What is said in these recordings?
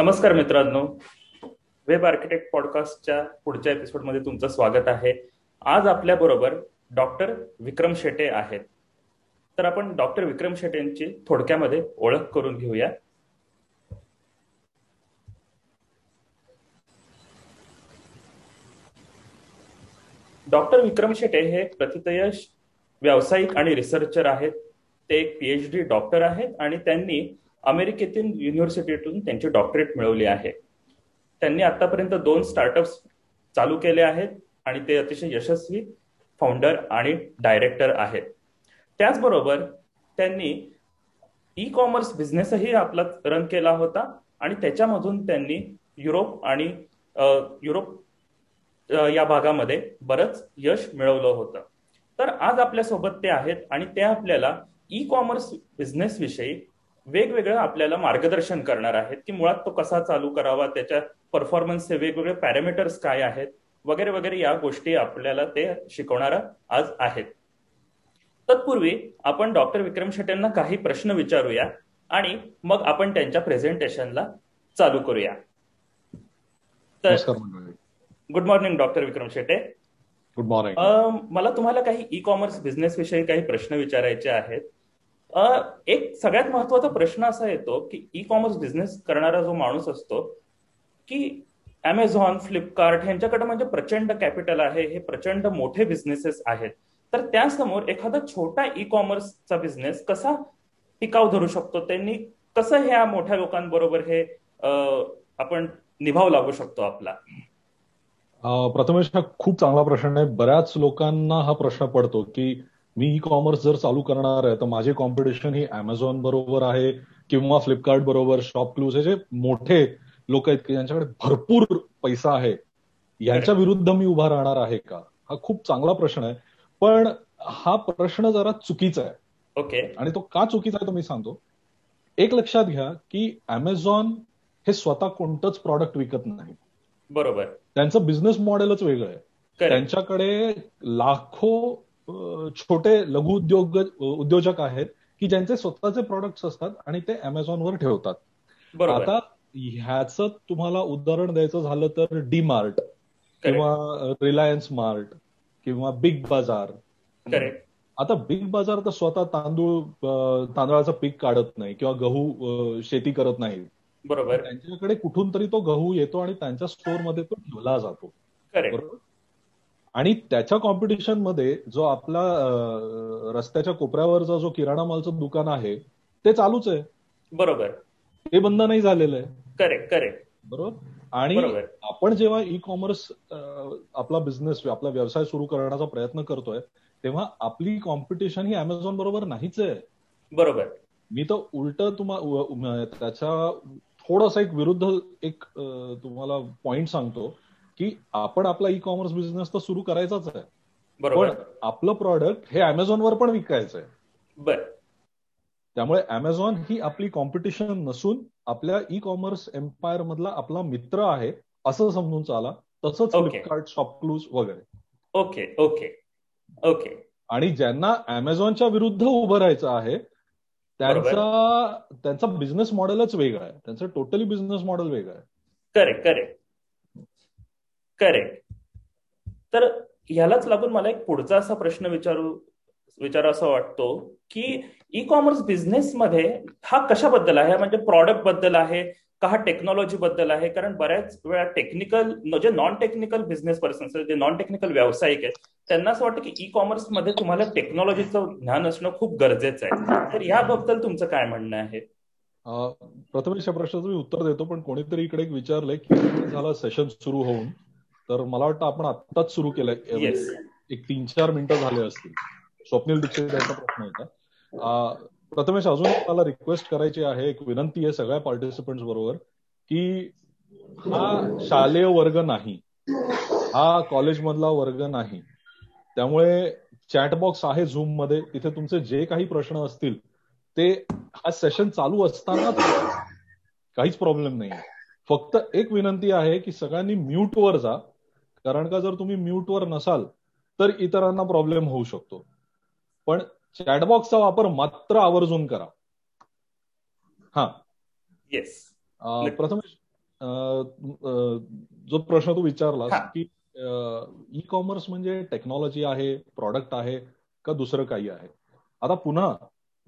नमस्कार मित्रांनो. Web architect पॉडकास्टच्या पुढच्या एपिसोडमध्ये तुमचं स्वागत आहे. आज आपल्या बरोबर डॉक्टर विक्रम शेटे आहेत. तर आपण डॉक्टर विक्रम शेटेंची थोडक्यामध्ये ओळख करून घेऊया. डॉक्टर विक्रम शेटे हे प्रतितयश व्यावसायिक आणि रिसर्चर आहेत. ते एक पीएचडी डॉक्टर आहेत आणि त्यांनी अमेरिकेतील युनिव्हर्सिटीतून त्यांची डॉक्टरेट मिळवली आहे. त्यांनी आतापर्यंत दोन स्टार्टअप्स चालू केले आहेत आणि ते अतिशय यशस्वी फाउंडर आणि डायरेक्टर आहेत. त्याचबरोबर त्यांनी ई कॉमर्स बिझनेसही आपला रन केला होता आणि त्याच्यामधून त्यांनी युरोप आणि युरोप या भागामध्ये बरंच यश मिळवलं होतं. तर आज आपल्यासोबत ते आहेत आणि ते आपल्याला ई कॉमर्स बिझनेस विषयी वेगवेगळं आपल्याला मार्गदर्शन करणार आहेत. की मुळात तो कसा चालू करावा त्याच्या परफॉर्मन्सचे वेगवेगळे पॅरामीटर्स काय आहेत वगैरे वगैरे या गोष्टी आपल्याला ते शिकवणार आज आहेत. तत्पूर्वी आपण डॉक्टर विक्रम शेट्यांना काही प्रश्न विचारूया आणि मग आपण त्यांच्या प्रेझेंटेशनला चालू करूया. तर good morning doctor Vikram Shete good morning मला तुम्हाला काही ई कॉमर्स बिझनेस विषयी काही प्रश्न विचारायचे आहेत. एक सगळ्यात महत्त्वाचा प्रश्न असा येतो की ई कॉमर्स बिझनेस करणारा जो माणूस असतो की अमेझॉन फ्लिपकार्ट यांच्याकडे म्हणजे प्रचंड कॅपिटल आहे हे प्रचंड मोठे बिझनेसेस आहेत. तर त्यासमोर एखादा छोटा ई कॉमर्सचा बिझनेस कसा टिकाव धरू शकतो? त्यांनी कसं ह्या मोठ्या लोकांबरोबर हे आपण निभाव लागू शकतो आपला? प्रथमेश हा खूप चांगला प्रश्न आहे. बऱ्याच लोकांना हा प्रश्न पडतो की मी ई कॉमर्स जर चालू करणार आहे तर माझे कॉम्पिटिशन ही अमेझॉन बरोबर आहे किंवा फ्लिपकार्ट बरोबर शॉप क्लूज हे जे मोठे लोक आहेत की ज्यांच्याकडे भरपूर पैसा आहे यांच्या विरुद्ध मी उभा राहणार आहे का? हा खूप चांगला प्रश्न आहे. पण हा प्रश्न जरा चुकीचा आहे. ओके. आणि तो का चुकीचा आहे तो मी सांगतो. एक लक्षात घ्या की अमेझॉन हे स्वतः कोणतंच प्रॉडक्ट विकत नाही. बरोबर. त्यांचं बिझनेस मॉडेलच वेगळं आहे. त्यांच्याकडे लाखो छोटे लघु उद्योग उद्योजक आहेत की ज्यांचे स्वतःचे प्रोडक्ट्स असतात आणि ते अमेझॉनवर ठेवतात. आता ह्याच तुम्हाला उदाहरण द्यायचं झालं तर डी मार्ट किंवा रिलायन्स मार्ट किंवा बिग बाजार आता बिग बाजार तर स्वतः तांदूळ तांदळाचं पीक काढत नाही किंवा गहू शेती करत नाही. बरोबर. त्यांच्याकडे कुठून तरी तो गहू येतो आणि त्यांच्या स्टोअरमध्ये तो ठेवला जातो. बरोबर? आणि त्याच्या कॉम्पिटिशनमध्ये जो आपला रस्त्याच्या कोपऱ्यावरचा जो किराणा मालचं दुकान आहे ते चालूच आहे. बरोबर. ते बंद नाही झालेलं आहे. Correct correct. बरोबर? आणि आपण जेव्हा ई कॉमर्स आपला बिझनेस आपला व्यवसाय सुरू करण्याचा प्रयत्न करतोय तेव्हा आपली कॉम्पिटिशन ही अमेझॉन बरोबर नाहीच आहे. बरोबर. मी तर उलट तुम्हाला त्याच्या थोडंसं एक विरुद्ध एक तुम्हाला पॉइंट सांगतो. की आपण आपला ई कॉमर्स बिझनेस तर सुरू करायचाच आहे. पण आपलं प्रॉडक्ट हे अमेझॉनवर पण विकायचं आहे बर. त्यामुळे अमेझॉन ही आपली कॉम्पिटिशन नसून आपल्या ई कॉमर्स एम्पायर मधला आपला मित्र आहे असं समजून चाला. तसंच फ्लिपकार्ट शॉपक्लूज वगैरे. Okay okay okay. आणि ज्यांना अमेझॉनच्या विरुद्ध उभं राहायचं आहे त्यांचा त्यांचा बिझनेस मॉडेलच वेगळा आहे. त्यांचं टोटली बिझनेस मॉडेल वेगळं आहे. करेक्ट करेक्ट करेक्ट तर ह्यालाच लागून मला एक पुढचा असा प्रश्न विचारू विचार असा वाटतो की ई कॉमर्स बिझनेस मध्ये हा कशाबद्दल आहे? म्हणजे प्रॉडक्टबद्दल आहे? का हा टेक्नॉलॉजी बद्दल आहे? कारण बऱ्याच वेळा टेक्निकल म्हणजे जे नॉन टेक्निकल बिझनेस पर्सन्स जे नॉन टेक्निकल व्यावसायिक आहेत त्यांना असं वाटतं की ई कॉमर्समध्ये तुम्हाला टेक्नॉलॉजीचं ज्ञान असणं खूप गरजेचं आहे. तर याबद्दल तुमचं काय म्हणणं आहे? प्रथमेश या प्रश्नाचं मी उत्तर देतो पण कोणीतरी इकडे एक विचारलंय की झाला सेशन सुरू होऊन. तर मला वाटतं आपण आत्ताच सुरू केलंय. एक तीन चार मिनिटं झाले असतील. स्वप्नील दीक्षित यांचा प्रश्न होता. प्रथमेश अजून मला रिक्वेस्ट करायची आहे एक विनंती आहे सगळ्या पार्टिसिपंट बरोबर की हा शालेय वर्ग नाही हा कॉलेज मधला वर्ग नाही त्यामुळे चॅटबॉक्स आहे झूममध्ये तिथे तुमचे जे काही प्रश्न असतील ते हा सेशन चालू असताना काहीच प्रॉब्लेम नाही फक्त एक विनंती आहे की सगळ्यांनी म्यूटवर जा कारण का जर तुम्ही म्यूटवर नसाल तर इतरांना प्रॉब्लेम होऊ शकतो. पण चॅटबॉक्सचा वापर मात्र आवर्जून करा. हा. येस प्रथम जो प्रश्न तू विचारलास की ई कॉमर्स म्हणजे टेक्नॉलॉजी आहे प्रॉडक्ट आहे का दुसरं काही आहे? आता पुन्हा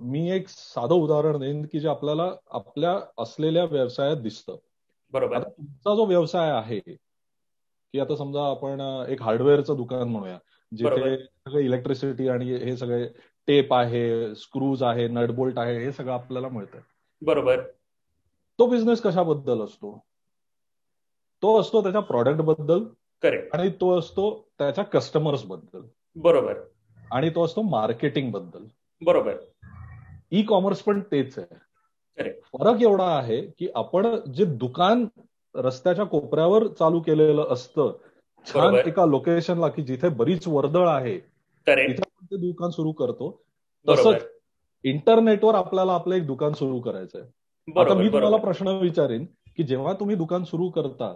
मी एक साधं उदाहरण देईन की जे आपल्याला आपल्या असलेल्या व्यवसायात दिसतं. बरोबर. तुमचा जो व्यवसाय आहे की आता समजा आपण एक हार्डवेअरचं दुकान म्हणूया जिथे सगळे इलेक्ट्रिसिटी आणि हे सगळे टेप आहे स्क्रूज आहे नटबोल्ट आहे हे सगळं आपल्याला मिळतं बरोबर. तो बिझनेस कशाबद्दल असतो? तो असतो त्याच्या प्रॉडक्टबद्दल करेक्ट आणि तो असतो त्याच्या कस्टमर्सबद्दल. बरोबर. आणि तो असतो मार्केटिंगबद्दल. बरोबर. ई कॉमर्स पण तेच आहे. फरक एवढा आहे की आपण जे दुकान रस्त्याच्या कोपऱ्यावर चालू केलेलं असतं. छान एका लोकेशनला की जिथे बरीच वर्दळ आहे तिथे आपण ते दुकान सुरू करतो. तसंच इंटरनेटवर आपल्याला आपलं एक दुकान सुरू करायचंय. आता मी तुम्हाला प्रश्न विचारेन की जेव्हा तुम्ही दुकान सुरू करता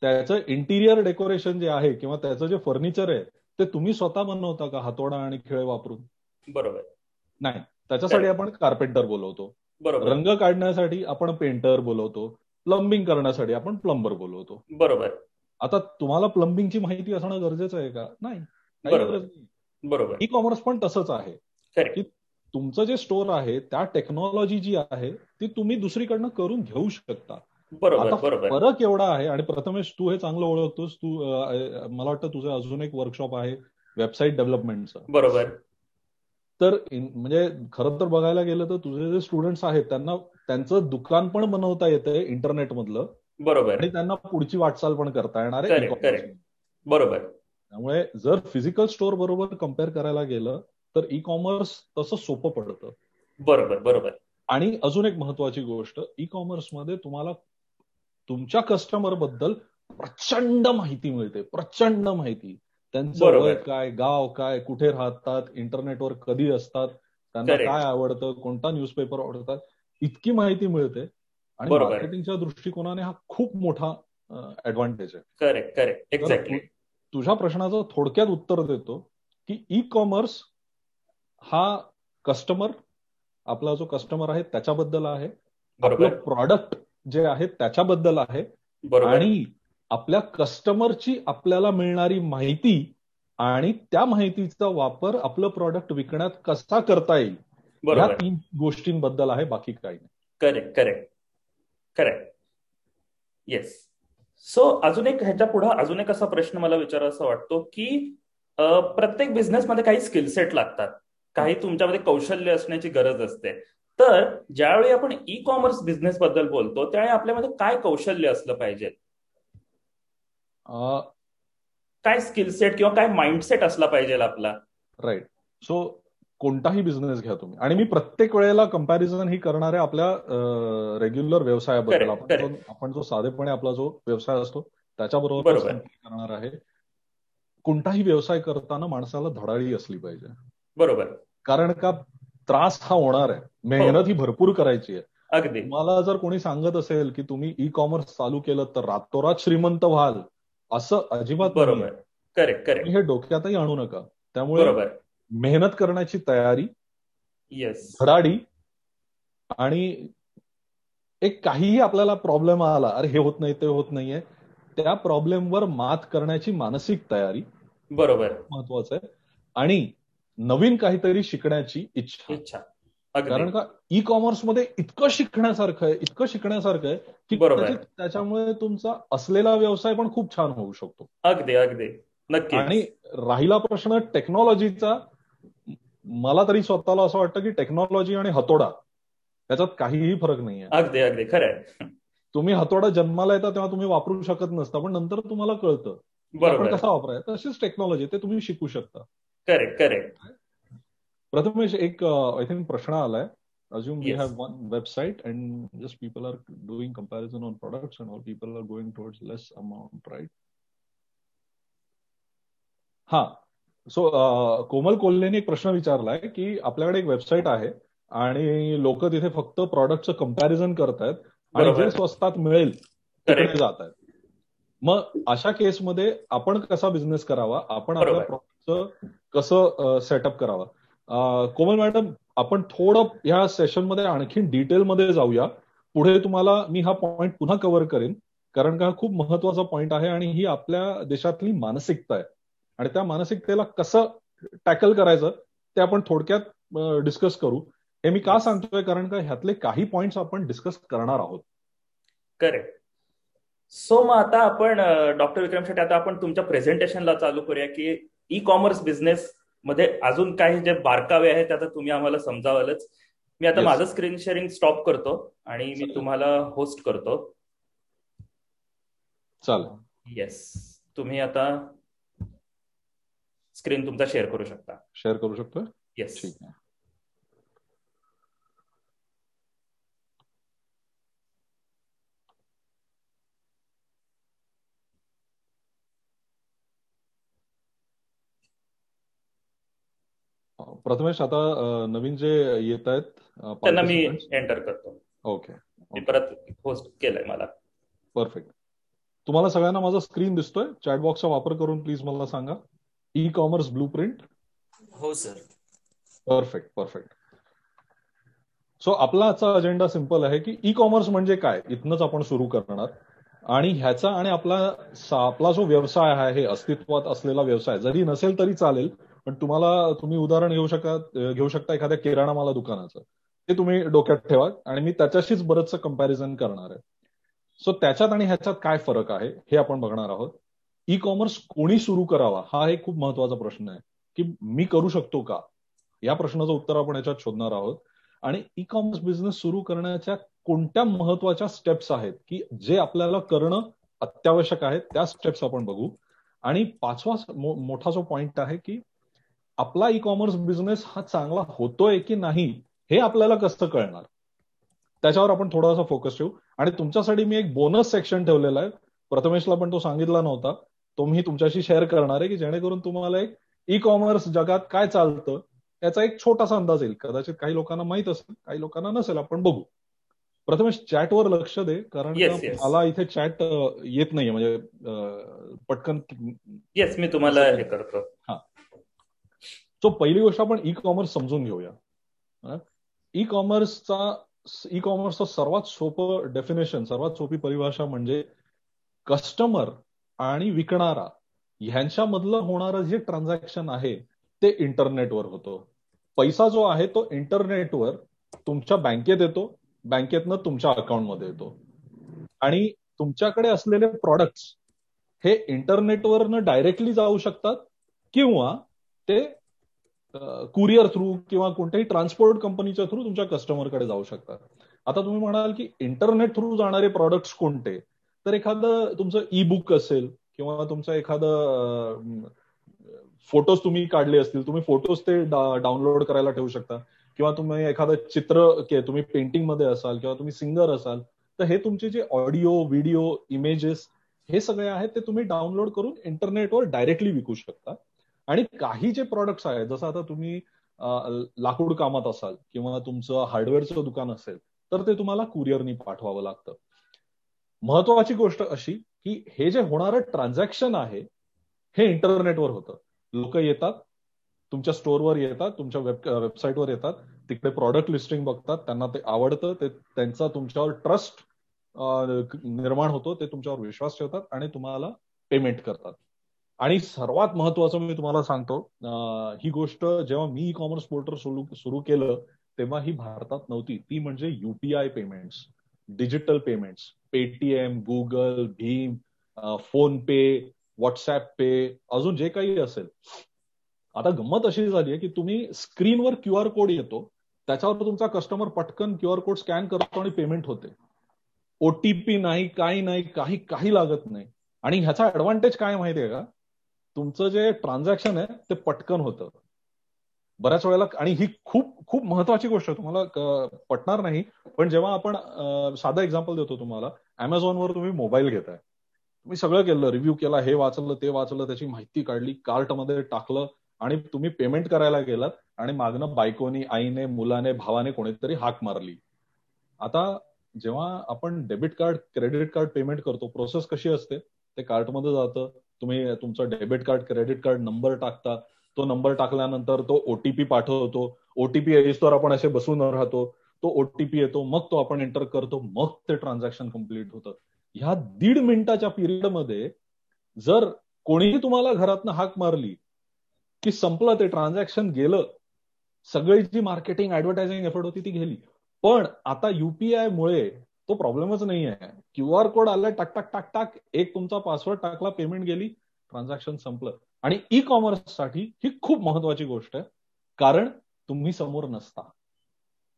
त्याचं इंटिरियर डेकोरेशन जे आहे किंवा त्याचं जे फर्निचर आहे ते तुम्ही स्वतः बनवता का हातोडा आणि खेळ वापरून? बरोबर. नाही. त्याच्यासाठी आपण कार्पेंटर बोलवतो. रंग काढण्यासाठी आपण पेंटर बोलवतो. प्लंबिंग करण्यासाठी आपण प्लंबर बोलवतो. बरोबर. आता तुम्हाला प्लंबिंगची माहिती असणं गरजेचं आहे का? नाही. बरोबर. ई कॉमर्स पण तसंच आहे. की तुमचं जे स्टोअर आहे त्या टेक्नॉलॉजी जी आहे ती तुम्ही दुसरीकडनं करून घेऊ शकता. बरोबर फरक एवढा आहे आणि प्रथमेश तू हे चांगलं ओळखतोस. तू मला वाटतं तुझं अजून एक वर्कशॉप आहे वेबसाईट डेव्हलपमेंटचं बरोबर. तर म्हणजे खरं तर बघायला गेलं तर तुझे जे स्टुडंट्स आहेत त्यांना त्यांचं दुकान पण बनवता येतंय इंटरनेट मधलं बरोबर. आणि त्यांना पुढची वाटचाल पण करता येणार आहे बरोबर. त्यामुळे जर फिजिकल स्टोअर बरोबर कंपेअर करायला गेलं तर ई कॉमर्स तसं सोपं पडतं. बरोबर बरोबर. आणि अजून एक महत्वाची गोष्ट ई कॉमर्समध्ये तुम्हाला तुमच्या कस्टमरबद्दल प्रचंड माहिती मिळते प्रचंड माहिती. त्यांचं वय काय गाव काय कुठे राहतात इंटरनेटवर कधी असतात त्यांना काय आवडतं कोणता न्यूजपेपर आवडतात इतकी माहिती मिळते आणि मार्केटिंगच्या दृष्टिकोनाने हा खूप मोठा ऍडव्हान्टेज आहे. करेक्ट करेक्ट एक्झॅक्टली तुझ्या प्रश्नाचं थोडक्यात उत्तर देतो की ई कॉमर्स हा कस्टमर आपला जो कस्टमर आहे त्याच्याबद्दल आहे. आपलं प्रॉडक्ट जे आहे त्याच्याबद्दल आहे. आणि आपल्या कस्टमरची आपल्याला मिळणारी माहिती आणि त्या माहितीचा वापर आपलं प्रॉडक्ट विकण्यात कसा करता येईल या तीन गोष्टींबद्दल आहे बाकी काही नाही. Correct correct correct yes so अजून एक ह्याच्या पुढे अजून एक असा प्रश्न मला विचारायचा वाटतो की प्रत्येक बिझनेसमध्ये काही स्किल सेट लागतात. काही तुमच्यामध्ये कौशल्य असण्याची गरज असते. तर ज्यावेळी आपण ई कॉमर्स बिझनेस बद्दल बोलतो त्यावेळी आपल्यामध्ये काय कौशल्य असलं पाहिजे? काय स्किल सेट किंवा काय माइंडसेट असला पाहिजे आपला. राईट सो कोणताही बिझनेस घ्या तुम्ही. आणि मी प्रत्येक वेळेला कंपॅरिझन ही करणार आहे आपल्या रेग्युलर व्यवसायाबद्दल. आपण आपण जो साधेपणे आपला जो व्यवसाय असतो त्याच्याबरोबर करणार आहे. कोणताही व्यवसाय करताना माणसाला धडाळी असली पाहिजे. बरोबर. कारण का त्रास हा होणार आहे. मेहनत ही भरपूर करायची आहे. अगदी. मला जर कोणी सांगत असेल की तुम्ही ई कॉमर्स चालू केलं तर रातोरात श्रीमंत व्हाल. असं अजिबात बरोबर. करेक्ट करेक्ट हे डोक्यातही आणू नका. त्यामुळे मेहनत करण्याची तयारी येस धडाडी आणि एक काहीही आपल्याला प्रॉब्लेम आला अरे हे होत नाही ते होत नाहीये त्या प्रॉब्लेमवर मात करण्याची मानसिक तयारी बरोबर. महत्वाचं आहे. आणि नवीन काहीतरी शिकण्याची इच्छा. इच्छा. कारण का ई कॉमर्समध्ये इतकं शिकण्यासारखं आहे इतकं शिकण्यासारखं आहे की त्याच्यामुळे तुमचा असलेला व्यवसाय पण खूप छान होऊ शकतो. अगदी अगदी. नक्की. आणि राहिला प्रश्न टेक्नॉलॉजीचा मला तरी स्वतःला असं वाटतं की टेक्नॉलॉजी आणि हतोडा त्याच्यात काहीही फरक नाहीये. अगदी अगदी. खरंय. तुम्ही हतोडा जन्माला येता तेव्हा तुम्ही वापरू शकत नसता पण नंतर तुम्हाला कळतं बरोबर कसा वापरायचा? तशीच टेक्नॉलॉजी ते तुम्ही शिकू शकता. Correct correct. प्रथमेश एक आय थिंक प्रश्न आलाय. Assume we have one website and just people are doing comparison on products and all people are going towards less amount right? हा सो कोमल कोल्हेने एक प्रश्न विचारलाय की आपल्याकडे एक वेबसाईट आहे आणि लोक तिथे फक्त प्रॉडक्टचं कंपॅरिझन करतायत आणि जे स्वस्तात मिळेल तिकडे जात आहेत मग अशा केसमध्ये आपण कसा बिझनेस करावा? आपण आपल्या प्रॉडक्टचं कसं सेटअप करावं? कोमल मॅडम आपण थोडं ह्या सेशनमध्ये आणखी डिटेलमध्ये जाऊया. पुढे तुम्हाला मी हा पॉइंट पुन्हा कव्हर करेन कारण का खूप महत्त्वाचा पॉइंट आहे आणि ही आपल्या देशातली मानसिकता आहे. आणि त्या मानसिकतेला कसं टॅकल करायचं ते आपण थोडक्यात डिस्कस करू. हे मी का सांगतोय? कारण का ह्यातले काही पॉइंट आपण डिस्कस करणार आहोत. करेक्ट सो मग आता आपण डॉक्टर विक्रम शेट्टी आता आपण तुमच्या प्रेझेंटेशनला चालू करूया की ई कॉमर्स बिझनेस मध्ये अजून काही जे बारकावे आहेत आता तुम्ही आम्हाला समजावालच. मी आता माझं स्क्रीन शेअरिंग स्टॉप करतो आणि मी तुम्हाला होस्ट करतो. चाल येस तुम्ही आता स्क्रीन तुमचा शेअर करू शकता. शेअर करू शकतो? येस ठीक आहे. प्रथमेश आता नवीन जे येत आहेत त्यांना मी एंटर करतो. ओके. मी परत होस्ट केलंय मला. परफेक्ट. तुम्हाला सगळ्यांना माझा स्क्रीन दिसतोय. चॅटबॉक्सचा वापर करून प्लीज मला सांगा. ई कॉमर्स ब्लू प्रिंट हो सर. Perfect perfect. सो आपला आजचा अजेंडा सिंपल आहे की ई कॉमर्स म्हणजे काय? इथनच आपण सुरू करणार. आणि ह्याचा आणि आपला आपला जो व्यवसाय आहे अस्तित्वात असलेला व्यवसाय जरी नसेल तरी चालेल पण तुम्हाला तुम्ही उदाहरण घेऊ शकता घेऊ शकता एखाद्या किराणा माला दुकानाचं. ते तुम्ही डोक्यात ठेवा आणि मी त्याच्याशीच बरंचसं कंपॅरिझन करणार आहे. सो त्याच्यात आणि ह्याच्यात काय फरक आहे हे आपण बघणार आहोत. ई कॉमर्स कोणी सुरू करावा हा एक खूप महत्त्वाचा प्रश्न आहे की मी करू शकतो का? या प्रश्नाचं उत्तर आपण याच्यात शोधणार आहोत. आणि ई कॉमर्स बिझनेस सुरू करण्याच्या कोणत्या महत्त्वाच्या स्टेप्स आहेत की जे आपल्याला करणं अत्यावश्यक आहे त्या स्टेप्स आपण बघू. आणि पाचवा मोठा जो पॉइंट आहे की आपला ई कॉमर्स बिझनेस हा चांगला होतोय की नाही हे आपल्याला कसं कळणार? त्याच्यावर आपण थोडासा फोकस ठेवू. आणि तुमच्यासाठी मी एक बोनस सेक्शन ठेवलेला आहे. प्रथमेशला पण तो सांगितला नव्हता. तो मी तुमच्याशी शेअर करणार आहे की जेणेकरून तुम्हाला एक ई कॉमर्स जगात काय चालतं याचा एक छोटासा अंदाज येईल. कदाचित काही लोकांना माहीत असेल काही लोकांना नसेल. आपण बघू. प्रथमेश चॅटवर लक्ष दे कारण मला इथे चॅट येत नाहीये. म्हणजे पटकन येस मी तुम्हाला हे करतो. सो पहिली गोष्ट आपण ई कॉमर्स समजून घेऊया. ई कॉमर्सचा ई कॉमर्सचं सर्वात सोपं डेफिनेशन सर्वात सोपी परिभाषा म्हणजे कस्टमर आणि विकणारा ह्यांच्यामधलं होणारं जे ट्रान्झॅक्शन आहे ते इंटरनेटवर होतं. पैसा जो आहे तो इंटरनेटवर तुमच्या बँकेत येतो बँकेतनं तुमच्या अकाउंटमध्ये येतो. आणि तुमच्याकडे असलेले प्रॉडक्ट्स हे इंटरनेटवरनं डायरेक्टली जाऊ शकतात किंवा ते कुरिअर थ्रू किंवा कोणत्याही ट्रान्सपोर्ट कंपनीच्या थ्रू तुमच्या कस्टमरकडे जाऊ शकतात. आता तुम्ही म्हणाल की इंटरनेट थ्रू जाणारे प्रॉडक्ट्स कोणते? तर एखादं तुमचं ई बुक असेल किंवा तुमचं एखादं फोटोज तुम्ही काढले असतील तुम्ही फोटोज ते डाउनलोड करायला ठेवू शकता. किंवा तुम्ही एखादं चित्र तुम्ही पेंटिंगमध्ये असाल किंवा तुम्ही सिंगर असाल तर हे तुमचे जे ऑडिओ व्हिडिओ इमेजेस हे सगळे आहेत ते तुम्ही डाउनलोड करून इंटरनेटवर डायरेक्टली विकू शकता. आणि काही जे प्रॉडक्ट्स आहेत जसं आता तुम्ही लाकूड कामात असाल किंवा तुमचं हार्डवेअरचं दुकान असेल तर ते तुम्हाला कुरिअरनी पाठवावं लागतं. महत्वाची गोष्ट अशी की हे जे होणारं ट्रान्झॅक्शन आहे हे इंटरनेटवर होतं. लोक येतात तुमच्या स्टोअरवर येतात तुमच्या वेब वेबसाईटवर येतात तिकडे प्रॉडक्ट लिस्टिंग बघतात त्यांना ते आवडतं ते त्यांचा तुमच्यावर ट्रस्ट निर्माण होतो ते तुमच्यावर विश्वास ठेवतात आणि तुम्हाला पेमेंट करतात. आणि सर्वात महत्वाचं मी तुम्हाला सांगतो ही गोष्ट जेव्हा मी ई कॉमर्स पोर्टल सुरू केलं तेव्हा ही भारतात नव्हती. ती म्हणजे UPI payments digital payments Paytm Google Bhim PhonePe WhatsApp pay अजून जे काही असेल. आता गंमत अशी झाली आहे की तुम्ही स्क्रीनवर क्यू आर कोड येतो त्याच्यावर तुमचा कस्टमर पटकन क्यू आर कोड स्कॅन करतो आणि पेमेंट होते. ओटीपी नाही काही नाही काही काही लागत नाही. आणि ह्याचा ऍडव्हान्टेज काय माहितीये का? तुमचं जे ट्रान्झॅक्शन आहे ते पटकन होतं. बऱ्याच वेळेला आणि ही खूप खूप महत्वाची गोष्ट आहे. तुम्हाला पटणार नाही पण जेव्हा आपण साधा एक्झाम्पल देतो तुम्हाला अमेझॉनवर तुम्ही मोबाईल घेताय. तुम्ही सगळं केलं रिव्ह्यू केला हे वाचलं ते वाचलं त्याची माहिती काढली कार्टमध्ये टाकलं आणि तुम्ही पेमेंट करायला गेलात आणि मागणं बायकोनी आईने मुलाने भावाने कोणीतरी हाक मारली. आता जेव्हा आपण debit card credit card payment करतो प्रोसेस कशी असते? ते कार्टमध्ये जातं तुम्ही तुमचं debit card credit card number टाकता तो नंबर टाकल्यानंतर तो ओटीपी पाठवतो. ओटीपी येईस्तोवर आपण असे बसून राहतो तो ओटीपी येतो मग तो आपण एंटर करतो मग ते ट्रान्झॅक्शन कंप्लीट होतं. ह्या दीड मिनिटाच्या पिरियडमध्ये जर कोणीही तुम्हाला घरातनं हाक मारली की संपलं ते ट्रान्झॅक्शन गेलं सगळी जी मार्केटिंग ऍडव्हर्टायझिंग एफर्ट होती ती गेली. पण आता युपीआय मुळे तो प्रॉब्लेमच नाही आहे. क्यू आर कोड आलाय टाक टाक टाक टाक एक तुमचा पासवर्ड टाकला पेमेंट गेली ट्रान्झॅक्शन संपलं. आणि ई कॉमर्ससाठी ही खूप महत्वाची गोष्ट आहे कारण तुम्ही समोर नसता.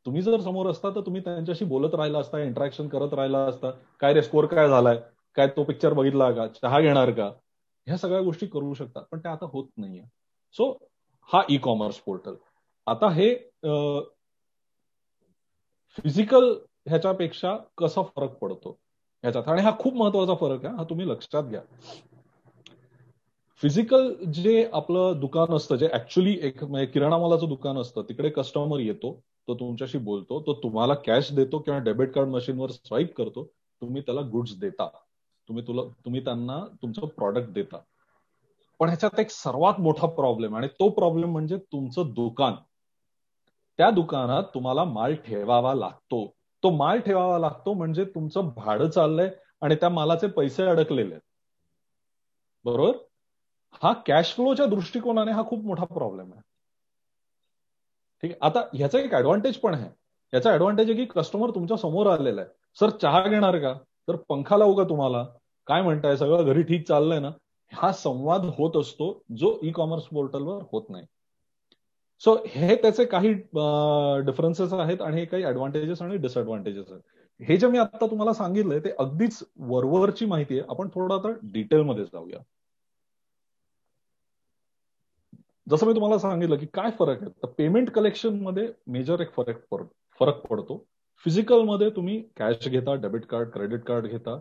तुम्ही जर समोर असता तर तुम्ही त्यांच्याशी बोलत राहिला असता इंटरॅक्शन करत राहिला असता काय रे स्कोर काय झालाय काय तो पिक्चर बघितला का चहा घेणार का ह्या सगळ्या गोष्टी करू शकतात पण त्या आता होत नाहीये. सो हा ई कॉमर्स पोर्टल. आता हे फिजिकल ह्याच्यापेक्षा कसा फरक पडतो? ह्याच्यात. आणि हा खूप महत्त्वाचा फरक आहे हा तुम्ही लक्षात घ्या. फिजिकल जे आपलं दुकान असतं जे ऍक्च्युली एक म्हणजे किराणा मालाचं दुकान असतं तिकडे कस्टमर येतो तो तुमच्याशी बोलतो तो तुम्हाला कॅश देतो किंवा डेबिट कार्ड मशीनवर स्वाईप करतो तुम्ही त्याला गुड्स देता. तुम्ही तुला तुम्ही त्यांना तुमचं प्रॉडक्ट देता. पण ह्याच्यात एक सर्वात मोठा प्रॉब्लेम आणि तो प्रॉब्लेम म्हणजे तुमचं दुकान. त्या दुकानात तुम्हाला माल ठेवावा लागतो. तो माल ठेवावा लागतो म्हणजे तुमचं भाडं चाललंय आणि त्या मालाचे पैसे अडकलेले आहेत. बरोबर? हा कॅश फ्लोच्या दृष्टिकोनाने हा खूप मोठा प्रॉब्लेम आहे. ठीक आहे? आता ह्याचा एक ऍडव्हान्टेज पण आहे. याचा ऍडव्हान्टेज आहे की कस्टमर तुमच्यासमोर आलेला आहे. सर चहा घेणार का? तर पंखा लावू का तुम्हाला? काय म्हणताय? सगळं घरी ठीक चाललंय ना? हा संवाद होत असतो जो ई कॉमर्स पोर्टलवर होत नाही. सो हे त्याचे काही डिफरन्सेस आहेत आणि हे काही ऍडव्हान्टेजेस आणि डिसएडव्हान्टेजेस आहेत. हे जे मी आता तुम्हाला सांगितलंय ते अगदीच वरवरची माहिती आहे. आपण थोडं आता डिटेलमध्ये जाऊया. जसं मी तुम्हाला सांगितलं की काय फरक आहे? तर पेमेंट कलेक्शनमध्ये मेजर एक फरक फरक पडतो. फिजिकलमध्ये तुम्ही कॅश घेता डेबिट कार्ड क्रेडिट कार्ड घेता.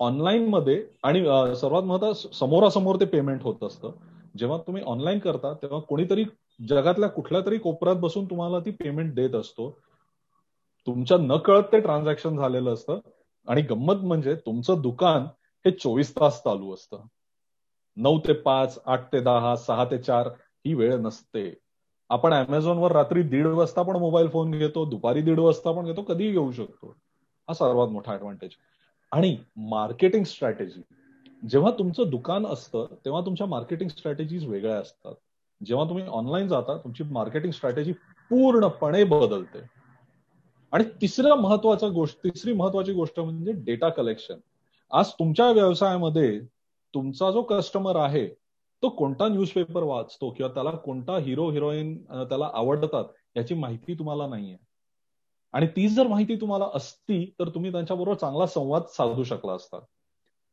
ऑनलाईन मध्ये आणि सर्वात महत्वाचं समोरासमोर ते पेमेंट होत असतं. जेव्हा तुम्ही ऑनलाईन करता तेव्हा कोणीतरी जगातल्या कुठल्या तरी कोपऱ्यात बसून तुम्हाला ती पेमेंट देत असतो. तुमच्या न कळत ते ट्रान्झॅक्शन झालेलं असतं. आणि गंमत म्हणजे तुमचं दुकान हे चोवीस तास चालू असतं. नऊ ते पाच आठ ते दहा सहा ते चार ही वेळ नसते. आपण अमेझॉनवर रात्री दीड वाजता पण मोबाईल फोन घेतो दुपारी दीड वाजता पण घेतो कधीही घेऊ शकतो. हा सर्वात मोठा ऍडव्हान्टेज आणि मार्केटिंग स्ट्रॅटेजी जेव्हा तुमचं दुकान असतं तेव्हा तुमच्या मार्केटिंग स्ट्रॅटेजीज वेगळ्या असतात. जेव्हा तुम्ही ऑनलाईन जाता तुमची मार्केटिंग स्ट्रॅटेजी पूर्णपणे बदलते. आणि तिसऱ्या महत्त्वाचा गोष्ट तिसरी महत्वाची गोष्ट म्हणजे डेटा कलेक्शन आज तुमच्या व्यवसायामध्ये तुमचा जो कस्टमर आहे तो कोणता न्यूजपेपर वाचतो किंवा त्याला कोणता हिरो हिरोईन त्याला आवडतात याची माहिती तुम्हाला नाहीये. आणि ती जर माहिती तुम्हाला असती तर तुम्ही त्यांच्याबरोबर चांगला संवाद साधू शकला असता.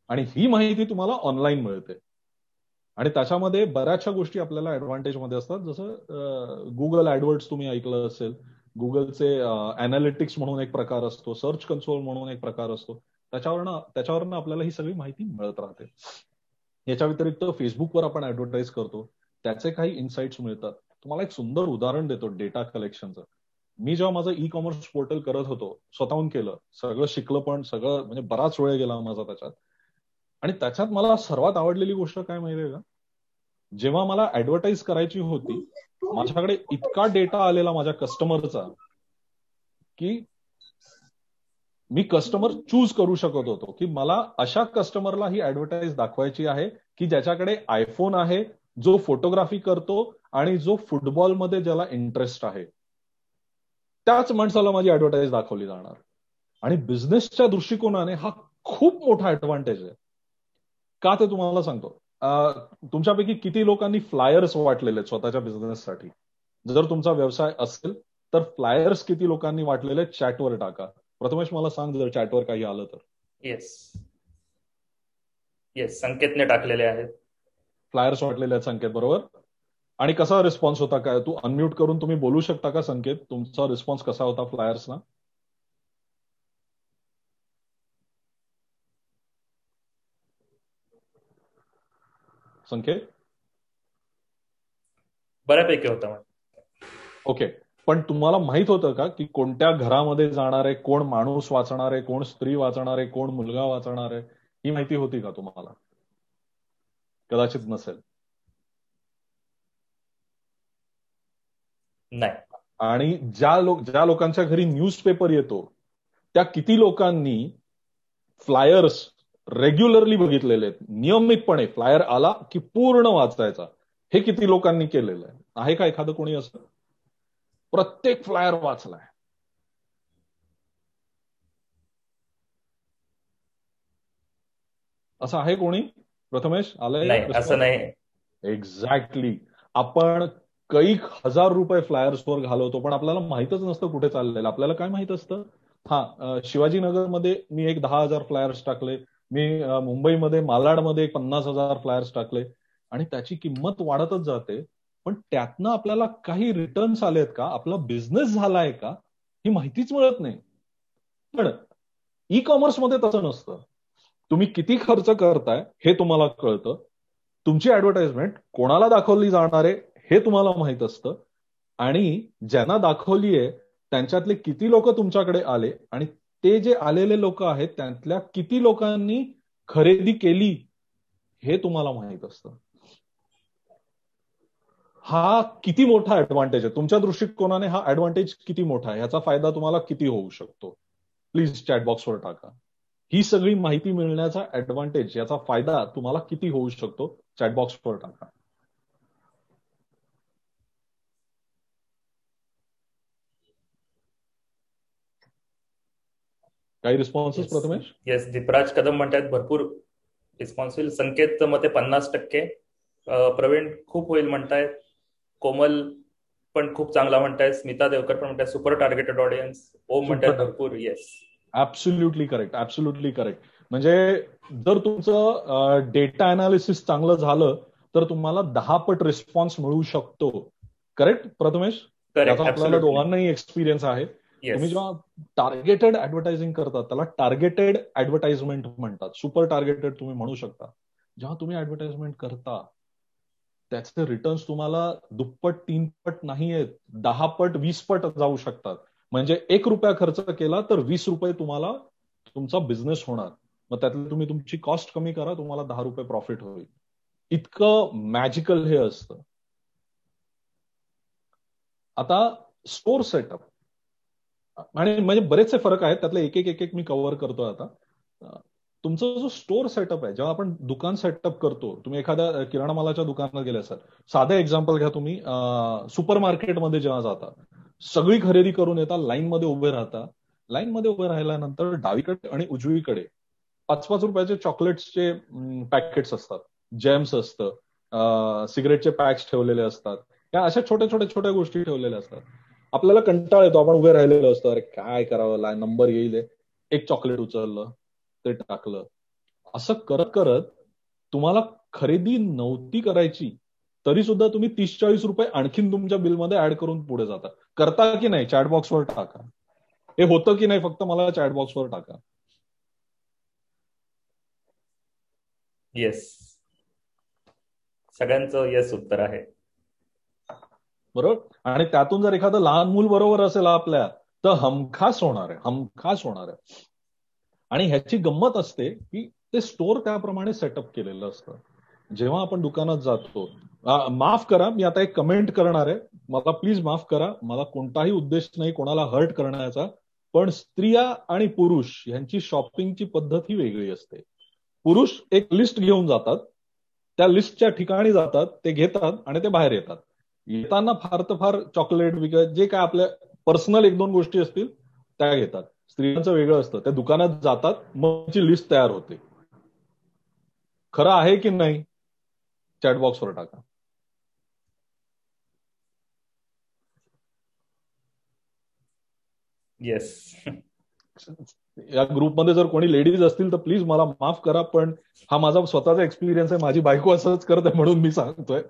आणि ही माहिती तुम्हाला ऑनलाईन मिळते. आणि त्याच्यामध्ये बऱ्याचशा गोष्टी आपल्याला ऍडव्हान्टेजमध्ये असतात. जसं गुगल ऍडवर्ड्स तुम्ही ऐकलं असेल. गुगलचे अनालिटिक्स म्हणून एक प्रकार असतो. सर्च कन्सोल म्हणून एक प्रकार असतो. त्याच्यावरनं त्याच्यावरनं आपल्याला ही सगळी माहिती मिळत राहते. याच्या व्यतिरिक्त फेसबुकवर आपण ऍडव्हर्टाईज करतो. त्याचे काही इन्साइट्स मिळतात. तुम्हाला एक सुंदर उदाहरण देतो डेटा कलेक्शनचं मी जेव्हा माझं ई कॉमर्स पोर्टल करत होतो स्वतःहून केलं. सगळं शिकलं पण सगळं म्हणजे बराच वेळ गेला माझा त्याच्यात. आणि त्याच्यात मला सर्वात आवडलेली गोष्ट काय माहितीये का? जेव्हा मला ऍडव्हर्टाईज करायची होती माझ्याकडे इतका डेटा आलेला माझ्या कस्टमरचा की मी कस्टमर चूज करू शकत होतो की मला अशा कस्टमरला ही ऍडव्हर्टाईज दाखवायची आहे की ज्याच्याकडे आयफोन आहे जो फोटोग्राफी करतो आणि जो फुटबॉलमध्ये ज्याला इंटरेस्ट आहे. त्याच माणसाला माझी ऍडव्हर्टाईज दाखवली जाणार. आणि बिझनेसच्या दृष्टिकोनाने हा खूप मोठा ऍडव्हान्टेज आहे. का ते तुम्हाला सांगतो? तुमच्यापैकी किती लोकांनी फ्लायर्स वाटलेले स्वतःच्या बिझनेससाठी जर तुमचा व्यवसाय असेल तर फ्लायर्स किती लोकांनी वाटलेले चॅटवर टाका. प्रथमेश मला सांग जर चॅटवर काही आलं तर. येस येस संकेतने टाकलेले आहेत. फ्लायर्स वाटलेले आहेत संकेत बरोबर? आणि कसा रिस्पॉन्स होता काय? तू अनम्यूट करून तुम्ही बोलू शकता का संकेत? तुमचा रिस्पॉन्स कसा होता फ्लायर्सना संकेत? बऱ्यापैकी होता ओके. पण तुम्हाला माहीत होतं का की कोणत्या घरामध्ये जाणार आहे कोण माणूस वाचणार आहे कोण स्त्री वाचणार आहे कोण मुलगा वाचणार आहे ही माहिती होती का तुम्हाला? कदाचित नसेल. नाही. आणि ज्या लोक ज्या लोकांच्या घरी न्यूजपेपर येतो त्या किती लोकांनी फ्लायर्स रेग्युलरली बघितलेले आहेत. नियमितपणे फ्लायर आला की पूर्ण वाचायचा. हे किती लोकांनी केलेलं आहे? आहे का एखादं कोणी असं? प्रत्येक फ्लायर वाचलाय. असं आहे कोणी? प्रथमेश आलंय? असं नाही. एक्झॅक्टली आपण कैक हजार रुपये फ्लायर्सवर घालवतो पण आपल्याला माहितच नसतं कुठे चाललेलं. आपल्याला काय माहीत असतं? हा शिवाजीनगरमध्ये मी एक दहा हजार फ्लायर्स टाकले मी मुंबईमध्ये मालाडमध्ये पन्नास हजार फ्लायर्स टाकले आणि त्याची किंमत वाढतच जाते. पण त्यातनं आपल्याला काही रिटर्न्स आलेत का? आपला बिझनेस झालाय का? ही माहितीच मिळत नाही. पण ई कॉमर्समध्ये तसं नसतं. तुम्ही किती खर्च करताय हे तुम्हाला कळतं. तुमची ऍडव्हर्टाइजमेंट कोणाला दाखवली जाणार आहे हे तुम्हाला माहीत असतं. आणि ज्यांना दाखवली आहे त्यांच्यातले किती लोक तुमच्याकडे आले आणि ते जे आलेले लोक आहेत त्यातल्या किती लोकांनी खरेदी केली हे तुम्हाला माहीत असतं. हा किती मोठा ऍडव्हान्टेज आहे. तुमच्या दृष्टिकोनाने हा ऍडव्हान्टेज किती मोठा आहे? याचा फायदा तुम्हाला किती होऊ शकतो? प्लीज चॅटबॉक्सवर टाका. ही सगळी माहिती मिळण्याचा ऍडव्हान्टेज याचा फायदा तुम्हाला किती होऊ शकतो? चॅटबॉक्सवर टाका. काही रिस्पॉन्सेस प्रथमेश? येस दीपराज कदम म्हणतात भरपूर रिस्पॉन्स होईल. संकेत मते पन्नास टक्के. प्रवीण खूप होईल म्हणतायत कोमल पण खूप चांगला म्हणताय. स्मिता देवकर पण म्हणताय सुपर टार्गेटेड ऑडियन्स ओम म्हणतायत भरपूर. Yes absolutely correct absolutely correct म्हणजे जर तुमचं डेटा अनालिसिस चांगलं झालं तर तुम्हाला दहा पट रिस्पॉन्स मिळू शकतो. करेक्ट प्रथमेश? आपल्याला दोघांनाही एक्सपिरियन्स आहे. तुम्ही जेव्हा टार्गेटेड ऍडव्हर्टायझिंग करतात त्याला टार्गेटेड ऍडव्हर्टाइजमेंट म्हणतात. सुपर टार्गेटेड तुम्ही म्हणू शकता. जेव्हा तुम्ही ऍडव्हर्टाइजमेंट करता त्याचे रिटर्न्स तुम्हाला दुप्पट तीन पट नाही आहेत दहा पट वीस पट जाऊ शकतात. म्हणजे एक रुपया खर्च केला तर वीस रुपये तुम्हाला तुमचा बिझनेस होणार. मग त्यातली तुम्ही तुमची कॉस्ट कमी करा तुम्हाला दहा रुपये प्रॉफिट होईल. इतकं मॅजिकल हे असतं. आता स्टोर सेटअप आणि म्हणजे बरेचसे फरक आहेत त्यातले एक एक एक एक मी कव्हर करतो आता. तुमचा जो स्टोर सेटअप आहे जेव्हा आपण दुकान सेटअप करतो तुम्ही एखाद्या किराणा मालाच्या दुकानात गेले असाल साधं एक्झाम्पल घ्या तुम्ही सुपर मार्केटमध्ये जेव्हा जाता सगळी खरेदी करून येता लाईनमध्ये उभे राहता. लाईन मध्ये उभे राहिल्यानंतर डावीकडे आणि उजवीकडे पाच पाच रुपयाचे चॉकलेट्सचे पॅकेट्स असतात. जेम्स असतं. सिगरेटचे पॅक्स ठेवलेले असतात. या अशा छोट्या छोट्या छोट्या गोष्टी ठेवलेल्या असतात. आपल्याला कंटाळ येतो. आपण उभे राहिलेलो असतो. अरे काय करावं? नंबर येईल एक चॉकलेट उचललं. ते टाकलं. असं करत करत तुम्हाला खरेदी नव्हती करायची तरी सुद्धा तुम्ही तीस चाळीस रुपये आणखीन तुमच्या बिलमध्ये ऍड करून पुढे जाता. करता की नाही? चॅटबॉक्सवर टाका. हे होतं की नाही? फक्त मला चॅटबॉक्सवर टाका. येस सगळ्यांचं येस उत्तर आहे. बरोबर? आणि त्यातून जर एखादं लहान मूल बरोबर असेल आपल्या तर हमखास होणार आहे हमखास होणार आहे. आणि ह्याची गंमत असते की ते स्टोर त्याप्रमाणे सेटअप केलेलं असतं. जेव्हा आपण दुकानात जातो माफ करा मी आता एक कमेंट करणार आहे. मला प्लीज माफ करा मला कोणताही उद्देश नाही कोणाला हर्ट करण्याचा पण स्त्रिया आणि पुरुष यांची शॉपिंगची पद्धत ही वेगळी असते. पुरुष एक लिस्ट घेऊन जातात त्या लिस्टच्या ठिकाणी जातात ते घेतात आणि ते बाहेर येतात. येताना फार तर फार चॉकलेट विकत जे काय आपल्या पर्सनल एक दोन गोष्टी असतील त्या घेतात. स्त्रियांचं वेगळं असतं. त्या दुकानात जातात मग लिस्ट तयार होते. खरं आहे की नाही? चॅटबॉक्सवर टाका. येस या ग्रुपमध्ये जर कोणी लेडीज असतील तर प्लीज मला माफ करा पण हा माझा स्वतःचा एक्सपिरियन्स आहे. माझी बायको असंच करत आहे म्हणून मी सांगतोय.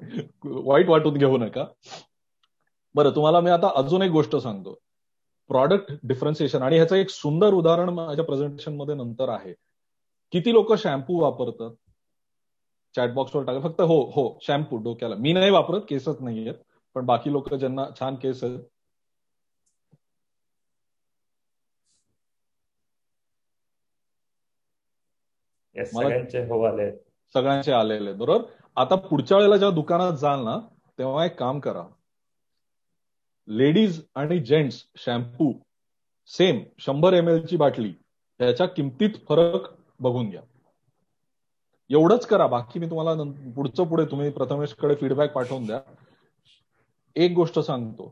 वाईट वाटून घेऊ नका. बरं तुम्हाला मी आता अजून एक गोष्ट सांगतो. प्रॉडक्ट डिफरन्सिएशन आणि ह्याचं एक सुंदर उदाहरण माझ्या प्रेझेंटेशनमध्ये नंतर आहे. किती लोक शॅम्पू वापरतात? चॅटबॉक्सवर टाका. फक्त हो हो शॅम्पू डोक्याला. मी नाही वापरत केसच नाही आहेत पण बाकी लोक ज्यांना छान केस आहेत सगळ्यांचे हो आले. सगळ्यांचे आलेले बरोबर? आता पुढच्या वेळेला जेव्हा दुकानात जाल ना तेव्हा एक काम करा. लेडीज आणि जेंट्स शॅम्पू सेम शंभर एम एल ची बाटली त्याच्या किमतीत फरक बघून घ्या. एवढंच करा बाकी मी तुम्हाला पुढचं पुढे तुम्ही प्रथमेशकडे फीडबॅक पाठवून द्या. एक गोष्ट सांगतो.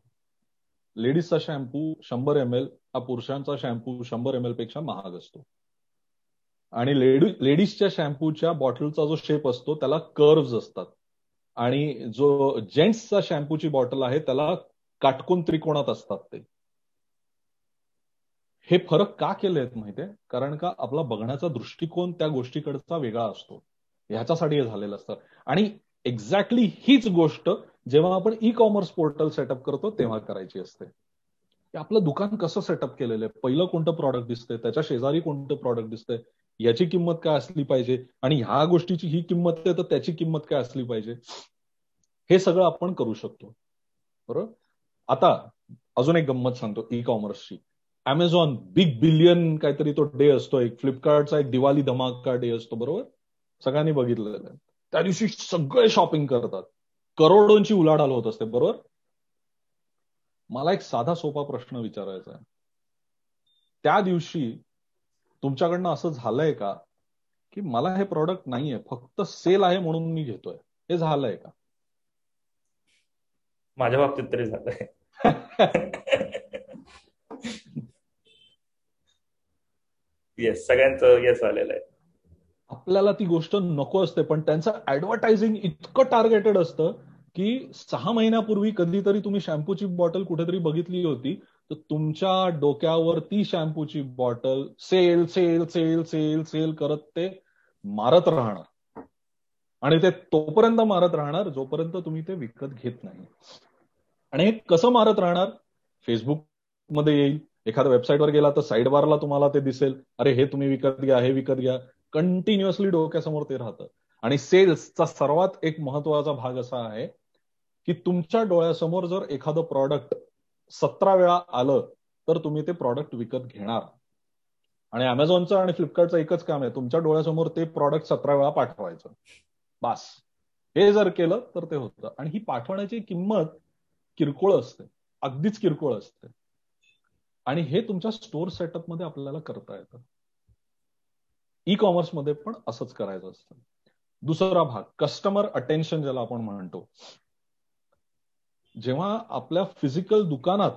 लेडीजचा शॅम्पू शंभर एम एल हा पुरुषांचा शॅम्पू शंभर एम एलपेक्षा महाग असतो. आणि लेडी लेडीजच्या शॅम्पूच्या बॉटलचा जो शेप असतो त्याला कर्व्ज असतात. आणि जो जेंट्सचा शॅम्पूची बॉटल आहे त्याला काटकोन त्रिकोणात असतात ते. हे फरक का केले आहेत माहितीये कारण का आपला बघण्याचा दृष्टिकोन त्या गोष्टीकडचा वेगळा असतो. ह्याच्यासाठी हे झालेलं असतं. आणि एक्झॅक्टली हीच गोष्ट जेव्हा आपण ई कॉमर्स पोर्टल सेटअप करतो तेव्हा करायची असते. आपलं दुकान कसं सेटअप केलेलं आहे? पहिलं कोणतं प्रॉडक्ट दिसतंय? त्याच्या शेजारी कोणतं प्रॉडक्ट दिसतंय? याची किंमत काय असली पाहिजे? आणि ह्या गोष्टीची ही किंमत आहे तर त्याची किंमत काय असली पाहिजे? हे सगळं आपण करू शकतो. बरोबर? आता अजून एक गंमत सांगतो ई कॉमर्सची अमेझॉन बिग बिलियन काहीतरी तो डे असतो. एक फ्लिपकार्टचा एक दिवाळी धमाका डे असतो बरोबर? सगळ्यांनी बघितलेलं आहे. त्या दिवशी सगळे शॉपिंग करतात. करोडोंची उलाढाल होत असते बरोबर? मला एक साधा सोपा प्रश्न विचारायचा आहे. त्या दिवशी तुमच्याकडनं असं झालंय का की मला हे प्रॉडक्ट नाहीये फक्त सेल आहे म्हणून मी घेतोय? हे झालंय का? माझ्या बाबतीत तरी झालंय. येस सगळ्यांचं येस आलेलं आहे. आपल्याला ती गोष्ट नको असते पण त्यांचं ऍडव्हर्टायझिंग इतकं टार्गेटेड असतं की सहा महिन्यापूर्वी कधीतरी तुम्ही शॅम्पूची बॉटल कुठेतरी बघितली होती तर तुमच्या डोक्यावर ती शॅम्पूची bottle sell sell sell sell sell करत ते मारत राहणार. आणि ते तोपर्यंत मारत राहणार जोपर्यंत तुम्ही ते विकत घेत नाही. आणि हे कसं मारत राहणार? फेसबुकमध्ये येईल. एखाद्या वेबसाईटवर गेला तर साईड बारला तुम्हाला ते दिसेल. अरे हे तुम्ही विकत घ्या हे विकत घ्या. कंटिन्युअसली डोक्यासमोर ते राहतं. आणि सेल्सचा सर्वात एक महत्त्वाचा भाग असा आहे की तुमच्या डोळ्यासमोर जर एखादं प्रॉडक्ट सतरा वेळा आलं तर तुम्ही ते प्रॉडक्ट विकत घेणार. आणि अमेझॉनचं आणि फ्लिपकार्टचं एकच काम आहे. तुमच्या डोळ्यासमोर ते प्रॉडक्ट सतरा वेळा पाठवायचं. बास. हे जर केलं तर ते होतं. आणि ही पाठवण्याची किंमत किरकोळ असते. अगदीच किरकोळ असते. आणि हे तुमच्या स्टोर सेटअपमध्ये आपल्याला करता येतं. ई कॉमर्समध्ये पण असंच करायचं असतं. दुसरा भाग कस्टमर अटेन्शन ज्याला आपण म्हणतो. जेव्हा आपल्या फिजिकल दुकानात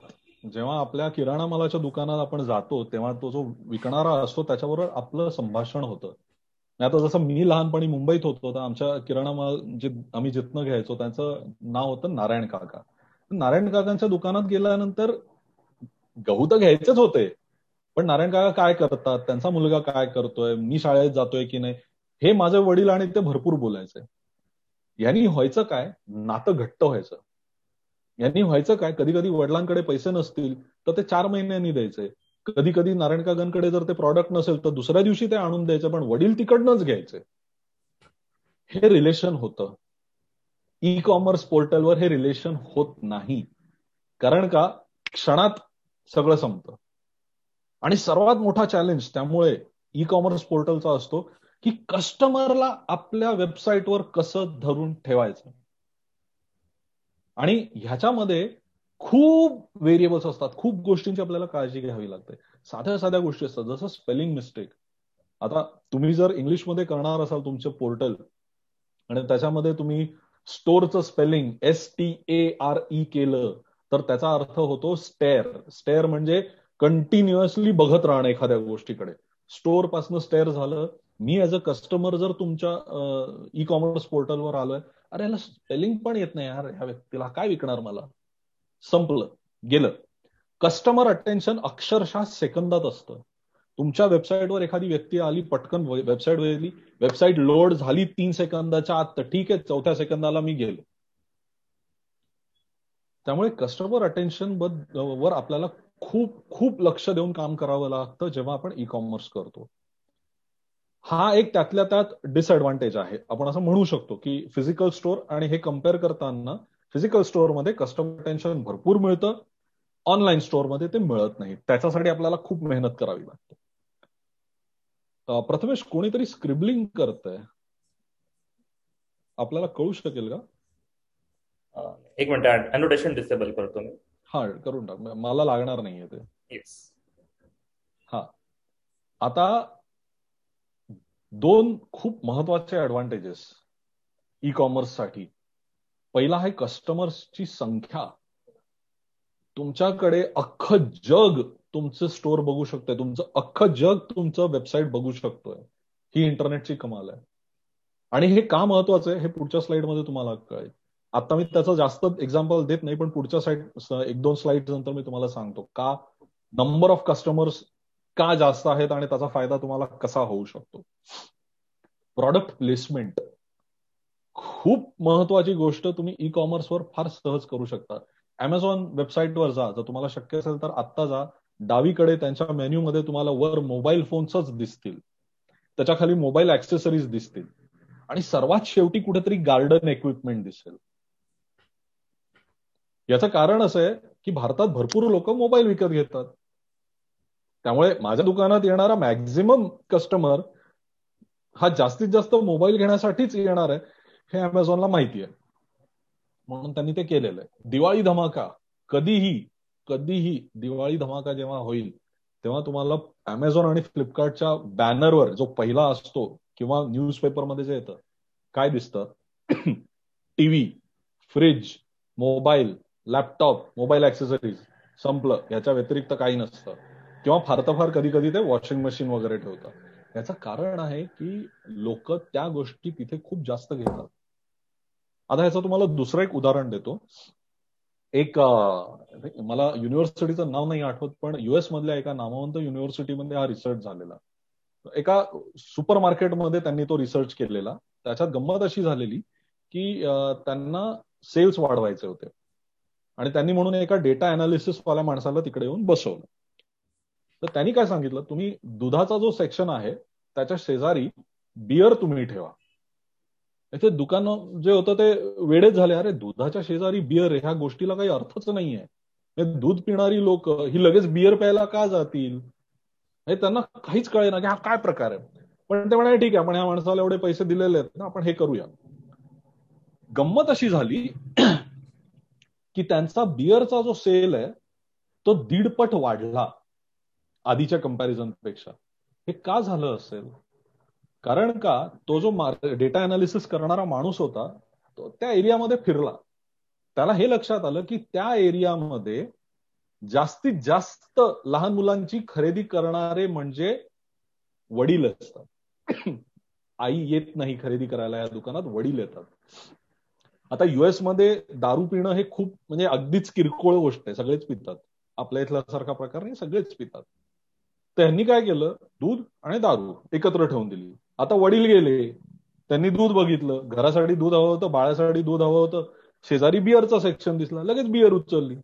जेव्हा आपल्या किराणा मालाच्या दुकानात आपण जातो तेव्हा तो जो विकणारा असतो त्याच्याबरोबर आपलं संभाषण होतं. आता जसं मी लहानपणी मुंबईत होतो तर आमच्या किराणा माल जे आम्ही जिथनं घ्यायचो त्यांचं नाव होतं नारायण काका. नारायण काकांच्या दुकानात गेल्यानंतर गहू तर घ्यायचेच होते. पण नारायण काका काय करतात? त्यांचा मुलगा काय करतोय? मी शाळेत जातोय की नाही? हे माझे वडील आणि ते भरपूर बोलायचे. यांनी व्हायचं काय? नातं घट्ट व्हायचं. यांनी व्हायचं काय? कधी कधी वडिलांकडे पैसे नसतील तर ते चार महिन्यांनी द्यायचे. कधी कधी नारायण काकांकडे जर ते प्रॉडक्ट नसेल तर दुसऱ्या दिवशी ते आणून द्यायचं पण वडील तिकडनंच घ्यायचे. हे रिलेशन होतं. ई कॉमर्स पोर्टलवर हे रिलेशन होत नाही. कारण का? क्षणात सगळं संपतं. आणि सर्वात मोठा चॅलेंज त्यामुळे ई कॉमर्स पोर्टलचा असतो की कस्टमरला आपल्या वेबसाईटवर कसं धरून ठेवायचं? आणि ह्याच्यामध्ये खूप व्हेरिएबल्स असतात. खूप गोष्टींची आपल्याला काळजी घ्यावी लागते. साध्या साध्या गोष्टी असतात. जसं स्पेलिंग मिस्टेक आता तुम्ही जर इंग्लिशमध्ये करणार असाल तुमचं पोर्टल आणि त्याच्यामध्ये तुम्ही स्टोअरचं spelling S T A R E केलं तर त्याचा अर्थ होतो स्टेअर स्टेअर म्हणजे कंटिन्युअसली बघत राहणं एखाद्या गोष्टीकडे. स्टोअरपासून स्टेअर झालं. मी ऍज अ कस्टमर जर तुमच्या ई कॉमर्स पोर्टलवर आलोय अरे याला स्पेलिंग पण येत नाही यार ह्या व्यक्तीला. काय विकणार मला? संपलं. गेलं. कस्टमर अटेन्शन अक्षरशः सेकंदात असतं. तुमच्या वेबसाईटवर एखादी व्यक्ती आली पटकन वेबसाईट वेगळी वेबसाईट लोड झाली तीन सेकंदाच्या आत तर ठीक आहे चौथ्या सेकंदाला मी गेलो. त्यामुळे कस्टमर अटेन्शन वर आपल्याला खूप खूप लक्ष देऊन काम करावं लागतं जेव्हा आपण ई कॉमर्स करतो. हा एक त्यातल्या त्यात डिसएडव्हान्टेज आहे. आपण असं म्हणू शकतो की फिजिकल स्टोअर आणि हे कंपेअर करताना फिजिकल स्टोअरमध्ये कस्टमर अटेन्शन भरपूर मिळतं ऑनलाईन स्टोअरमध्ये ते मिळत नाही. त्याच्यासाठी आपल्याला खूप मेहनत करावी लागते. प्रथमेश कोणीतरी स्क्रिबलिंग करतंय? आपल्याला कळू शकेल का? एक मिनिट अनोटेशन डिसेबल करतो मी. हा करून टाक. मला लागणार नाहीये ते. येस हा. आता दोन खूप महत्त्वाचे ऍडव्हान्टेजेस ई कॉमर्ससाठी पहिला आहे कस्टमर्सची संख्या. तुमच्याकडे अख्खं जग तुमचं स्टोअर बघू शकतोय. तुमचं अख्खं जग तुमचं वेबसाईट बघू शकतोय. ही इंटरनेटची कमाल आहे. आणि हे का महत्वाचं आहे हे पुढच्या स्लाइडमध्ये तुम्हाला कळेल. आता मी त्याचं जास्त एक्झाम्पल देत नाही पण पुढच्या साईड एक दोन स्लाइड नंतर मी तुम्हाला सांगतो. का? नंबर ऑफ कस्टमर्स का जास्त आहेत आणि त्याचा फायदा तुम्हाला कसा होऊ शकतो? प्रॉडक्ट प्लेसमेंट खूप महत्वाची गोष्ट तुम्ही ई कॉमर्सवर फार सहज करू शकता. अमेझॉन वेबसाईटवर जा. जर तुम्हाला शक्य असेल तर आत्ता जा. डावीकडे त्यांच्या मेन्यूमध्ये तुम्हाला वर मोबाईल फोन्सच दिसतील. त्याच्याखाली मोबाईल ऍक्सेसरीज दिसतील. आणि सर्वात शेवटी कुठेतरी गार्डन इक्विपमेंट दिसेल. याचं कारण असं आहे की भारतात भरपूर लोक मोबाईल विकत घेतात. त्यामुळे माझ्या दुकानात येणारा मॅक्झिमम कस्टमर हा जास्तीत जास्त मोबाईल घेण्यासाठीच येणार आहे हे अमेझॉनला माहिती आहे म्हणून त्यांनी ते केलेलं आहे. दिवाळी धमाका कधीही कधीही दिवाळी धमाका जेव्हा होईल तेव्हा तुम्हाला अमेझॉन आणि फ्लिपकार्टच्या बॅनरवर जो पहिला असतो किंवा न्यूज पेपरमध्ये जे येतं काय दिसतं? TV fridge mobile laptop mobile accessories संपलं. याच्या व्यतिरिक्त काही नसतं. किंवा फार तर फार कधी कधी ते वॉशिंग मशीन वगैरे ठेवतात. याचं कारण आहे की लोक त्या गोष्टी तिथे खूप जास्त घेतात. आता ह्याचं तुम्हाला दुसरं एक उदाहरण देतो. एक मला युनिव्हर्सिटीचं नाव नाही आठवत पण युएस मधल्या एका नामवंत युनिव्हर्सिटीमध्ये हा रिसर्च झालेला. एका सुपर मार्केटमध्ये त्यांनी तो रिसर्च केलेला. त्याच्यात गंमत अशी झालेली की त्यांना सेल्स वाढवायचे होते. आणि त्यांनी म्हणून एका डेटा अनालिसिस वाल्या माणसाला तिकडे येऊन बसवलं. तर त्यांनी काय सांगितलं? तुम्ही दुधाचा जो सेक्शन आहे त्याच्या शेजारी बियर तुम्ही ठेवा. इथे दुकान जे होतं ते वेळेच झाले. अरे दुधाच्या शेजारी बियर ह्या गोष्टीला काही अर्थच नाहीये. दूध पिणारी लोक ही लगेच बियर प्यायला का जातील? हे त्यांना काहीच कळे ना की हा काय प्रकार आहे. पण ते म्हणाले ठीक आहे आपण ह्या माणसाला एवढे पैसे दिलेले आहेत ना आपण हे करूया. गंमत अशी झाली की त्यांचा बियरचा जो सेल आहे तो दीडपट वाढला. आधीच्या कंपॅरिझनपेक्षा हे का झालं असेल? कारण का तो जो डेटा अनालिसिस करणारा माणूस होता तो त्या एरियामध्ये फिरला. त्याला हे लक्षात आलं की त्या एरियामध्ये जास्तीत जास्त लहान मुलांची खरेदी करणारे म्हणजे वडील असतात. आई येत नाही खरेदी करायला या दुकानात वडील येतात. आता युएसमध्ये दारू पिणं हे खूप म्हणजे अगदीच किरकोळ गोष्ट आहे. सगळेच पितात. आपल्या इथल्या सारखा प्रकार नाही सगळेच पितात. त्यांनी काय केलं? दूध आणि दारू एकत्र ठेवून दिली. आता वडील गेले. त्यांनी दूध बघितलं. घरासाठी दूध हवं होतं बाळासाठी दूध हवं होतं. शेजारी बिअरचा सेक्शन दिसला. लगेच बिअर उचलली.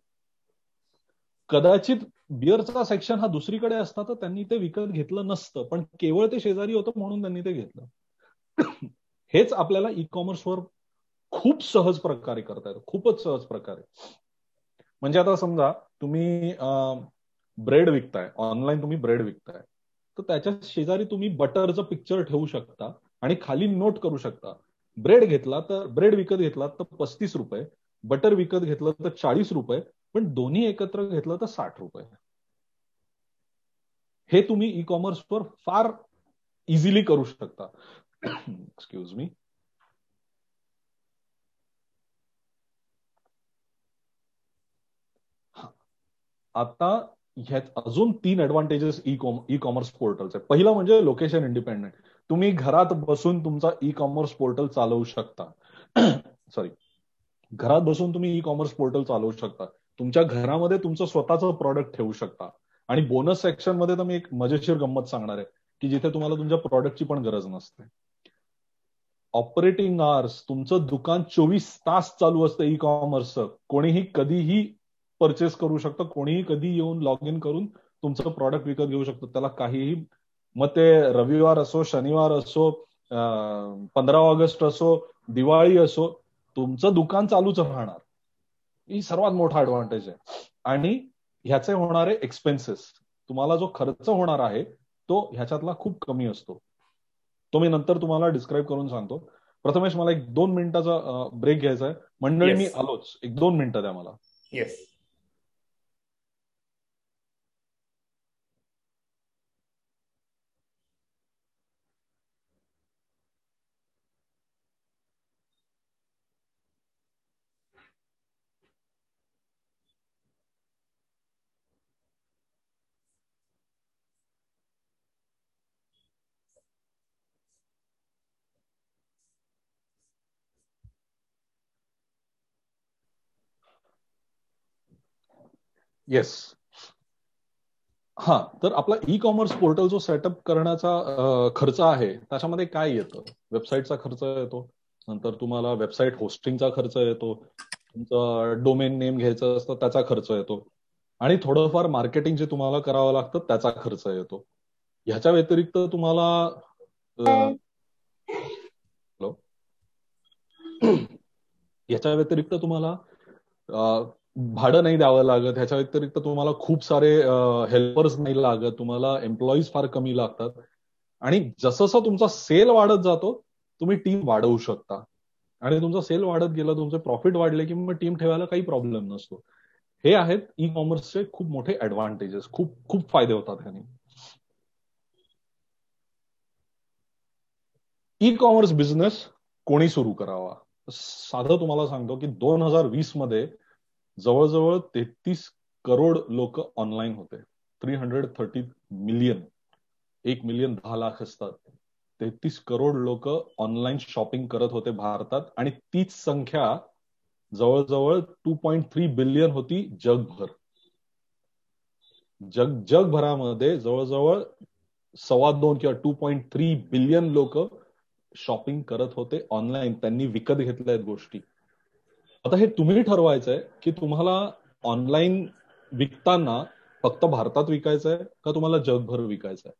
कदाचित बिअरचा सेक्शन हा दुसरीकडे असता तर त्यांनी ते विकत घेतलं नसतं. पण केवळ ते शेजारी होतं म्हणून त्यांनी ते घेतलं. हेच आपल्याला ई कॉमर्सवर खूप सहज प्रकारे करता येतं. खूपच सहज प्रकारे. म्हणजे आता समजा तुम्ही ब्रेड विकताय ऑनलाईन तुम्ही ब्रेड विकताय. तर त्याच्या शेजारी तुम्ही बटरचं पिक्चर ठेवू शकता आणि खाली नोट करू शकता. ब्रेड घेतला तर ब्रेड विकत घेतला तर पस्तीस रुपये बटर विकत घेतलं तर चाळीस रुपये पण दोन्ही एकत्र घेतलं तर साठ रुपये. हे तुम्ही ई कॉमर्सवर फार इझिली करू शकता. एक्सक्यूज मी आता ह्यात अजून तीन ऍडव्हान्टेजेस ई कॉमर्स पोर्टलचे पहिलं म्हणजे लोकेशन इंडिपेंडेंट तुम्ही घरात बसून तुमचा ई कॉमर्स पोर्टल चालवू शकता. सॉरी घरात बसून तुम्ही ई कॉमर्स पोर्टल चालवू शकता. तुमच्या घरामध्ये तुमचं स्वतःचं प्रॉडक्ट ठेवू शकता. आणि बोनस सेक्शनमध्ये तर मी एक मजेशीर गंमत सांगणार आहे की जिथे तुम्हाला तुमच्या प्रॉडक्टची पण गरज नसते. ऑपरेटिंग आवर्स तुमचं दुकान चोवीस तास चालू असतं ई कॉमर्सचं कोणीही कधीही परचेस करू शकतं. कोणीही कधी येऊन लॉग इन करून तुमचं प्रॉडक्ट विकत घेऊ शकतो. त्याला काहीही मग ते रविवार असो शनिवार असो पंधरा ऑगस्ट असो दिवाळी असो तुमचं दुकान चालूच राहणार. ही सर्वात मोठा ऍडव्हान्टेज आहे. आणि ह्याचे होणारे एक्सपेन्सेस तुम्हाला जो खर्च होणार आहे तो ह्याच्यातला खूप कमी असतो. तो मी नंतर तुम्हाला डिस्क्राईब करून सांगतो. प्रथमेश मला एक दोन मिनिटाचा ब्रेक घ्यायचा आहे मंडळी मी आलोच. एक दोन मिनिटं द्या मला. येस येस हा तर आपला ई कॉमर्स पोर्टल जो सेटअप करण्याचा खर्च आहे त्याच्यामध्ये काय येतं? वेबसाईटचा खर्च येतो नंतर तुम्हाला वेबसाईट होस्टिंगचा खर्च येतो तुमचा डोमेन नेम घ्यायचं असतं त्याचा खर्च येतो. आणि थोडंफार मार्केटिंग जे तुम्हाला करावं लागतं त्याचा खर्च येतो. ह्याच्या व्यतिरिक्त तुम्हाला हॅलो? याच्या व्यतिरिक्त तुम्हाला भाडं नाही द्यावं लागत. ह्याच्या व्यतिरिक्त तुम्हाला खूप सारे हेल्पर्स नाही लागत. तुम्हाला एम्प्लॉईज फार कमी लागतात. आणि जसं तुमचा सेल वाढत जातो तुम्ही टीम वाढवू शकता. आणि तुमचा सेल वाढत गेला तुमचे प्रॉफिट वाढले की मग टीम ठेवायला काही प्रॉब्लेम नसतो. हे आहेत ई कॉमर्सचे खूप मोठे ऍडव्हान्टेजेस खूप खूप फायदे होतात ह्याने. ई कॉमर्स बिझनेस कोणी सुरू करावा? साधं तुम्हाला सांगतो की दोन हजार वीसमध्ये जवळजवळ तेहतीस करोड लोक ऑनलाईन होते. थ्री हंड्रेड थर्टी मिलियन एक मिलियन दहा लाख असतात. तेहतीस करोड लोक ऑनलाईन शॉपिंग करत होते भारतात आणि तीच संख्या जवळजवळ टू पॉइंट थ्री बिलियन होती जगभर. जग जगभरामध्ये जवळजवळ सव्वा दोन किंवा टू पॉइंट थ्री बिलियन लोक शॉपिंग करत होते ऑनलाईन त्यांनी विकत घेतल्या आहेत गोष्टी. आता हे तुम्ही ठरवायचंय की तुम्हाला ऑनलाईन विकताना फक्त भारतात विकायचंय का तुम्हाला जगभर विकायचंय?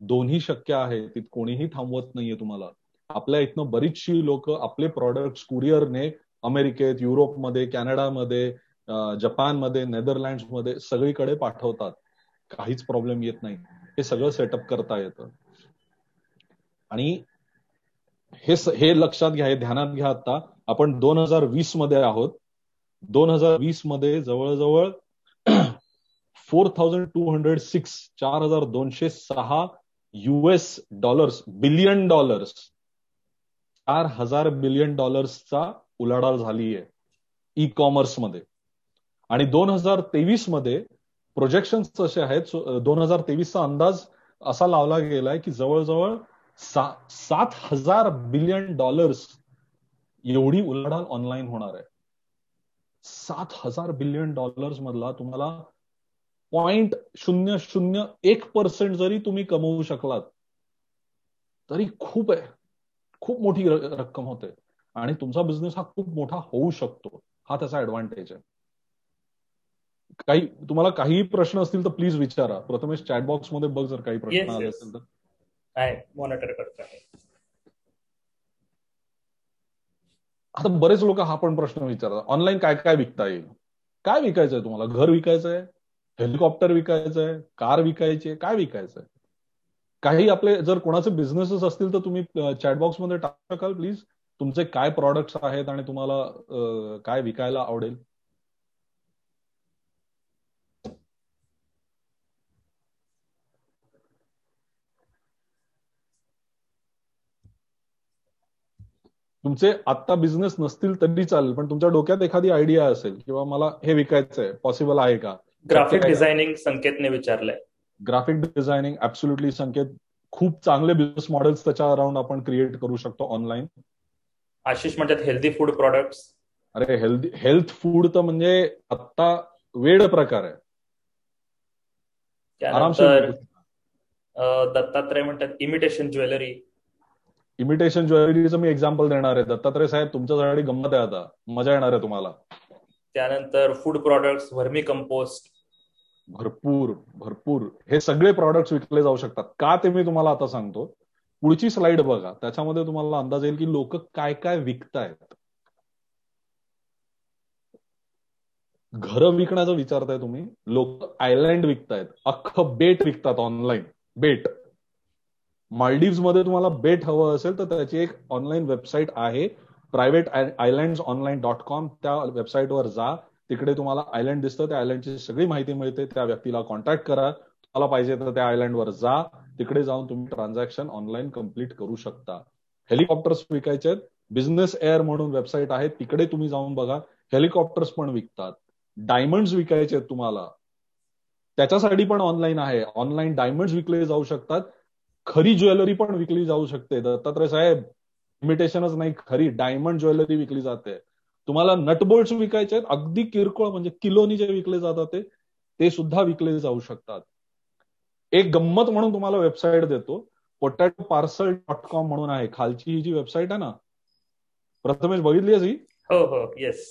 दोन्ही शक्य आहे तिथ कोणीही थांबवत नाहीये तुम्हाला. आपल्या इथनं बरीचशी लोक आपले प्रॉडक्ट कुरिअरने अमेरिकेत युरोपमध्ये कॅनडामध्ये जपानमध्ये नेदरलँड्समध्ये सगळीकडे पाठवतात. काहीच प्रॉब्लेम येत नाही. हे सगळं सेटअप करता येतं. आणि हे हे लक्षात घ्या हे ध्यानात घ्या आता. आपण दोन हजार वीसमध्ये आहोत. दोन हजार वीसमध्ये जवळजवळ four thousand two hundred six चार हजार दोनशे सहा युएस डॉलर्स बिलियन डॉलर्स चार हजार बिलियन डॉलर्सचा उलाढाल झाली आहे ई कॉमर्समध्ये. आणि दोन हजार तेवीसमध्ये प्रोजेक्शन असे आहेत. दोन हजार तेवीसचा अंदाज असा लावला गेलाय की जवळजवळ सात हजार बिलियन डॉलर्स एवढी उलाढाल ऑनलाईन होणार आहे. सात हजार बिलियन डॉलर्स मधला तुम्हाला पॉइंट शून्य शून्य एक पर्सेंट जरी तुम्ही कमवू शकलात तरी खूप आहे. खूप मोठी रक्कम होते. आणि तुमचा बिझनेस हा खूप मोठा होऊ शकतो. हा त्याचा ऍडव्हान्टेज आहे. काही तुम्हाला काही प्रश्न असतील तर प्लीज विचारा. प्रथमेश चॅटबॉक्समध्ये बघ जर काही प्रश्न आले असेल तर. मॉनिटर करत आहे आता बरेच लोक हा पण प्रश्न विचारतात. ऑनलाईन काय काय विकता येईल? काय विकायचंय तुम्हाला? घर विकायचंय? हेलिकॉप्टर विकायचंय? कार विकायची? काय विकायचंय? काही आपले जर कोणाचे बिझनेसेस असतील तर तुम्ही चॅटबॉक्समध्ये टाकू शकाल प्लीज तुमचे काय प्रॉडक्ट्स आहेत आणि तुम्हाला काय विकायला आवडेल? तुमचे आता बिझनेस नसतील तरी चालेल पण तुमच्या डोक्यात एखादी आयडिया असेल किंवा मला हे विकायचंय पॉसिबल आहे का? ग्राफिक डिझायनिंग संकेतने विचारलंय. Graphic designing absolutely Sanket. खूप चांगले बिझनेस मॉडेल्स त्याच्या अराउंड आपण क्रिएट करू शकतो ऑनलाईन आशिष म्हणतात हेल्दी फूड प्रोडक्ट्स अरे हेल्दी हेल्थ फूड तर म्हणजे आता वेड प्रकार आहे. दत्तात्रय म्हणतात इमिटेशन ज्वेलरी इमिटेशन ज्वेलरीचं मी एक्झाम्पल देणार आहे. दत्तात्रय साहेब तुमच्यासाठी गंमत आहे आता. मजा येणार आहे तुम्हाला. त्यानंतर फूड प्रॉडक्ट्स व्हर्मी कंपोस्ट भरपूर भरपूर. हे सगळे प्रॉडक्ट्स विकले जाऊ शकतात. का ते मी तुम्हाला आता सांगतो. पुढची स्लाइड बघा. त्याच्यामध्ये तुम्हाला अंदाज येईल की लोक काय काय विकतायत. घरं विकण्याचं विचारताय तुम्ही. लोक आयलँड विकतायत. अख्खं बेट विकतात ऑनलाईन बेट. मालडीव्समध्ये तुम्हाला बेट हवं असेल तर त्याची एक ऑनलाईन वेबसाईट आहे. Private island online dot com त्या वेबसाईटवर जा. तिकडे तुम्हाला आयलँड दिसतं. त्या आयलँडची सगळी माहिती मिळते. त्या व्यक्तीला कॉन्टॅक्ट करा. तुम्हाला पाहिजे तर त्या आयलँडवर जा. तिकडे जाऊन तुम्ही ट्रान्झॅक्शन ऑनलाईन कंप्लीट करू शकता. हेलिकॉप्टर्स विकायचे आहेत. बिझनेस एअर म्हणून वेबसाईट आहे. तिकडे तुम्ही जाऊन बघा. हेलिकॉप्टर्स पण विकतात. डायमंड्स विकायचे आहेत तुम्हाला. त्याच्यासाठी पण ऑनलाईन आहे. ऑनलाईन डायमंड्स विकले जाऊ शकतात. खरी ज्वेलरी पण विकली जाऊ शकते. दत्तात्रय साहेब इमिटेशनच नाही खरी डायमंड ज्वेलरी विकली जाते. तुम्हाला नटबोल्ट विकायचे आहेत अगदी किरकोळ म्हणजे किलोनी जे विकले जातात ते सुद्धा विकले जाऊ शकतात. एक गंमत म्हणून तुम्हाला वेबसाईट देतो. पोटॅटो पार्सल डॉट कॉम म्हणून आहे. खालची ही जी वेबसाईट आहे ना प्रथमेश बघितली ही हो हो येस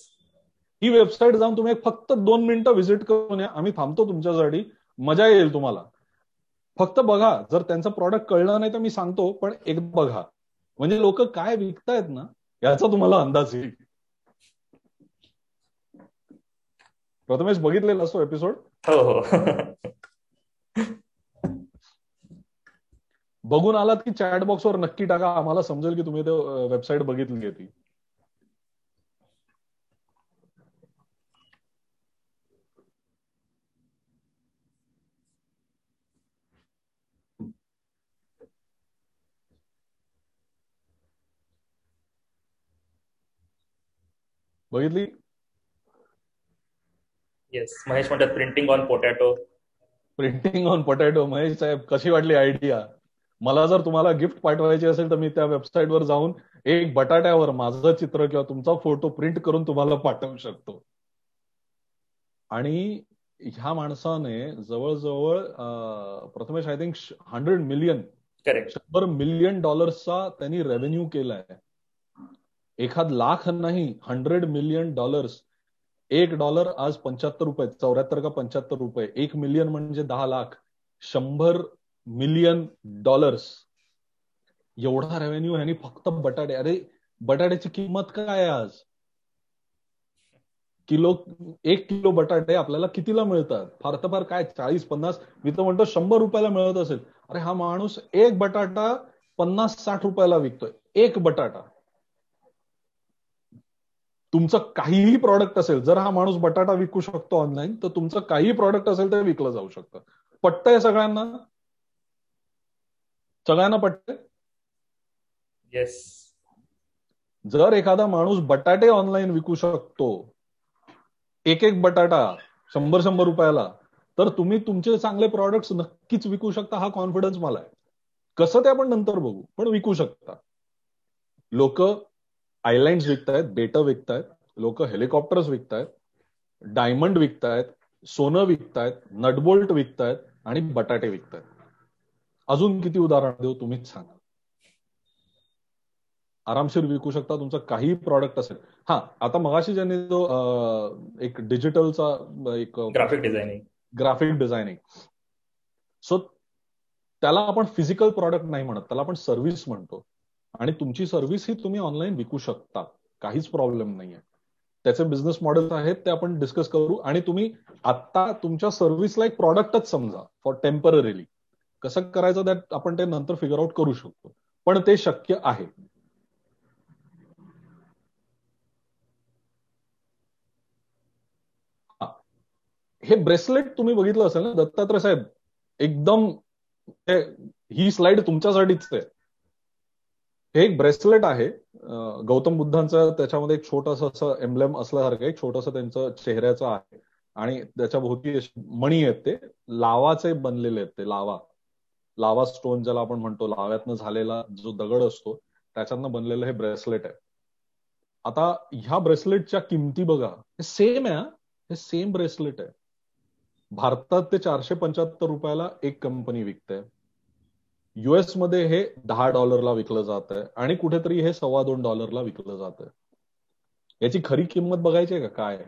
ही वेबसाईट जाऊन तुम्ही फक्त दोन मिनिटं व्हिजिट करून या. आम्ही थांबतो तुमच्यासाठी. मजा येईल तुम्हाला. फक्त बघा जर त्यांचं प्रॉडक्ट कळलं नाही तर मी सांगतो पण एकदा बघा. म्हणजे लोक काय विकतायत ना याचा तुम्हाला अंदाज येईल. प्रथमेश बघितलेला असतो एपिसोड हो हो. बघून आलात की चॅट बॉक्सवर नक्की टाका आम्हाला समजेल की तुम्ही ते वेबसाईट बघितली ती. बघितली? येस महेश म्हणतात printing on potato printing on potato Mahesh साहेब कशी वाटली आयडिया मला जर तुम्हाला गिफ्ट पाठवायची असेल तर मी त्या वेबसाईटवर जाऊन एक बटाट्यावर माझं चित्र किंवा तुमचा फोटो प्रिंट करून तुम्हाला पाठवू शकतो. आणि ह्या माणसाने जवळजवळ Prathamesh I think hundred million शंभर मिलियन डॉलर्सचा त्यांनी रेव्हेन्यू केलाय. एखाद लाख नाही हंड्रेड मिलियन डॉलर्स एक डॉलर आज पंच्याहत्तर रुपये चौऱ्याहत्तर का पंच्याहत्तर रुपये. एक मिलियन म्हणजे दहा लाख. शंभर मिलियन डॉलर्स एवढा रेव्हेन्यू ह्यांनी फक्त बटाटे. अरे बटाट्याची किंमत काय आहे आज? किलो एक किलो बटाटे आपल्याला कितीला मिळतात? फार तर फार काय चाळीस पन्नास? मी तर म्हणतो शंभर रुपयाला मिळत असेल. अरे हा माणूस एक बटाटा पन्नास साठ रुपयाला विकतोय. एक बटाटा. तुमचं काहीही प्रॉडक्ट असेल जर हा माणूस बटाटा विकू शकतो ऑनलाईन तर तुमचं काहीही प्रॉडक्ट असेल तर विकलं जाऊ शकतं. पटतंय सगळ्यांना? सगळ्यांना पटतंय? येस जर एखादा माणूस बटाटे ऑनलाईन विकू शकतो एक एक बटाटा शंभर शंभर रुपयाला तर तुम्ही तुमचे चांगले प्रॉडक्ट नक्कीच विकू शकता हा कॉन्फिडन्स मला आहे. कसं ते आपण नंतर बघू पण विकू शकता. लोक आयलँड विकतायत बेट विकतायत लोक हेलिकॉप्टर्स विकतायत डायमंड विकतायत सोनं विकतायत नटबोल्ट विकतायत आणि बटाटे विकतायत. अजून किती उदाहरण देऊ तुम्हीच सांगा. आरामशीर विकू शकता तुमचं काही प्रॉडक्ट असेल. हा आता मगाशी ज्यांनी जो एक डिजिटलचा एक graphic designing graphic designing so त्याला आपण फिजिकल प्रॉडक्ट नाही म्हणत त्याला आपण सर्व्हिस म्हणतो. आणि तुमची सर्व्हिस ही तुम्ही ऑनलाईन विकू शकता. काहीच प्रॉब्लेम नाहीये. त्याचे बिझनेस मॉडेल आहेत ते आपण डिस्कस करू. आणि तुम्ही आता तुमच्या सर्व्हिसला एक प्रॉडक्टच समजा फॉर टेम्पररीली कसं करायचं दॅट आपण ते नंतर फिगर आउट करू शकतो. पण ते शक्य आहे. हे. ब्रेसलेट तुम्ही बघितलं असेल ना दत्तात्रय साहेब? एकदम ही स्लाइड तुमच्यासाठीच आहे. हे एक ब्रेसलेट आहे. गौतम बुद्धांचं त्याच्यामध्ये एक छोटस असं एम्ब्लेम असल्यासारखं एक छोटस त्यांचं चेहऱ्याचं आहे. आणि त्याच्या भोवती मणी आहेत ते. लावाचे बनलेले आहेत ते लावा. लावा स्टोन ज्याला आपण म्हणतो लाव्यातनं झालेला जो दगड असतो त्याच्यातनं बनलेलं हे ब्रेसलेट आहे. आता ह्या ब्रेसलेटच्या किमती बघा. हे सेम आहे हे. सेम ब्रेसलेट आहे. भारतात ते चारशे पंच्याहत्तर रुपयाला एक कंपनी विकते युएसमध्ये हे दहा डॉलरला विकलं जात आहे आणि कुठेतरी हे सव्वा दोन डॉलरला विकलं जात आहे. याची खरी किंमत बघायची आहे का? काय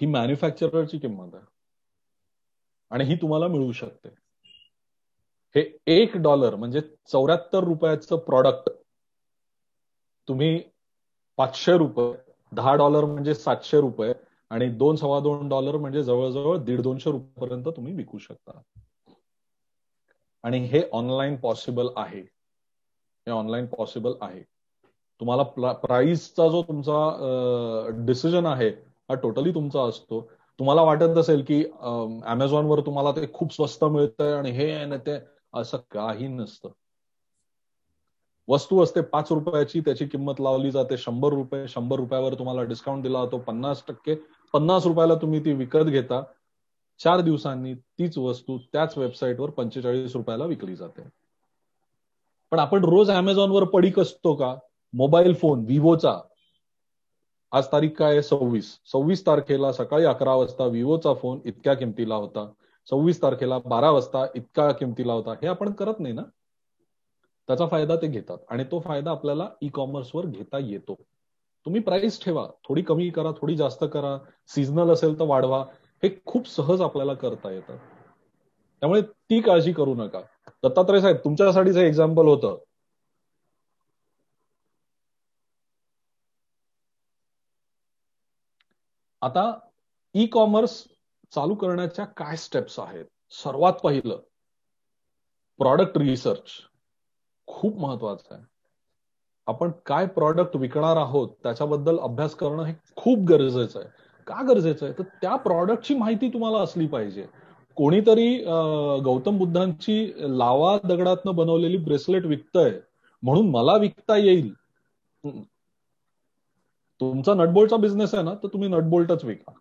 ही मॅन्युफॅक्चररची किंमत आहे. आणि ही तुम्हाला मिळू शकते. हे एक डॉलर म्हणजे चौऱ्याहत्तर रुपयाचं प्रॉडक्ट तुम्ही पाचशे रुपये दहा डॉलर म्हणजे सातशे रुपये आणि दोन सव्वा दोन डॉलर म्हणजे जवळजवळ दीड दोनशे रुपयापर्यंत तुम्ही विकू शकता. आणि हे ऑनलाईन पॉसिबल आहे. हे ऑनलाईन पॉसिबल आहे. तुम्हाला प्राइसचा जो तुमचा डिसिजन आहे हा टोटली तुमचा असतो. तुम्हाला वाटत असेल की अमेझॉनवर तुम्हाला ते खूप स्वस्त मिळतंय आणि हे ते असं काही नसतं. वस्तू असते पाच रुपयाची त्याची किंमत लावली जाते शंभर रुपये शंभर रुपयावर तुम्हाला डिस्काउंट दिला जातो पन्नास टक्के पन्नास रुपयाला तुम्ही ती विकत घेता चार दिवसांनी तीच वस्तू त्याच वेबसाईटवर पंचेचाळीस रुपयाला विकली जाते. पण आपण रोज अमेझॉनवर पडीक असतो का? मोबाईल फोन विवोचा. आज तारीख काय आहे? सव्वीस. सव्वीस तारखेला सकाळी अकरा वाजता विवोचा फोन इतक्या किमतीला होता. सव्वीस तारखेला बारा वाजता इतका किमतीला होता. हे आपण करत नाही ना? त्याचा फायदा ते घेतात आणि तो फायदा आपल्याला ई कॉमर्सवर घेता येतो. तुम्ही प्राइस ठेवा. थोडी कमी करा थोडी जास्त करा. सीझनल असेल तर वाढवा. हे खूप सहज आपल्याला करता येतं. त्यामुळे ती काळजी करू नका. दत्तात्रय साहेब तुमच्यासाठीच हे एक्झाम्पल होतं. आता ई कॉमर्स चालू करण्याच्या काय स्टेप्स आहेत? सर्वात पहिलं प्रॉडक्ट रिसर्च खूप महत्वाचं आहे. आपण काय प्रॉडक्ट विकणार आहोत त्याच्याबद्दल अभ्यास करणं हे खूप गरजेचं आहे. का गरजेचं आहे? तर त्या प्रॉडक्टची माहिती तुम्हाला असली पाहिजे. कोणीतरी गौतम बुद्धांची लावा दगडातनं बनवलेली ब्रेसलेट विकतय म्हणून मला विकता येईल. तुमचा नटबोल्टचा बिझनेस आहे ना तर तुम्ही नटबोल्टच विका.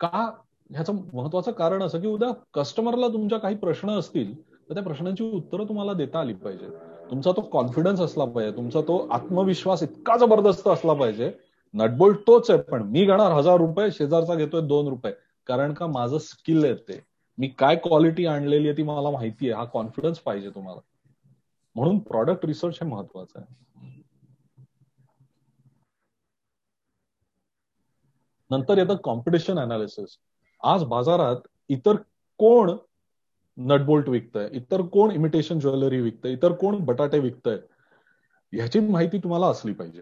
का? ह्याचं महत्वाचं कारण असं की उद्या कस्टमरला तुमच्या काही प्रश्न असतील तर त्या प्रश्नांची उत्तरं तुम्हाला देता आली पाहिजे तुमचा तो कॉन्फिडन्स असला पाहिजे. तुमचा तो आत्मविश्वास इतका जबरदस्त असला पाहिजे. नटबोल्ट तोच आहे पण मी घेणार हजार रुपये शेजारचा घेतोय दोन रुपये. कारण का माझं स्किल आहे ते. मी काय क्वालिटी आणलेली आहे ती मला माहिती आहे. हा कॉन्फिडन्स पाहिजे तुम्हाला. म्हणून प्रॉडक्ट रिसर्च हे महत्वाचं आहे. नंतर येतं कॉम्पिटिशन अनालिसिस आज बाजारात इतर कोण नटबोल्ट विकतंय इतर कोण इमिटेशन ज्वेलरी विकतंय इतर कोण बटाटे विकतंय ह्याची माहिती तुम्हाला असली पाहिजे.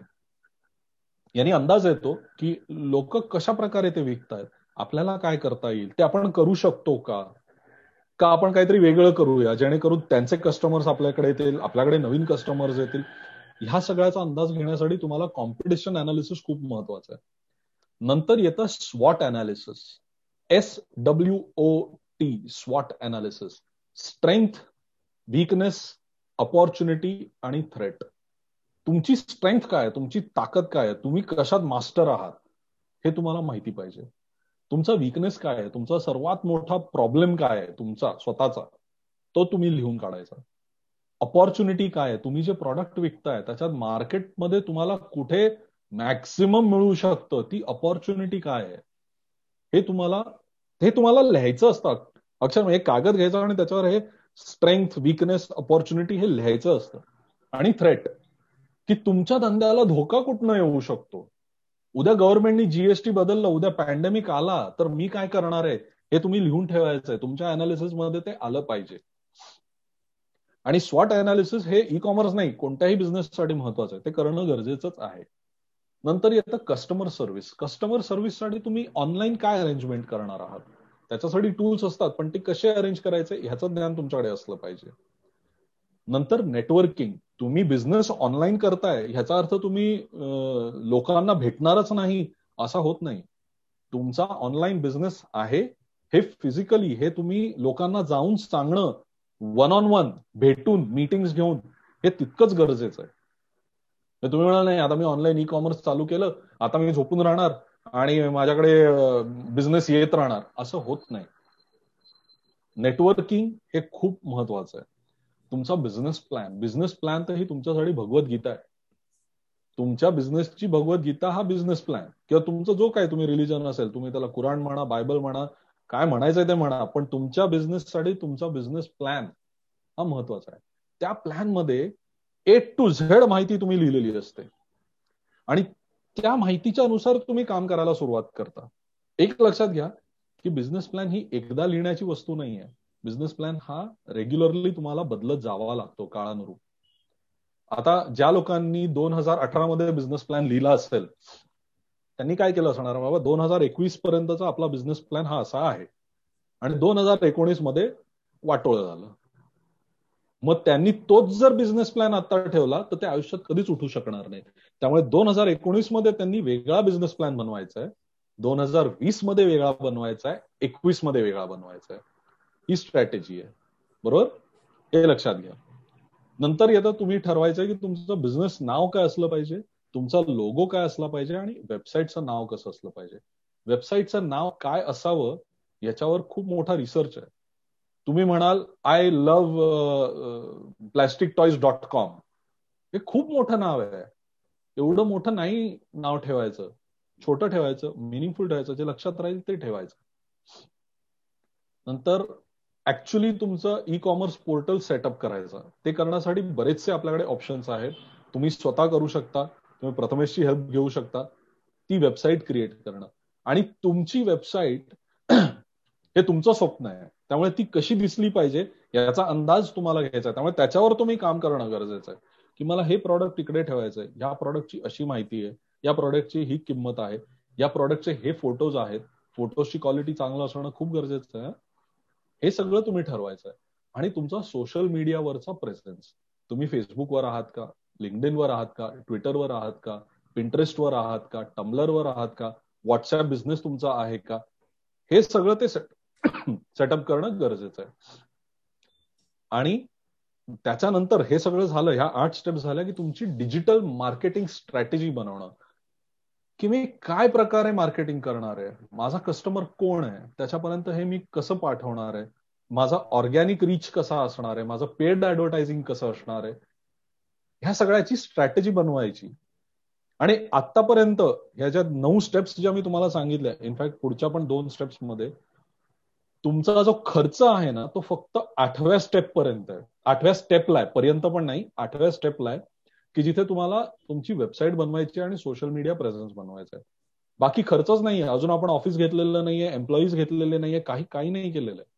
यांनी अंदाज येतो की लोक कशा प्रकारे ते विकतायत आपल्याला काय करता येईल ते आपण करू शकतो का? का आपण काहीतरी वेगळं करूया जेणेकरून त्यांचे कस्टमर्स आपल्याकडे येतील आपल्याकडे नवीन कस्टमर्स येतील? ह्या सगळ्याचा अंदाज घेण्यासाठी तुम्हाला कॉम्पिटिशन अनालिसिस खूप महत्वाचं आहे. नंतर येतं स्वॉट analysis S W O T स्वॉट अनालिसिस स्ट्रेंथ वीकनेस अपॉर्च्युनिटी आणि थ्रेट तुमची स्ट्रेंथ काय तुमची ताकद काय तुम्ही कशात मास्टर आहात? हे तुम्हाला माहिती पाहिजे. तुमचा वीकनेस काय आहे? तुमचा सर्वात मोठा प्रॉब्लेम काय आहे? तुमचा स्वतःचा. तो तुम्ही लिहून काढायचा. अपॉर्च्युनिटी काय आहे? तुम्ही जे प्रॉडक्ट विकताय त्याच्यात मार्केटमध्ये तुम्हाला कुठे मॅक्सिमम मिळू शकतं? ती अपॉर्च्युनिटी काय आहे? हे तुम्हाला हे तुम्हाला लिहायचं असतं. अक्षर म्हणजे कागद घ्यायचा आणि त्याच्यावर हे स्ट्रेंथ विकनेस अपॉर्च्युनिटी हे लिहायचं असतं. आणि थ्रेट की तुमच्या धंद्याला धोका कुठनं येऊ शकतो? उद्या गव्हर्नमेंटनी जीएसटी बदललं उद्या पॅन्डेमिक आला तर मी काय करणार आहे? हे तुम्ही लिहून ठेवायचंय. तुमच्या अनालिसिसमध्ये ते आलं पाहिजे. आणि स्वॉट अनालिसिस हे ई कॉमर्स नाही कोणत्याही बिझनेससाठी महत्वाचं आहे. ते करणं गरजेचंच आहे. नंतर येतं कस्टमर सर्व्हिस कस्टमर सर्व्हिससाठी तुम्ही ऑनलाईन काय अरेंजमेंट करणार आहात? त्याच्यासाठी टूल्स असतात पण ते कसे अरेंज करायचे ह्याचं ज्ञान तुमच्याकडे असलं पाहिजे. नंतर नेटवर्किंग तुम्ही बिझनेस ऑनलाईन करताय ह्याचा अर्थ तुम्ही लोकांना भेटणारच नाही असा होत नाही. तुमचा ऑनलाईन बिझनेस आहे हे फिजिकली हे तुम्ही लोकांना जाऊन सांगणं वन ऑन वन भेटून मीटिंग घेऊन हे तितकंच गरजेचं आहे. तुम्ही म्हणाल नाही आता मी ऑनलाईन ई कॉमर्स चालू केलं आता मी झोपून राहणार आणि माझ्याकडे बिझनेस येत राहणार असं होत नाही. नेटवर्किंग हे खूप महत्वाचं आहे. तुमचा बिझनेस प्लॅन बिझनेस प्लॅन तर ही तुमच्यासाठी भगवद्गीता आहे. तुमच्या बिझनेसची भगवद्गीता हा बिझनेस प्लॅन किंवा तुमचा जो काय तुम्ही रिलिजन असेल तुम्ही त्याला कुराण म्हणा बायबल म्हणा काय म्हणायचंय ते म्हणा पण तुमच्या बिझनेससाठी तुमचा बिझनेस प्लॅन हा महत्त्वाचा आहे. त्या प्लॅनमध्ये ए टू झेड माहिती तुम्ही लिहिलेली असते. आणि त्या माहितीच्या अनुसार तुम्ही काम करायला सुरुवात करता. एक लक्षात घ्या की बिझनेस प्लॅन ही एकदा लिहिण्याची वस्तू नाही आहे बिझनेस प्लॅन हा रेग्युलरली तुम्हाला बदलत जावा लागतो काळानुरूप. आता ज्या लोकांनी दोन हजार अठरा मध्ये बिझनेस प्लॅन लिहिला असेल त्यांनी काय केलं असणार? बाबा दोन हजार एकवीस पर्यंतचा आपला बिझनेस प्लॅन हा असा आहे. आणि दोन हजार एकोणीसमध्ये वाटोळ झालं. मग त्यांनी तोच जर बिझनेस प्लॅन आता ठेवला तर ते आयुष्यात कधीच उठू शकणार नाही त्यामुळे दोन हजार एकोणीसमध्ये त्यांनी वेगळा बिझनेस प्लॅन बनवायचा आहे दोन हजार वीसमध्ये वेगळा बनवायचा आहे एकवीसमध्ये वेगळा बनवायचा आहे ही स्ट्रॅटेजी आहे. बरोबर? हे लक्षात घ्या. नंतर येतं तुम्ही ठरवायचं की तुमचं बिझनेस नाव काय असलं पाहिजे तुमचा लोगो काय असला पाहिजे आणि वेबसाईटचं नाव कसं असलं पाहिजे. वेबसाईटचं नाव काय असावं याच्यावर खूप मोठा रिसर्च आहे. तुम्ही म्हणाल I love plastic toys dot com हे खूप मोठं नाव आहे. एवढं मोठं नाही नाव ठेवायचं. छोटं ठेवायचं मिनिंगफुल ठेवायचं जे लक्षात राहील ते ठेवायचं. नंतर ऍक्च्युली तुमचं ई कॉमर्स पोर्टल सेटअप करायचं. ते करण्यासाठी बरेचसे आपल्याकडे ऑप्शन्स आहेत. तुम्ही स्वतः करू शकता. तुम्ही प्रथमेशची हेल्प घेऊ शकता. ती वेबसाईट क्रिएट करणं. आणि तुमची वेबसाईट हे तुमचं स्वप्न आहे. त्यामुळे ती कशी दिसली पाहिजे याचा अंदाज तुम्हाला घ्यायचा आहे. त्यामुळे त्याच्यावर तुम्ही काम करणं गरजेचं आहे. की मला हे प्रॉडक्ट तिकडे ठेवायचं आहे. या प्रॉडक्टची अशी माहिती आहे. या प्रॉडक्टची ही किंमत आहे. या प्रॉडक्टचे हे फोटोज आहेत. फोटोजची क्वालिटी चांगलं असणं खूप गरजेचं आहे. हे सगळं तुम्ही ठरवायचं आहे. आणि तुमचा सोशल मीडियावरचा प्रेझेन्स तुम्ही फेसबुकवर आहात का? लिंकडिनवर आहात का? ट्विटरवर आहात का? पिंटरेस्टवर आहात का? टम्बलरवर आहात का? व्हॉट्सअप बिझनेस तुमचा आहे का? हे सगळं ते सेटअप करणं गरजेचं आहे. आणि त्याच्यानंतर हे सगळं झालं ह्या आठ स्टेप्स झाल्या की तुमची डिजिटल मार्केटिंग स्ट्रॅटेजी बनवणं. की मी काय प्रकारे मार्केटिंग करणार आहे? माझा कस्टमर कोण आहे? त्याच्यापर्यंत हे मी कसं पाठवणार आहे? माझा ऑर्गॅनिक रीच कसा असणार आहे? माझं पेड ऍडव्हर्टायझिंग कसं असणार आहे? ह्या सगळ्याची स्ट्रॅटेजी बनवायची. आणि आतापर्यंत ह्या ज्या नऊ स्टेप्स ज्या मी तुम्हाला सांगितल्या इनफॅक्ट पुढच्या पण दोन स्टेप्समध्ये तुमचा जो खर्च आहे ना तो फक्त आठव्या स्टेप पर्यंत आहे. आठव्या स्टेपला आहे पर्यंत पण नाही आठव्या स्टेपला आहे की जिथे तुम्हाला तुमची वेबसाईट बनवायची आणि सोशल मीडिया प्रेझेन्स बनवायचा आहे. बाकी खर्चच नाहीये. अजून आपण ऑफिस घेतलेलं नाहीये एम्प्लॉईज घेतलेले नाहीये काही काही नाही केलेलं आहे.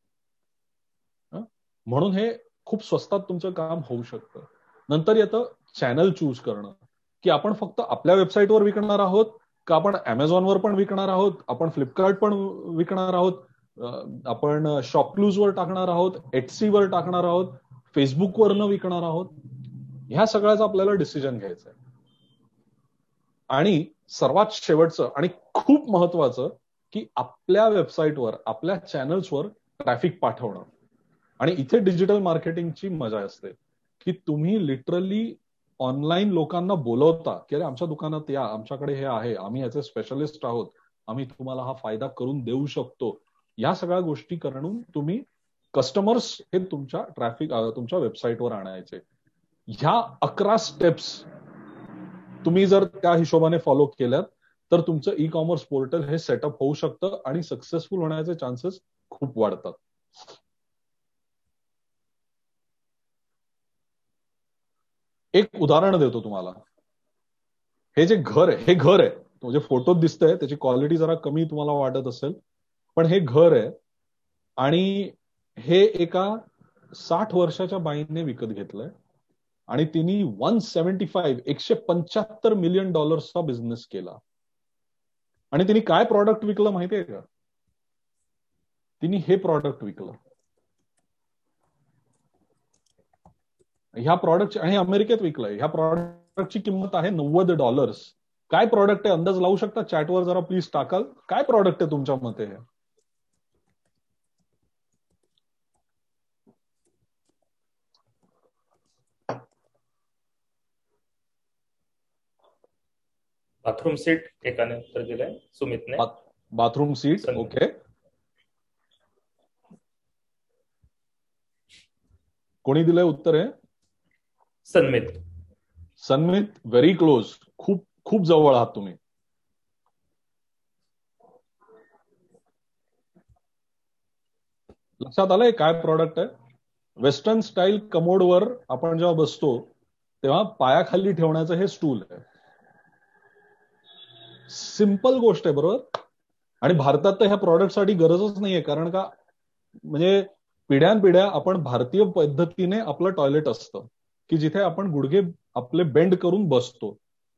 म्हणून हे खूप स्वस्तात तुमचं काम होऊ शकतं. नंतर येतं चॅनल चूज करणं. की आपण फक्त आपल्या वेबसाईटवर विकणार आहोत का आपण अमेझॉनवर पण विकणार आहोत आपण फ्लिपकार्ट पण विकणार आहोत आपण वर टाकणार आहोत एटसी वर टाकणार आहोत फेसबुकवर न विकणार आहोत ह्या सगळ्याचं आपल्याला डिसिजन घ्यायचं आहे. आणि सर्वात शेवटचं आणि खूप महत्वाचं की आपल्या वेबसाईटवर आपल्या चॅनल्सवर ट्रॅफिक पाठवणं. आणि इथे डिजिटल मार्केटिंगची मजा असते की तुम्ही लिटरली ऑनलाईन लोकांना बोलवता की अरे आमच्या दुकानात या आमच्याकडे हे आहे आम्ही याचे स्पेशलिस्ट आहोत आम्ही तुम्हाला हा फायदा करून देऊ शकतो. या सगळ्या गोष्टी करून तुम्ही कस्टमर्स हे तुमच्या ट्रॅफिक तुमच्या वेबसाईटवर आणायचे. ह्या अकरा स्टेप्स तुम्ही जर त्या हिशोबाने फॉलो केल्यात तर तुमचं ई कॉमर्स पोर्टल हे सेटअप होऊ शकतं आणि सक्सेसफुल होण्याचे चान्सेस खूप वाढतात. एक उदाहरण देतो तुम्हाला. हे जे घर आहे हे घर आहे म्हणजे फोटोत दिसतंय त्याची क्वालिटी जरा कमी तुम्हाला वाटत असेल पण हे घर आहे आणि हे एका साठ वर्षाच्या बाईने विकत घेतलंय. आणि तिने वन सेव्हन्टी फाईव्ह एकशे पंच्याहत्तर मिलियन डॉलर्सचा बिझनेस केला. आणि तिने काय प्रॉडक्ट विकलं माहितीये का? तिने हे प्रॉडक्ट विकलं. ह्या प्रॉडक्ट आणि अमेरिकेत विकलंय. ह्या प्रॉडक्टची किंमत आहे नव्वद डॉलर्स. काय प्रॉडक्ट आहे? अंदाज लावू शकता? चॅटवर जरा प्लीज टाकाल. काय प्रॉडक्ट आहे तुमच्या मते हे? बाथरूम सीट एकाने उत्तर दिलंय सुमितने. Bathroom seat okay. कोणी दिलंय उत्तर आहे सन्मित. सन्मित व्हेरी क्लोज खूप खूप जवळ आहात तुम्ही. लक्षात आलंय काय प्रॉडक्ट आहे? वेस्टर्न स्टाईल कमोडवर आपण जेव्हा बसतो तेव्हा पायाखाली ठेवण्याचं हे स्टूल आहे. सिंपल गोष्ट आहे बरोबर? आणि भारतात तर ह्या प्रॉडक्टसाठी गरजच नाहीये कारण का? म्हणजे पिढ्यानपिढ्या आपण भारतीय पद्धतीने आपलं टॉयलेट असतं की जिथे आपण गुडघे आपले बेंड करून बसतो.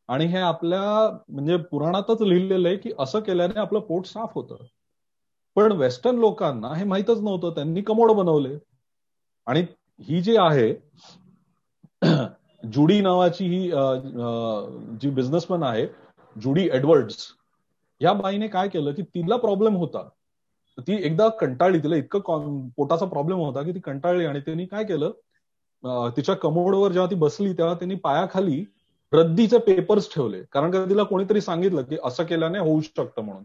आणि हे आपल्या म्हणजे पुराणातच लिहिलेलं आहे की असं केल्याने आपलं पोट साफ होतं. पण वेस्टर्न लोकांना हे माहीतच नव्हतं त्यांनी कमोड बनवले. आणि ही जी आहे जुडी नावाची ही जी बिझनेसमॅन आहे जुडी एडवर्ड्स या बाईने काय केलं की तिला प्रॉब्लेम होता. ती एकदा कंटाळली तिला इतकं पोटाचा प्रॉब्लेम होता की ती कंटाळली आणि त्यांनी काय केलं तिच्या कमोडवर जेव्हा ती बसली तेव्हा त्यांनी पायाखाली रद्दीचे पेपर्स ठेवले. कारण का तिला कोणीतरी सांगितलं की असं केल्याने होऊ शकतं म्हणून.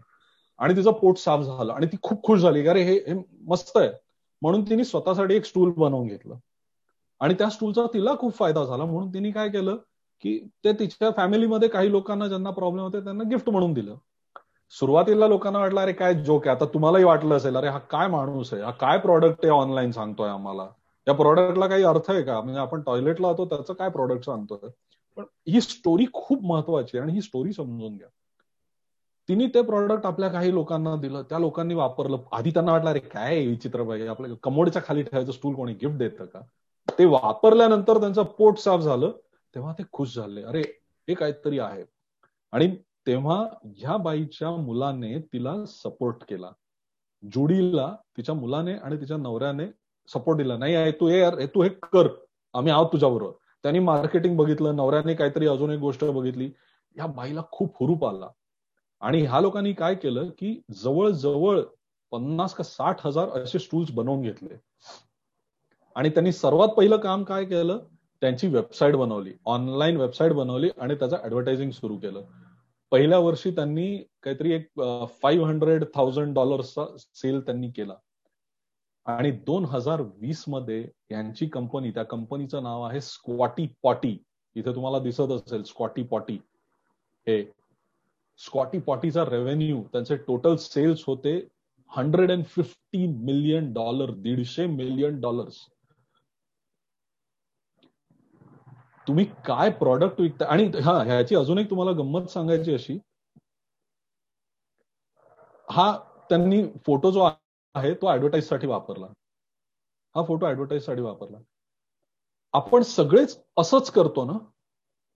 आणि तिचं पोट साफ झालं आणि ती खूप खुश झाली अरे हे मस्त आहे. म्हणून तिने स्वतःसाठी एक स्टूल बनवून घेतलं. आणि त्या स्टूलचा तिला खूप फायदा झाला. म्हणून तिने काय केलं की ते तिच्या फॅमिलीमध्ये काही लोकांना ज्यांना प्रॉब्लेम होते त्यांना गिफ्ट म्हणून दिलं. सुरुवातीला लोकांना वाटलं अरे काय जोक आहे? आता तुम्हालाही वाटलं असेल अरे हा काय माणूस आहे? हा काय प्रॉडक्ट आहे ऑनलाईन सांगतोय आम्हाला? या प्रॉडक्टला काही अर्थ आहे का? म्हणजे आपण टॉयलेटला होतो त्याचं काय प्रॉडक्ट सांगतोय? पण ही स्टोरी खूप महत्वाची आहे आणि ही स्टोरी समजून घ्या. तिने ते प्रॉडक्ट आपल्या काही लोकांना दिलं त्या लोकांनी वापरलं. आधी त्यांना वाटलं अरे काय विचित्र पाहिजे आपल्या कमोडच्या खाली ठेवायचं स्टूल कोणी गिफ्ट देतं का? ते वापरल्यानंतर त्यांचं पोट साफ झालं. तेव्हा ते खुश झाले. अरे हे काहीतरी आहे. आणि तेव्हा ह्या बाईच्या मुलाने तिला सपोर्ट केला. जुडीला तिच्या मुलाने आणि तिच्या नवऱ्याने सपोर्ट दिला. नाही आहे तू हे तू हे कर. आम्ही आहोत तुझ्याबरोबर. त्यांनी मार्केटिंग बघितलं नवऱ्याने काहीतरी अजून एक गोष्ट बघितली. या बाईला खूप हुरूप आला. आणि ह्या लोकांनी काय केलं की जवळजवळ पन्नास का साठ हजार असे स्टूल्स बनवून घेतले. आणि त्यांनी सर्वात पहिलं काम काय केलं? त्यांची वेबसाईट बनवली. ऑनलाईन वेबसाईट बनवली आणि त्याचं ऍडव्हर्टायझिंग सुरू केलं. पहिल्या वर्षी त्यांनी काहीतरी एक फाईव्ह हंड्रेड थाउजंड डॉलर्सचा सेल त्यांनी केला. आणि दोन हजार वीसमध्ये यांची कंपनी त्या कंपनीचं नाव आहे स्क्वॉटी पॉटी इथे तुम्हाला दिसत असेल स्क्वॉटी पॉटी हे स्कॉटी पॉटीचा रेव्हेन्यू त्यांचे टोटल सेल्स होते hundred and fifty million dollar दीडशे मिलियन डॉलर्स तुम्ही काय प्रॉडक्ट विकता? आणि हा ह्याची अजून एक तुम्हाला गंमत सांगायची अशी. हा त्यांनी फोटो जो आहे तो ऍडव्हर्टाईजसाठी वापरला. हा फोटो ऍडव्हर्टाईजसाठी वापरला. आपण सगळेच असंच करतो ना?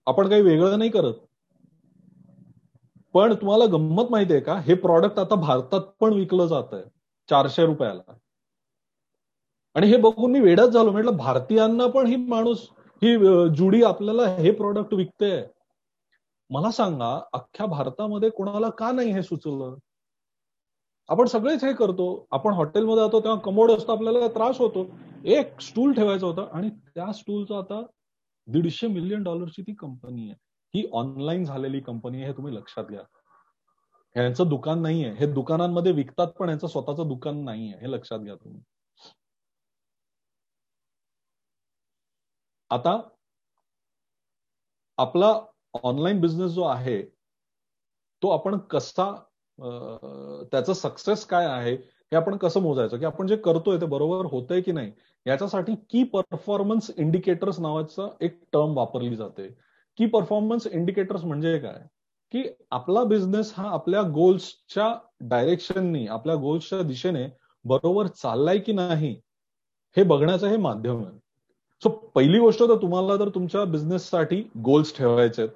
आपण काही वेगळं नाही करत. पण तुम्हाला गंमत माहितीये का? हे प्रॉडक्ट आता भारतात पण विकलं जात आहे चारशे रुपयाला. आणि हे बघून मी वेडाच झालो. म्हटलं भारतीयांना पण ही माणूस की जुडी आपल्याला हे प्रॉडक्ट विकते मला सांगा अख्ख्या भारतामध्ये कोणाला का नाही हे सुचलं? आपण सगळेच हे करतो. आपण हॉटेलमध्ये जातो तेव्हा कमोड असतो आपल्याला त्रास होतो. एक स्टूल ठेवायचा होता आणि त्या स्टूलचा आता दीडशे मिलियन डॉलरची ती कंपनी आहे. ही ऑनलाईन झालेली कंपनी आहे हे तुम्ही लक्षात घ्या. ह्यांचं दुकान नाहीये. हे दुकानांमध्ये विकतात पण यांचं स्वतःचं दुकान नाहीये. हे लक्षात घ्या तुम्ही. आता आपला ऑनलाईन बिझनेस जो आहे तो आपण कसा त्याचं सक्सेस काय आहे हे आपण कसं मोजायचं? की आपण जे करतोय ते बरोबर होतंय की नाही याच्यासाठी की परफॉर्मन्स इंडिकेटर्स नावाचं एक टर्म वापरली जाते. की परफॉर्मन्स इंडिकेटर्स म्हणजे काय? की आपला बिझनेस हा आपल्या गोल्सच्या डायरेक्शननी आपल्या गोल्सच्या दिशेने बरोबर चाललाय की नाही हे बघण्याचं हे माध्यम आहे. सो पहिली गोष्ट तर तुम्हाला जर तुमच्या बिझनेससाठी गोल्स ठेवायचे आहेत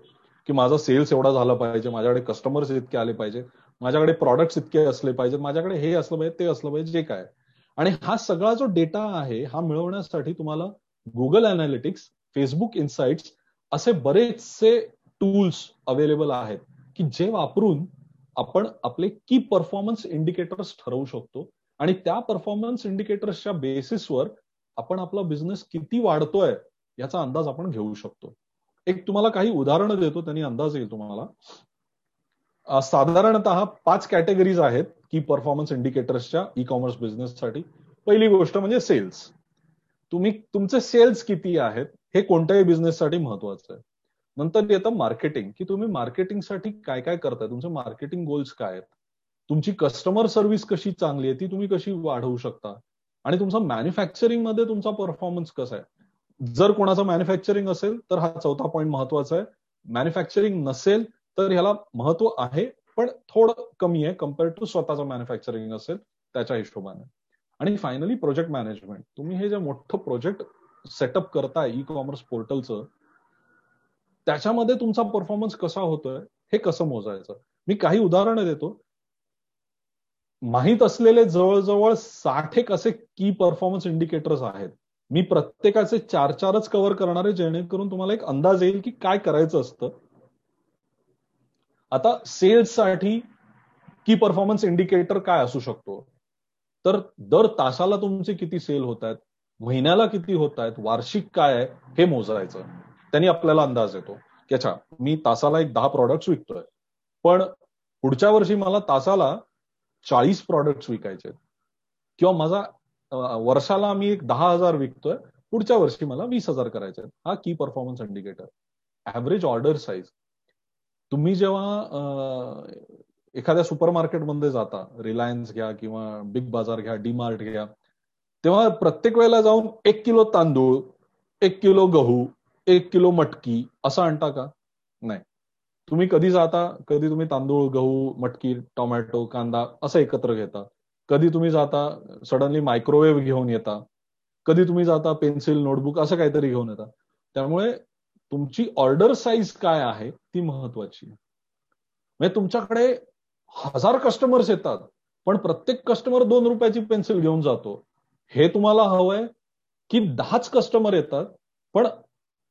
की माझा सेल्स एवढा झाला पाहिजे माझ्याकडे कस्टमर्स इतके आले पाहिजे माझ्याकडे प्रॉडक्ट्स इतके असले पाहिजेत माझ्याकडे हे असलं पाहिजे ते असलं पाहिजे जे काय. आणि हा सगळा जो डेटा आहे हा मिळवण्यासाठी तुम्हाला गुगल अनालिटिक्स फेसबुक इन्साइट्स असे बरेचसे टूल्स अवेलेबल आहेत की जे वापरून आपण आपले की परफॉर्मन्स इंडिकेटर्स ठरवू शकतो. आणि त्या परफॉर्मन्स इंडिकेटर्सच्या बेसिसवर आपण आपला बिझनेस किती वाढतोय याचा अंदाज आपण घेऊ शकतो. एक तुम्हाला काही उदाहरणं देतो त्यांनी अंदाज येईल तुम्हाला. साधारणतः पाच कॅटेगरीज आहेत की परफॉर्मन्स इंडिकेटर्सच्या ई कॉमर्स बिझनेससाठी पहिली गोष्ट म्हणजे सेल्स तुम्ही तुमचे सेल्स किती आहेत हे कोणत्याही बिझनेससाठी महत्वाचं आहे. नंतर येतं मार्केटिंग की तुम्ही मार्केटिंगसाठी काय काय करताय? तुमचे मार्केटिंग गोल्स काय आहेत? तुमची कस्टमर सर्व्हिस कशी चांगली आहे? ती तुम्ही कशी वाढवू शकता? आणि तुमचा मॅन्युफॅक्चरिंगमध्ये तुमचा परफॉर्मन्स कसा आहे? जर कोणाचं मॅन्युफॅक्चरिंग असेल तर हा चौथा पॉईंट महत्त्वाचा आहे. मॅन्युफॅक्चरिंग नसेल तर ह्याला महत्त्व आहे पण थोडं कमी आहे कंपेअर टू स्वतःचं मॅन्युफॅक्चरिंग असेल त्याच्या हिशोबाने. आणि फायनली प्रोजेक्ट मॅनेजमेंट तुम्ही हे जे मोठं प्रोजेक्ट सेटअप करताय ई कॉमर्स पोर्टलचं त्याच्यामध्ये तुमचा परफॉर्मन्स कसा होतोय हे कसं मोजायचं? मी काही उदाहरणं देतो. माहीत असलेले जवळजवळ साठ एक असे की परफॉर्मन्स इंडिकेटर्स आहेत. मी प्रत्येकाचे चार चारच कव्हर करणारे जेणेकरून तुम्हाला एक अंदाज येईल की काय करायचं असतं. आता सेल्ससाठी की परफॉर्मन्स इंडिकेटर काय असू शकतो? तर दर तासाला तुमचे किती सेल होत आहेत? महिन्याला किती होत आहेत? वार्षिक काय आहे? हे मोजायचं. त्यांनी आपल्याला अंदाज येतो. की अच्छा मी तासाला एक दहा प्रॉडक्ट्स विकतोय. पण पुढच्या वर्षी मला तासाला चाळीस प्रॉडक्ट्स विकायचे किंवा माझा वर्षाला मी एक दहा हजार विकतोय पुढच्या वर्षी मला वीस हजार करायचे हा key performance indicator average order size तुम्ही जेव्हा एखाद्या सुपर मार्केटमध्ये जाता रिलायन्स घ्या किंवा बिग बाजार घ्या डीमार्ट घ्या तेव्हा प्रत्येक वेळेला जाऊन एक किलो तांदूळ एक किलो गहू एक किलो मटकी असं आणता का? नाही. तुम्ही कधी जाता? कधी तुम्ही तांदूळ गहू मटकी टोमॅटो कांदा असं एकत्र घेता? कधी तुम्ही जाता सडनली मायक्रोवेव्ह घेऊन येता? कधी तुम्ही जाता पेन्सिल नोटबुक असं काहीतरी घेऊन येता? त्यामुळे तुमची ऑर्डर साईज काय आहे ती महत्वाची म्हणजे तुमच्याकडे हजार कस्टमर्स येतात पण प्रत्येक कस्टमर दोन रुपयाची पेन्सिल घेऊन जातो. हे तुम्हाला हवंय की दहाच कस्टमर येतात पण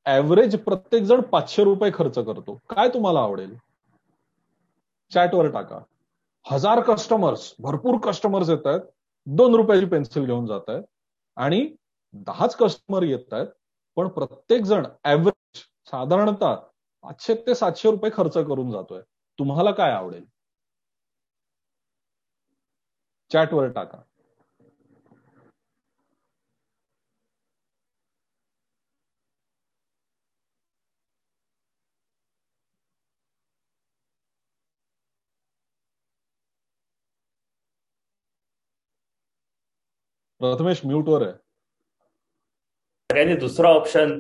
ऍव्हरेज प्रत्येक जण पाचशे रुपये खर्च करतो. काय तुम्हाला आवडेल? चॅटवर टाका. हजार कस्टमर्स भरपूर कस्टमर्स येत आहेत. दोन रुपयाची पेन्सिल घेऊन जात आहेत. आणि दहाच कस्टमर येत आहेत. पण प्रत्येक जण ऍव्हरेज साधारणतः पाचशे ते सातशे रुपये खर्च करून जातोय. तुम्हाला काय आवडेल? चॅटवर टाका. प्रथमेश म्यूटवर आहे. सगळ्यांनी दुसरा ऑप्शन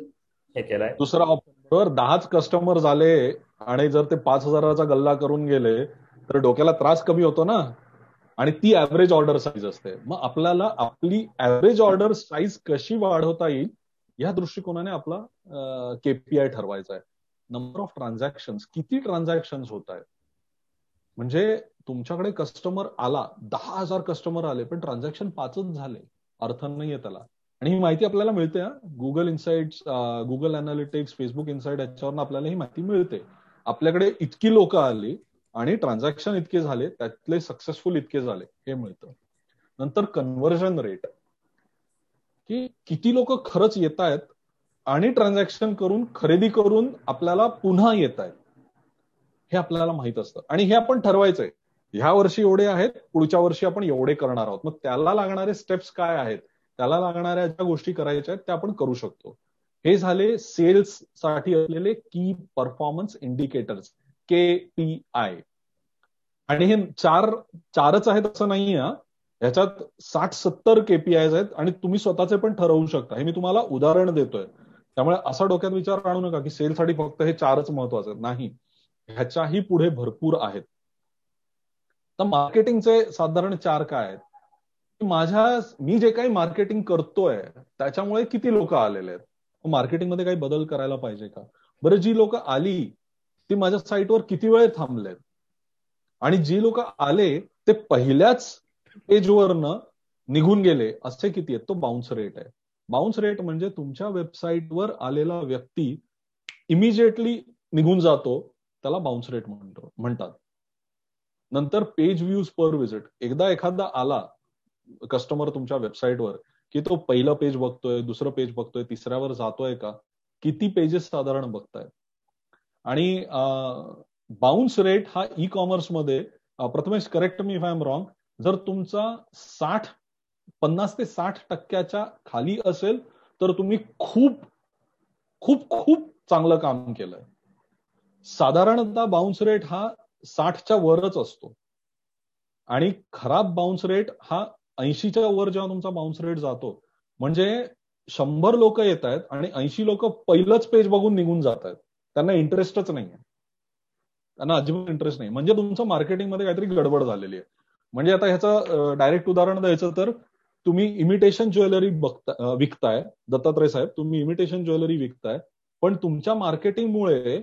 हे केलाय. दुसरा ऑप्शन बरोबर दहाच कस्टमर झाले आणि जर ते पाच हजाराचा गल्ला करून गेले तर डोक्याला त्रास कमी होतो ना? आणि ती ऍव्हरेज ऑर्डर साईज असते. मग आपल्याला आपली ऍव्हरेज ऑर्डर साईज कशी वाढवता येईल या दृष्टिकोनाने आपला केपीआय ठरवायचा आहे. नंबर ऑफ ट्रान्झॅक्शन किती ट्रान्झॅक्शन होत आहेत? म्हणजे तुमच्याकडे कस्टमर आला दहा हजार कस्टमर आले पण ट्रान्झॅक्शन पाचच झाले. अर्थ नाहीये त्याला. आणि ही माहिती आपल्याला मिळते Google insight Google analytics Facebook insight याच्यावर आपल्याला ही माहिती मिळते. आपल्याकडे इतकी लोक आली आणि ट्रान्झॅक्शन इतके झाले त्यातले सक्सेसफुल इतके झाले हे मिळतं. नंतर कन्व्हर्जन रेट की किती लोक खरंच येत आहेत आणि ट्रान्झॅक्शन करून खरेदी करून आपल्याला पुन्हा येत आहेत हे आपल्याला माहीत असतं. आणि हे आपण ठरवायचंय. ह्या वर्षी एवढे आहेत पुढच्या वर्षी आपण एवढे करणार आहोत. मग त्याला लागणारे स्टेप्स काय आहेत? त्याला लागणाऱ्या ज्या गोष्टी करायच्या आहेत त्या आपण करू शकतो. हे झाले सेल्ससाठी असलेले key performance indicators K P I आणि हे चार चारच आहेत असं नाही ह्याच्यात साठ सत्तर केपीआय आहेत आणि तुम्ही स्वतःचे पण ठरवू शकता. हे मी तुम्हाला उदाहरण देतोय. त्यामुळे असा डोक्यात विचार आणू नका की सेलसाठी फक्त हे चारच महत्त्वाचे नाही. ह्याच्याही पुढे भरपूर आहेत. तर मार्केटिंगचे साधारण चार काय आहेत? माझ्या मी जे काही मार्केटिंग करतोय त्याच्यामुळे किती लोक आलेले आहेत? मार्केटिंगमध्ये काही बदल करायला पाहिजे का? बरं जी लोक आली ती माझ्या साईटवर किती वेळ थांबलेत? आणि जी लोक आले ते पहिल्याच पेजवरनं निघून गेले असे किती आहेत? तो बाउन्स रेट आहे. बाउन्स रेट म्हणजे तुमच्या वेबसाईटवर आलेला व्यक्ती इमिजिएटली निघून जातो त्याला बाउन्स रेट म्हणतो म्हणतात. नंतर पेज व्ह्यूज पर विजिट एकदा एखादा आला कस्टमर तुमच्या वेबसाईटवर की तो पहिलं पेज बघतोय दुसरं पेज बघतोय तिसऱ्यावर जातोय का? किती पेजेस साधारण बघताय? आणि बाउन्स रेट हा ई कॉमर्समध्ये Prathamesh correct me if I am wrong जर तुमचा साठ पन्नास ते साठ टक्क्याच्या खाली असेल तर तुम्ही खूप खूप खूप चांगलं काम केलंय. साधारणतः बाउन्स रेट हा साठच्या वरच असतो. आणि खराब बाउन्स रेट हा ऐंशीच्या वर जेव्हा तुमचा बाउन्स रेट जातो म्हणजे शंभर लोक येत आहेत आणि ऐंशी लोक पहिलंच पेज बघून निघून जात आहेत. त्यांना इंटरेस्टच नाहीये. त्यांना अजिबात इंटरेस्ट नाही. म्हणजे तुमचं मार्केटिंगमध्ये काहीतरी गडबड झालेली आहे. म्हणजे आता ह्याचं डायरेक्ट उदाहरण द्यायचं तर तुम्ही इमिटेशन ज्वेलरी बघता विकताय. दत्तात्रय साहेब तुम्ही इमिटेशन ज्वेलरी विकताय. पण तुमच्या मार्केटिंगमुळे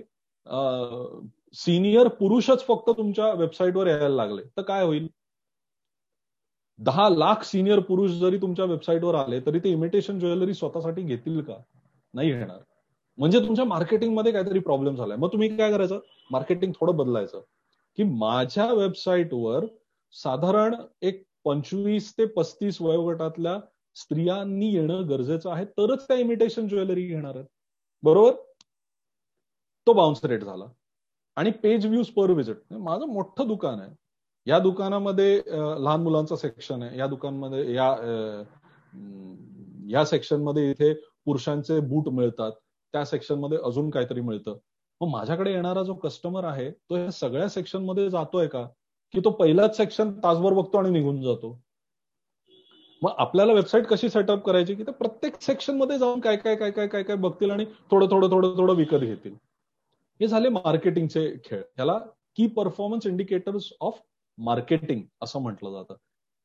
सिनियर पुरुषच फक्त तुमच्या वेबसाईटवर यायला लागले. तर काय होईल? दहा लाख सिनियर पुरुष जरी तुमच्या वेबसाईटवर आले तरी ते इमिटेशन ज्वेलरी स्वतःसाठी घेतील का? नाही घेणार. म्हणजे तुमच्या मार्केटिंगमध्ये काहीतरी प्रॉब्लेम झालाय. मग तुम्ही काय करायचं? मार्केटिंग थोडं बदलायचं. की माझ्या वेबसाईटवर साधारण एक पंचवीस ते पस्तीस वयोगटातल्या स्त्रियांनी येणं गरजेचं आहे तरच त्या इमिटेशन ज्वेलरी घेणार आहेत. बरोबर? तो बाउन्स रेट झाला. आणि पेज व्ह्यूज पर विजिट माझं मोठं दुकान आहे. या दुकानामध्ये लहान मुलांचं सेक्शन आहे. या दुकानमध्ये या या सेक्शनमध्ये इथे पुरुषांचे बूट मिळतात. त्या सेक्शनमध्ये अजून काहीतरी मिळतं. मग माझ्याकडे येणारा जो कस्टमर आहे तो या सगळ्या सेक्शनमध्ये जातोय का? की तो पहिलाच सेक्शन तासभर बघतो आणि निघून जातो. मग आपल्याला वेबसाईट कशी सेटअप करायची? की ते प्रत्येक सेक्शनमध्ये जाऊन काय काय काय काय काय काय बघतील आणि थोडं थोडं थोडं थोडं विकत घेतील. हे झाले मार्केटिंगचे खेळ. ह्याला की परफॉर्मन्स इंडिकेटर्स ऑफ मार्केटिंग असं म्हटलं जातं.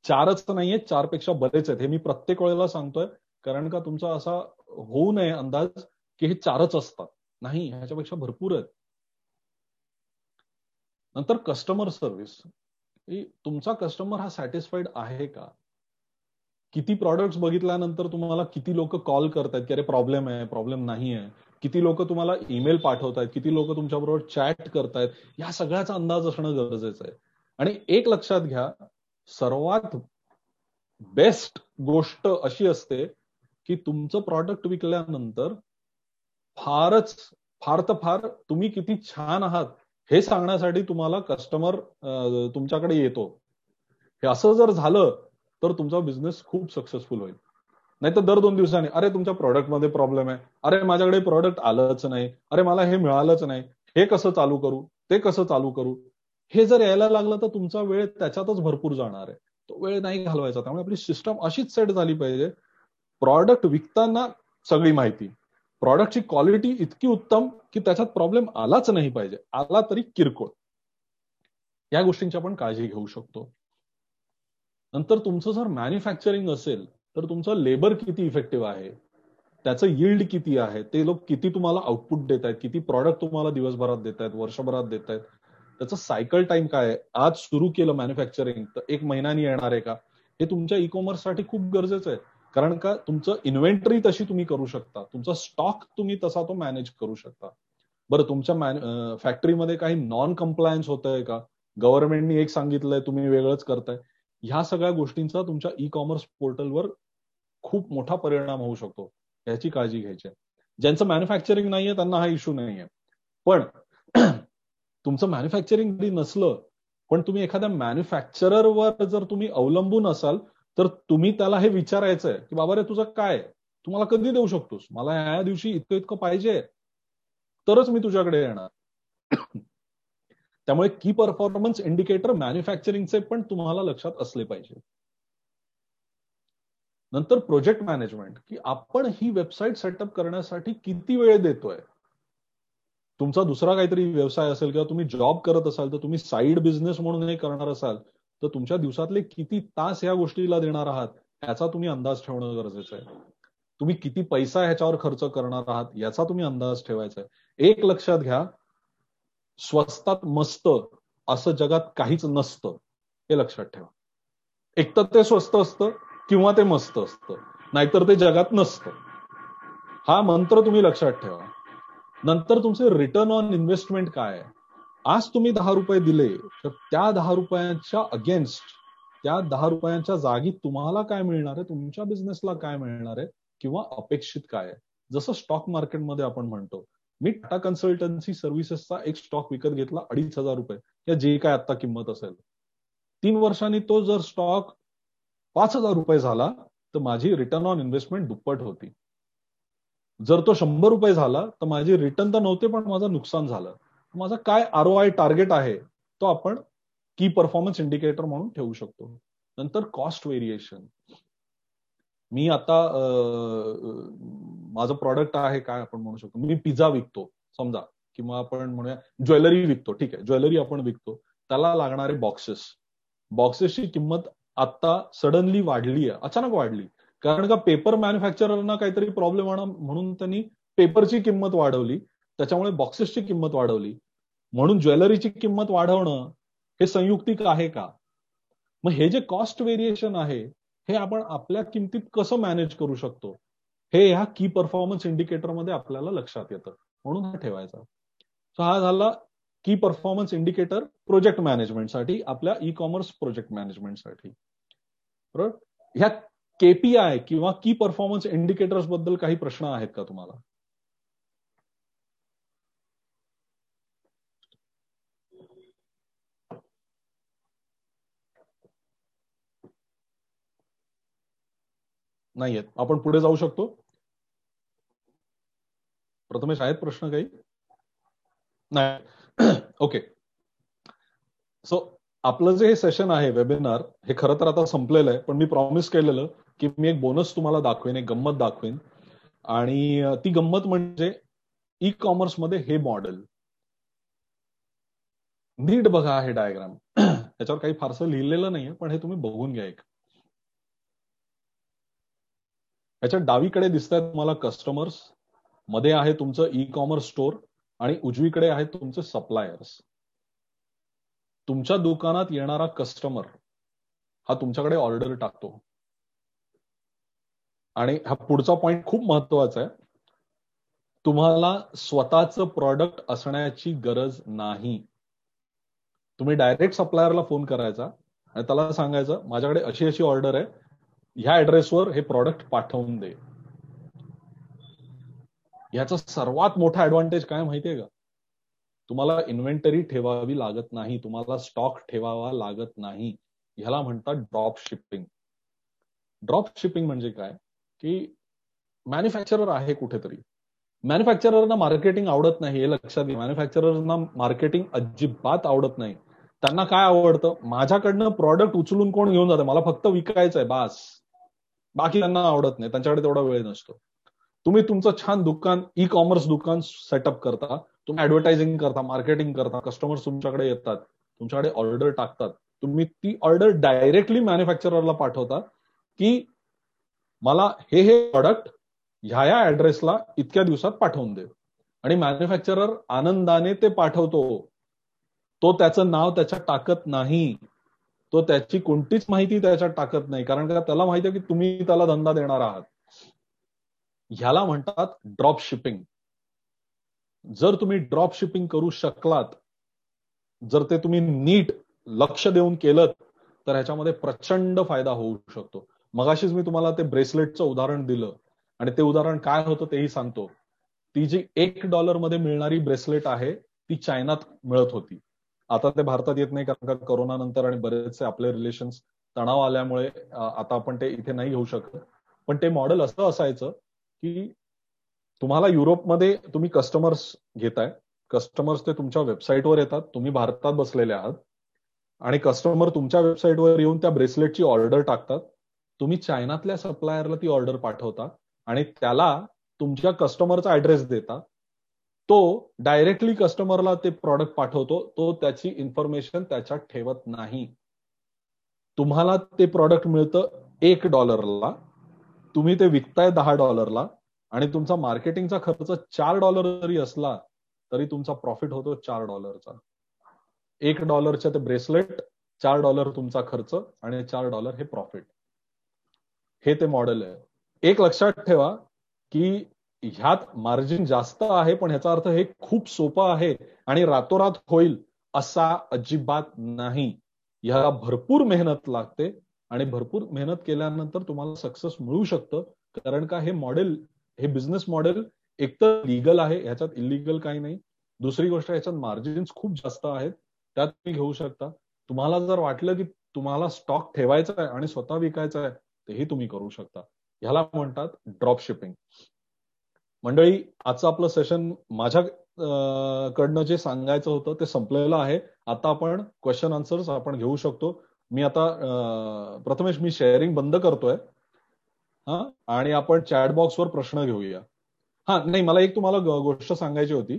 चारच नाहीये चारपेक्षा बरेच आहेत. हे मी प्रत्येक वेळेला सांगतोय कारण का तुमचा असा होऊ नये अंदाज की हे चारच असतात. नाही ह्याच्यापेक्षा भरपूर आहेत. नंतर कस्टमर सर्व्हिस तुमचा कस्टमर हा सॅटिस्फाईड आहे का? किती प्रॉडक्ट्स बघितल्यानंतर तुम्हाला किती लोक कॉल करतात की अरे प्रॉब्लेम आहे प्रॉब्लेम नाही आहे किती लोक तुम्हाला ईमेल पाठवतायत किती लोक तुमच्याबरोबर चॅट करतायत या सगळ्याचा अंदाज असणं गरजेचं आहे. आणि एक लक्षात घ्या सर्वात बेस्ट गोष्ट अशी असते की तुमचं प्रॉडक्ट विकल्यानंतर फारच फार तर फार तुम्ही किती छान आहात हे सांगण्यासाठी तुम्हाला कस्टमर तुमच्याकडे येतो. हे असं जर झालं तर तुमचा बिझनेस खूप सक्सेसफुल होईल. नाही तर दर दोन दिवसांनी अरे तुमच्या प्रॉडक्टमध्ये प्रॉब्लेम आहे. अरे माझ्याकडे प्रॉडक्ट आलंच नाही. अरे मला हे मिळालंच नाही. हे कसं चालू करू? ते कसं चालू करू? हे जर यायला लागलं तर तुमचा वेळ त्याच्यातच भरपूर जाणार आहे. तो वेळ नाही घालवायचा. त्यामुळे आपली सिस्टम अशीच सेट झाली पाहिजे. प्रॉडक्ट विकताना सगळी माहिती. प्रॉडक्टची क्वालिटी इतकी उत्तम की त्याच्यात प्रॉब्लेम आलाच नाही पाहिजे. आला तरी किरकोळ. या गोष्टींची आपण काळजी घेऊ शकतो. नंतर तुमचं जर मॅन्युफॅक्चरिंग असेल तर तुमचं लेबर किती इफेक्टिव्ह आहे? त्याचं यिल्ड किती आहे? ते लोक किती तुम्हाला आउटपुट देत आहेत किती प्रॉडक्ट तुम्हाला दिवसभरात देत आहेत वर्षभरात देत आहेत त्याचं सायकल टाइम काय आहे? आज सुरू केलं मॅन्युफॅक्चरिंग तर एक महिन्यानी येणार आहे का? हे तुमच्या ई कॉमर्ससाठी खूप गरजेचं आहे. कारण का? तुमचं इन्व्हेंटरी तशी तुम्ही करू शकता. तुमचा स्टॉक तुम्ही तसा तो मॅनेज करू शकता. बरं तुमच्या फॅक्टरीमध्ये काही नॉन कम्प्लायन्स होत आहे का? गव्हर्नमेंटनी एक सांगितलंय तुम्ही वेगळंच करताय. ह्या सगळ्या गोष्टींचा तुमच्या ई कॉमर्स पोर्टलवर खूप मोठा परिणाम होऊ शकतो याची काळजी घ्यायची आहे. ज्यांचं मॅन्युफॅक्चरिंग नाहीये त्यांना हा इश्यू नाहीये. पण तुमचं मॅन्युफॅक्चरिंग नसलं पण तुम्ही एखाद्या मॅन्युफॅक्चररवर जर तुम्ही अवलंबून असाल तर तुम्ही त्याला हे विचारायचंय की बाबा रे तुझं काय तुम्हाला कधी देऊ शकतोस? मला या दिवशी इतकं इतकं पाहिजे. तरच मी तुझ्याकडे येणार. त्यामुळे की परफॉर्मन्स इंडिकेटर मॅन्युफॅक्चरिंगचे पण तुम्हाला लक्षात असले पाहिजे. नंतर प्रोजेक्ट मॅनेजमेंट की आपण ही वेबसाईट सेटअप करण्यासाठी किती वेळ देतोय? तुमचा दुसरा काहीतरी व्यवसाय असेल किंवा तुम्ही जॉब करत असाल तर तुम्ही साईड बिझनेस म्हणून हे करणार असाल तर तुमच्या दिवसातले किती तास या गोष्टीला देणार आहात याचा तुम्ही अंदाज ठेवणं गरजेचं आहे. तुम्ही किती पैसा ह्याच्यावर खर्च करणार आहात याचा तुम्ही अंदाज ठेवायचा आहे. एक लक्षात घ्या स्वस्तात मस्त असं जगात काहीच नसतं हे लक्षात ठेवा. एक तर ते स्वस्त असतं किंवा ते मस्त असतं नाहीतर ते जगात नसतं. हा मंत्र तुम्ही लक्षात ठेवा. नंतर तुमचे रिटर्न ऑन इन्व्हेस्टमेंट काय? आहे आज तुम्ही दहा रुपये दिले तर त्या दहा रुपयांच्या अगेन्स्ट त्या दहा रुपयांच्या जागी तुम्हाला काय मिळणार आहे? तुमच्या बिझनेसला काय मिळणार आहे? किंवा अपेक्षित काय आहे? जसं स्टॉक मार्केटमध्ये आपण म्हणतो मी टाटा कन्सल्टन्सी सर्व्हिसेसचा एक स्टॉक विकत घेतला अडीच हजार रुपये. या जे काय आता किंमत असेल. तीन वर्षांनी तो जर स्टॉक पाच हजार रुपये झाला तर माझी रिटर्न ऑन इन्व्हेस्टमेंट दुप्पट होती. जर तो शंभर रुपये झाला तर माझी रिटर्न तर नव्हते पण माझं नुकसान झालं. माझा काय आर ओ आय टार्गेट आहे तो आपण की परफॉर्मन्स इंडिकेटर म्हणून ठेवू शकतो. नंतर कॉस्ट व्हेरिएशन मी आता माझं प्रॉडक्ट आहे काय आपण म्हणू शकतो. मी पिझ्झा विकतो समजा. किंवा आपण म्हणूया ज्वेलरी विकतो. ठीक आहे. ज्वेलरी आपण विकतो. त्याला लागणारे बॉक्सेस बॉक्सेसची किंमत आता सडनली वाढली आहे. अचानक वाढली. कारण का पेपर मॅन्युफॅक्चररना काहीतरी प्रॉब्लेम म्हणून त्यांनी पेपरची किंमत वाढवली. त्याच्यामुळे बॉक्सेसची किंमत वाढवली. म्हणून ज्वेलरीची किंमत वाढवणं हे संयुक्तिक आहे का? मग हे जे कॉस्ट व्हेरिएशन आहे हे आपण आपल्या किमतीत कसं मॅनेज करू शकतो? हे ह्या की परफॉर्मन्स इंडिकेटरमध्ये आपल्याला लक्षात येतं. म्हणून हा ठेवायचा. सो हा झाला की परफॉर्मन्स इंडिकेटर प्रोजेक्ट मॅनेजमेंटसाठी आपल्या ई कॉमर्स प्रोजेक्ट मॅनेजमेंटसाठी बरोबर ह्या केपीआय किंवा की परफॉर्मन्स इंडिकेटर्सबद्दल काही प्रश्न आहेत का तुम्हाला? नाहीयेत. आपण पुढे जाऊ शकतो. प्रथमेश आहेत प्रश्न काही? नाही. ओके सो आपलं जे हे सेशन आहे वेबिनार हे खरं तर आता संपलेलं आहे पण मी प्रॉमिस केलेलं की मी एक बोनस तुम्हाला दाखवेन एक गंमत दाखवेन. आणि ती गंमत म्हणजे ई कॉमर्समध्ये हे मॉडेल नीट बघा हे डायग्राम त्याच्यावर काही फारसं लिहिलेलं नाहीये पण हे तुम्ही बघून घ्या एक. याच्या डावीकडे दिसत आहेत तुम्हाला कस्टमर्समध्ये आहे तुमचं ई कॉमर्स स्टोअर आणि उजवीकडे आहे तुमचे सप्लायर्स तुमच्या दुकानात येणारा कस्टमर हा तुमच्याकडे ऑर्डर टाकतो. आणि हा पुढचा पॉइंट खूप महत्त्वाचा आहे. तुम्हाला स्वतःच प्रॉडक्ट असण्याची गरज नाही. तुम्ही डायरेक्ट सप्लायरला फोन करायचा आणि त्याला सांगायचं माझ्याकडे अशी अशी ऑर्डर आहे ह्या ऍड्रेसवर हे प्रॉडक्ट पाठवून दे. याचा सर्वात मोठा ऍडव्हान्टेज काय माहितीये का? तुम्हाला इन्व्हेंटरी ठेवावी लागत नाही तुम्हाला स्टॉक ठेवावा लागत नाही. ह्याला म्हणतात ड्रॉप शिपिंग ड्रॉप शिपिंग म्हणजे काय? की मॅन्युफॅक्चरर आहे कुठेतरी. मॅन्युफॅक्चररना मार्केटिंग आवडत नाही हे लक्षात घे मॅन्युफॅक्चररना मार्केटिंग अजिबात आवडत नाही. त्यांना काय आवडतं? माझ्याकडनं प्रॉडक्ट उचलून कोण घेऊन जातं? मला फक्त विकायचं आहे बास. बाकी त्यांना आवडत नाही. त्यांच्याकडे तेवढा वेळ नसतो. तुम्ही तुमचं छान दुकान ई कॉमर्स दुकान सेटअप करता. तुम्ही ऍडव्हर्टायझिंग करता मार्केटिंग करता. कस्टमर्स तुमच्याकडे येतात. तुमच्याकडे ऑर्डर टाकतात. तुम्ही ती ऑर्डर डायरेक्टली मॅन्युफॅक्चररला पाठवता की मला हे हे प्रॉडक्ट ह्या ह्या ऍड्रेसला इतक्या दिवसात पाठवून दे. आणि मॅन्युफॅक्चरर आनंदाने ते पाठवतो. तो त्याचं नाव त्याच्यात टाकत नाही. तो त्याची कोणतीच माहिती त्याच्यात टाकत नाही. कारण का त्याला माहिती आहे की तुम्ही त्याला धंदा देणार आहात. ह्याला म्हणतात ड्रॉप शिपिंग जर तुम्ही ड्रॉप शिपिंग करू शकलात जर ते तुम्ही नीट लक्ष देऊन केलं तर ह्याच्यामध्ये प्रचंड फायदा होऊ शकतो. मगाशीच मी तुम्हाला ते ब्रेसलेटचं उदाहरण दिलं. आणि ते उदाहरण काय होतं तेही सांगतो. ती जी एक डॉलरमध्ये मिळणारी ब्रेसलेट आहे ती चायनात मिळत होती. आता ते भारतात येत नाही कारण का करोना नंतर आणि बरेचसे आपले रिलेशन्स तणाव आल्यामुळे आता आपण ते इथे नाही घेऊ शकत. पण ते मॉडेल असं असायचं की तुम्हाला युरोपमध्ये तुम्ही कस्टमर्स घेताय. कस्टमर्स ते तुमच्या वेबसाईटवर येतात. तुम्ही भारतात बसलेले आहात. आणि कस्टमर तुमच्या वेबसाईटवर येऊन त्या ब्रेसलेटची ऑर्डर टाकतात. तुम्ही चायनातल्या सप्लायरला ती ऑर्डर पाठवता आणि त्याला तुमच्या कस्टमरचा ऍड्रेस देता. तो डायरेक्टली कस्टमरला ते प्रॉडक्ट पाठवतो तो त्याची इन्फॉर्मेशन त्याच्यात ठेवत नाही. तुम्हाला ते प्रॉडक्ट मिळतं एक डॉलरला तुम्ही ते विकताय दहा डॉलरला आणि तुमचा मार्केटिंगचा खर्च चार डॉलर जरी असला तरी तुमचा प्रॉफिट होतो चार डॉलरचा एक डॉलरच्या ते ब्रेसलेट चार डॉलर तुमचा खर्च आणि चार डॉलर हे प्रॉफिट हे ते मॉडेल आहे. एक लक्षात ठेवा की ह्यात मार्जिन जास्त आहे पण ह्याचा अर्थ हे खूप सोपं आहे आणि रातोरात होईल असा अजिबात नाही. ह्याला भरपूर मेहनत लागते आणि भरपूर मेहनत केल्यानंतर तुम्हाला सक्सेस मिळू शकतं. कारण का हे मॉडेल हे बिझनेस मॉडेल एकतर लिगल आहे ह्याच्यात इलिगल काही नाही. दुसरी गोष्ट ह्याच्यात मार्जिन्स खूप जास्त आहेत. त्यात तुम्ही घेऊ शकता. तुम्हाला जर वाटलं की तुम्हाला स्टॉक ठेवायचा आहे आणि स्वतः विकायचा आहे तेही तुम्ही करू शकता. ह्याला म्हणतात ड्रॉप शिपिंग मंडळी आजचं आपलं सेशन माझ्या कडनं जे सांगायचं होतं ते संपलेलं आहे. आता आपण क्वेश्चन आन्सर्स आपण घेऊ शकतो. मी आता प्रथमेश मी शेअरिंग बंद करतोय. हा? आणि आपण चॅट बॉक्सवर प्रश्न घेऊया. हा नाही मला एक तुम्हाला गोष्ट सांगायची होती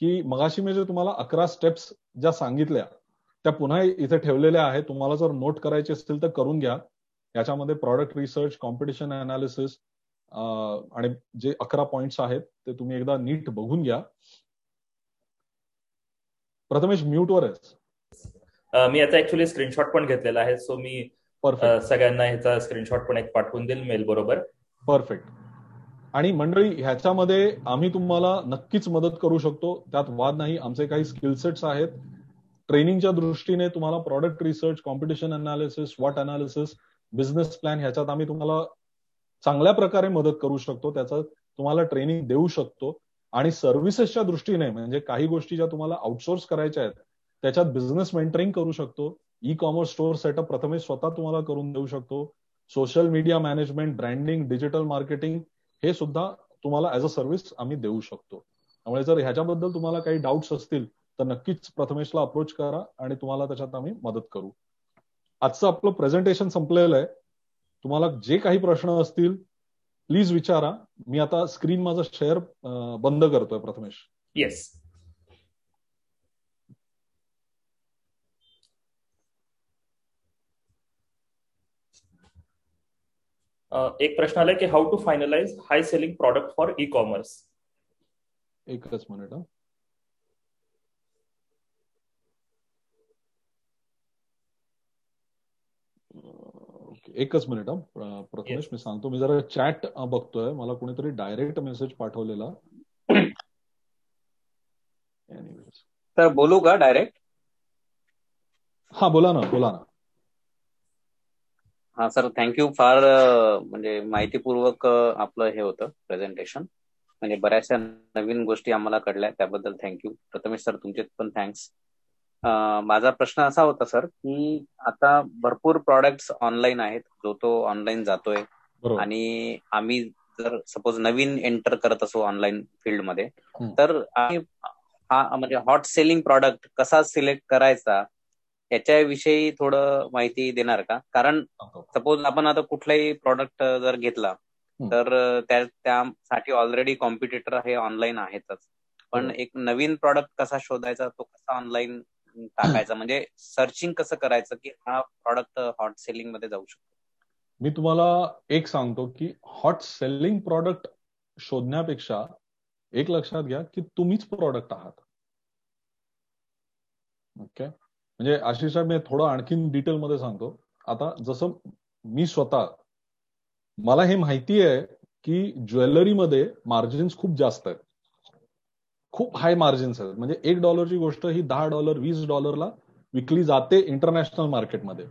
की मगाशी मी जे तुम्हाला अकरा स्टेप्स ज्या सांगितल्या त्या पुन्हा इथे ठेवलेल्या आहेत. तुम्हाला जर नोट करायचे असतील तर करून घ्या. याच्यामध्ये प्रॉडक्ट रिसर्च कॉम्पिटिशन अनालिसिस आणि जे अकरा पॉइंट्स आहेत ते तुम्ही एकदा नीट बघून घ्या. प्रथमेश म्यूटवर आहेस मी आता ऍक्च्युली स्क्रीनशॉट पण घेतलेला आहे सो मी सगळ्यांना ह्याचा स्क्रीनशॉट पण एक पाठवून देईल मेल बरोबर. परफेक्ट आणि मंडळी ह्याच्यामध्ये आम्ही तुम्हाला नक्कीच मदत करू शकतो. त्यात वाद नाही आमचे काही स्किल सेट्स आहेत. ट्रेनिंगच्या दृष्टीने तुम्हाला प्रॉडक्ट रिसर्च कॉम्पिटिशन अनालिसिस वॉट अनालिसिस बिझनेस प्लॅन ह्याच्यात आम्ही तुम्हाला चांगल्या प्रकारे मदत करू शकतो त्याचं तुम्हाला ट्रेनिंग देऊ शकतो. आणि सर्व्हिसेसच्या दृष्टीने म्हणजे काही गोष्टी ज्या तुम्हाला आउटसोर्स करायच्या आहेत त्याच्यात बिझनेस मेंटरिंग करू शकतो. ई कॉमर्स स्टोअर सेटअप प्रथमे स्वतः तुम्हाला करून देऊ शकतो. Social media management branding digital marketing हे सुद्धा तुम्हाला ऍज अ सर्व्हिस आम्ही देऊ शकतो. त्यामुळे जर ह्याच्याबद्दल तुम्हाला काही डाऊट्स असतील तर नक्कीच प्रथमेशला अप्रोच करा आणि तुम्हाला त्याच्यात आम्ही मदत करू. आजचं आपलं प्रेझेंटेशन संपलेलं आहे. तुम्हाला जे काही प्रश्न असतील प्लीज विचारा. मी आता स्क्रीन माझं शेअर बंद करतोय प्रथमेश. येस एक प्रश्न आलाय की how to finalise high selling product for e commerce एकच मिनिट एकच मिनिट प्रथमेश मी सांगतो. मी जरा चॅट बघतोय. मला कोणीतरी डायरेक्ट मेसेज पाठवलेला. तर बोलू का डायरेक्ट हा बोला ना बोला ना. हा सर थँक्यू फार म्हणजे माहितीपूर्वक आपलं हे होतं प्रेझेंटेशन म्हणजे बऱ्याचशा नवीन गोष्टी आम्हाला कळल्या त्याबद्दल थँक्यू प्रथमेश सर तुमचे पण थँक्स माझा प्रश्न असा होता सर की आता भरपूर प्रॉडक्ट्स ऑनलाईन आहेत जो तो ऑनलाईन जातोय. आणि आम्ही जर सपोज नवीन एंटर करत असो ऑनलाईन फील्डमध्ये तर आम्ही हा म्हणजे हॉट सेलिंग प्रॉडक्ट कसा सिलेक्ट करायचा याच्याविषयी थोडं माहिती देणार का? कारण सपोज आपण आता कुठलाही प्रॉडक्ट जर घेतला तर त्यासाठी ऑलरेडी कॉम्पिटिटर हे ऑनलाईन आहेतच. पण एक नवीन प्रॉडक्ट कसा शोधायचा तो कसा ऑनलाईन टाकायचा. म्हणजे सर्चिंग कसं करायचं की हा प्रॉडक्ट हॉट सेलिंगमध्ये जाऊ शकतो. मी तुम्हाला एक सांगतो की हॉट सेलिंग प्रॉडक्ट शोधण्यापेक्षा एक लक्षात घ्या की तुम्हीच प्रॉडक्ट आहात. ओके म्हणजे आशिषा मी थोडं आणखीन डिटेलमध्ये सांगतो. आता जसं मी स्वतः मला हे माहिती आहे की ज्वेलरीमध्ये मार्जिन्स खूप जास्त आहेत. खूप हाय मार्जिन्स आहेत. म्हणजे एक डॉलरची गोष्ट ही दहा डॉलर वीस डॉलरला विकली जाते इंटरनॅशनल मार्केटमध्ये